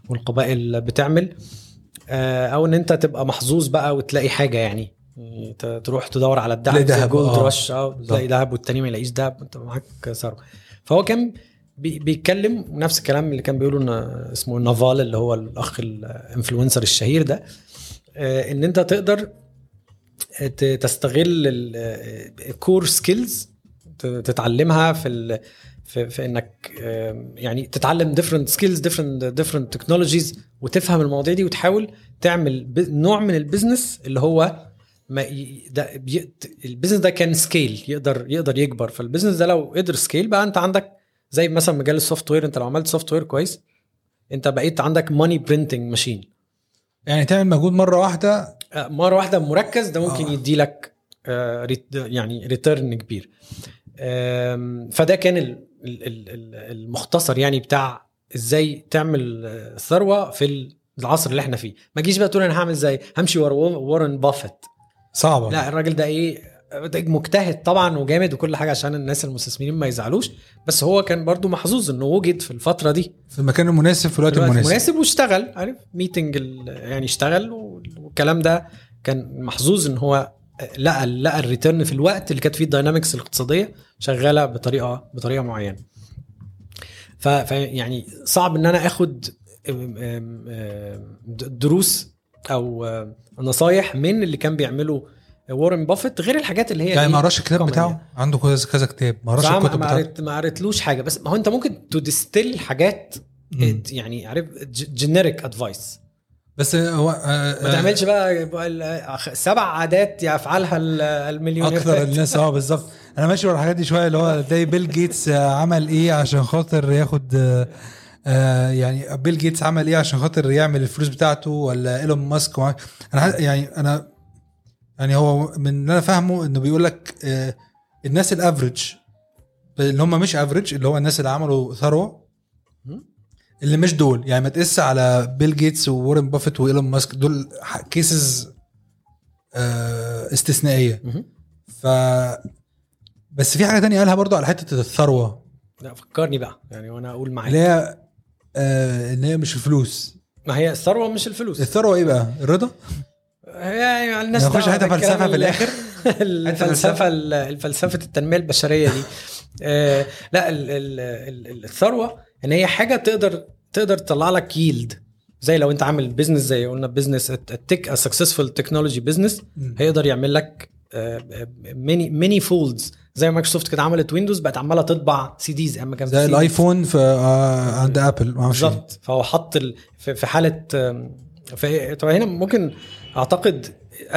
والقبائل بتعمل آه، أو إن أنت تبقى محظوظ بقى وتلاقي حاجة يعني. تروح تدور على الذهب دهب، جولد آه. رش آه تلاقي ذهب والتاني ما يلاقيش ذهب أنت معاك ثروة. فهو كان بيتكلم نفس الكلام اللي كان بيقوله اسمه نافال اللي هو الأخ الإنفلونسر الشهير ده آه، إن أنت تقدر ت- تستغل ال core skills تتعلمها في في, في إنك يعني تتعلم different skills different different technologies وتفهم المواضيع دي وتحاول تعمل نوع من ال business اللي هو ما ده بي- ال business ده can scale يقدر يقدر يكبر. فال business ده لو قدر scale بقى أنت عندك زي مثلا مجال ال software انت لو عملت software كويس انت بقيت عندك money printing machine يعني تعمل مجهود مرة واحدة؟ مرة واحدة مركز ده ممكن آه. يدي لك آه، يعني return كبير. فده كان ال- ال- ال- ال- المختصر يعني بتاع إزاي تعمل آه، ثروة في العصر اللي إحنا فيه. ما تجيش بقى تقول أنا هعمل زي همشي ورا وارن بافيت. صعبة. لا الراجل ده إيه مجتهد طبعا وجامد وكل حاجة عشان الناس المستثمرين ما يزعلوش بس هو كان برضو محظوظ إنه وجد في الفترة دي. في المكان المناسب في الوقت في الوقت المناسب. المناسب واشتغل عارف meeting ال- يعني اشتغل والكلام ده كان محظوظ إن هو لقى لقى ال return في الوقت اللي كانت فيه ال dynamics الاقتصادية شغالة بطريقه بطريقة معينة. ف يعني صعب إن أنا آخد دروس أو نصايح من اللي كان بيعمله وارن بافيت غير الحاجات اللي هي يعني؟ ما قراش الكتاب بتاعه؟ يعني. عنده كذا كذا كتاب. ما قراش الكتب قريت ما قريتلوش حاجة. بس ما هو انت ممكن ت distill حاجات مم. يعني عارف generic advice بس هو آه، ما آه، تعملش بقى سبع عادات يفعلها ال- المليونير. أكتر الناس. آه بالظبط. أنا ماشي ورا الحاجات دي شوية اللي هو زي بيل جيتس عمل إيه عشان خاطر ياخد آه، آه، يعني بيل جيتس عمل إيه عشان خاطر يعمل الفلوس بتاعته ولا إيلون ماسك أنا يعني أنا يعني هو من اللي أنا فاهمه إنه بيقول لك آه، الناس ال average اللي هم مش average اللي هو الناس اللي عملوا ثروة. اللي مش دول. يعني ما تقيس على بيل جيتس وورن بافيت وإيلون ماسك دول cases استثنائية. مهم. ف بس في حاجة تانية قالها برضو على حتة الثروة. لا فكرني بقى يعني وأنا أقول اللي معاك هي آه إن هي مش الفلوس. ما هي الثروة مش الفلوس. الثروة إيه بقى؟ الرضا؟ يعني الناس نخش بالكلام فلسفة في الآخر. الفلسفه الفلسفه التنمية البشرية دي آه، لا ال- ال- ال- الثروة إن هي حاجة تقدر تقدر تطلع لك yield زي لو أنت عامل business زي قلنا business ال tech successful technology business. هيقدر يعمل لك many many folds زي مايكروسوفت كده عملت ويندوز بقت عمالة تطبع CDs أما كان زي الآيفون في آه عند ابل. بالظبط فهو حط. في حالة في طبعا هنا ممكن أعتقد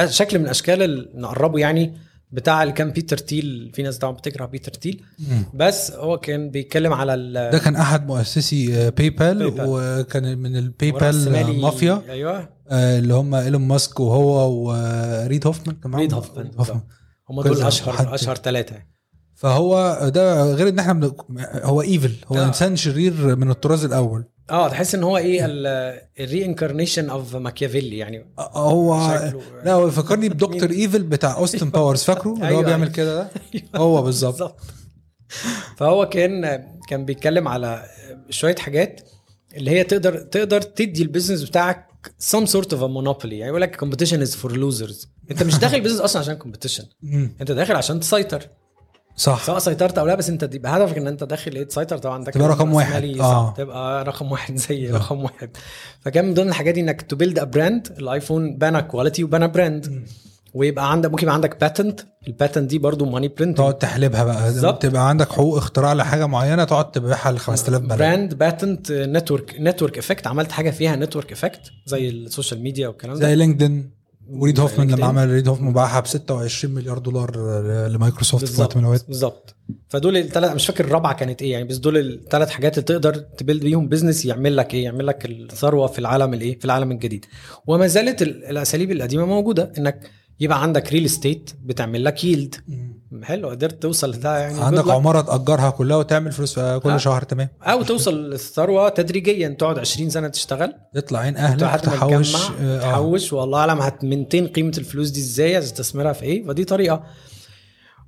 شكل من اشكال ال- نقربه يعني بتاع اللي كان بيتر تيل في ناس طبعا بتكره بيتر تيل. بس هو كان بيتكلم على ال ده كان أحد مؤسسي آه، باي بال باي بال. وكان من الباي بال آه، مافيا أيوه آه، اللي هم إيلون ماسك وهو وريد هوفمان كان معاهم؟ ريد هوفمان هم دول أشهر. أشهر ثلاثة فهو ده غير إن إحنا من هو evil هو آه. انسان شرير من الطراز الأول آه تحس إن هو إيه ال reincarnation of ماكيافيلي يعني. آه، هو شكله- لا هو فكرني بدكتور ايفل بتاع اوستن باورز فاكره؟ اللي هو أيوة، بيعمل أيوة. كده ده؟ هو بالظبط. فهو كان كان بيتكلم على شوية حاجات اللي هي تقدر تقدر تدي ال business بتاعك some sort of a monopoly. يعني يقول لك competition is for losers. أنت مش داخل business أصلا عشان مم. أنت داخل عشان تسيطر. صح. سواء سيطرت أو لا بس أنت تبقى هدفك إن أنت داخل إيه تسيطر طبعا ده تبقى رقم واحد. آه. صح، تبقى رقم واحد زي آه. رقم واحد. فكان من ضمن الحاجات دي إنك ت build a brand الآيفون بنى quality وبنى brand ويبقى عندك ممكن يبقى عندك باتنت الباتنت دي برضو ماني برنت تقعد تحلبها بقى. بالظبط. تبقى عندك حقوق اختراع لحاجة معينة تقعد تبيعها ل 5000 بلد. brand patent network network effect عملت حاجة فيها نتورك افكت زي السوشيال ميديا والكلام ده. زي لينكدين وريد هوفمان. لما عمل ريد هوفمان باعها ب 26 مليار دولار لمايكروسوفت في وقت من الأوقات. بالظبط. فدول الثلاث مش فاكر الرابعة كانت إيه يعني بس دول الثلاث حاجات اللي تقدر ت build بيهم business يعمل لك إيه يعمل لك الثروة في العالم الإيه في العالم الجديد. وما زالت ال- الأساليب القديمة موجودة إنك يبقى عندك real estate بتعمل لك yield حلو قدرت توصل لده يعني عندك. عمارة تأجرها كلها وتعمل فلوس كل آه. شهر تمام. أو توصل للثروة تدريجيا تقعد 20 سنة تشتغل. يطلع عين أهلك تحوش آه، آه. تحوش والله اعلم هت maintain قيمة الفلوس دي إزاي؟ هتستثمرها في إيه؟ فدي طريقة.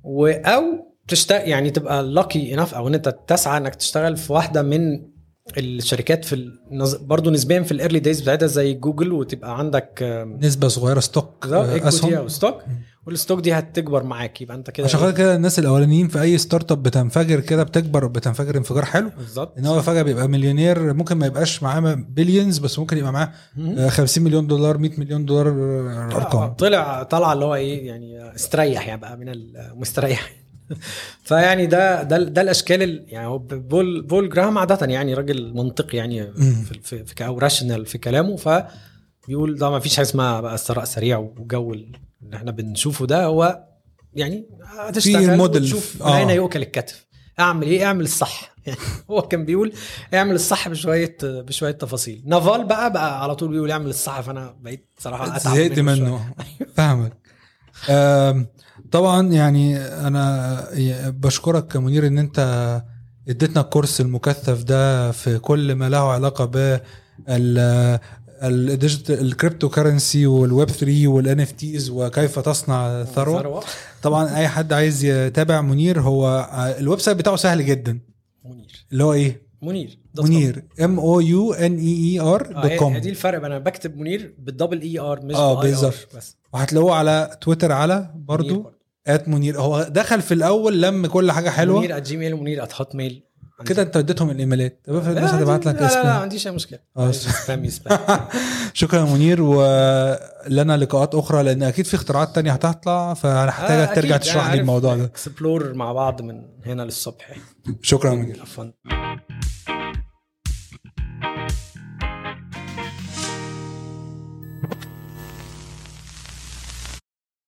أو تشتغل يعني تبقى lucky enough أو إن أنت تسعى إنك تشتغل في واحدة من الشركات في النز... برضه نسبيا في ال early days بتاعتها زي جوجل وتبقى عندك نسبة صغيرة stock آه، أسهم. أو stock وال stock دي هتكبر معاك يبقى أنت كده عشان خاطر كده الناس الأولانيين في أي start up بتنفجر كده بتكبر بتنفجر انفجار حلو. بالظبط. إن هو فجأة بيبقى مليونير ممكن ما يبقاش معاه billions بس ممكن يبقى معاه آه، 50 مليون دولار 100 مليون دولار آه، أرقام. طلع طلع اللي هو إيه يعني استريح يعني بقى من المستريح فيعني ده ده ده الأشكال ال- يعني هو بول بول جراهام عادة يعني راجل منطقي يعني. في في, أو rational في كلامه فبيقول ده ما فيش حاجة اسمها بقى الثراء سريع وجو اللي إحنا بنشوفه ده هو يعني هتشتغل موديل، وتشوف آه. اين يؤكل الكتف اعمل إيه اعمل الصح يعني هو كان بيقول اعمل الصح بشويه بشوية تفاصيل نافال بقى بقى على طول بيقول اعمل الصح فأنا بقيت صراحة أتعب زهقت منه. منه فاهمك طبعا يعني أنا بشكرك كمنير إن أنت اديتنا الكورس المكثف ده في كل ما له علاقة ب ال digital ال cryptocurrency وال web 3 وال NFTs وكيف تصنع ثروة. طبعا أي حد عايز يتابع منير هو ال website بتاعه سهل جدا. منير. اللي هو إيه؟ منير. منير. M O U N E E R dot com دي الفرق أنا بكتب منير بالدبل اي ار مش آه بالظبط. بس. وهتلاقوه على تويتر على برضو. at منير. هو دخل في الأول لم كل حاجة حلوة؟ منير at جيميل ومنير at هوت ميل كده أنت اديتهم الإيميلات. طب افرض الناس هتبعت لك لا لا, لا ما اسم عنديش أي مشكلة. آه. spam شكرا يا منير ولنا لقاءات أخرى لأن أكيد في اختراعات تانية هتطلع فهحتاجك ترجع تشرح لي الموضوع ده. explore مع بعض من هنا للصبح. شكرا منير.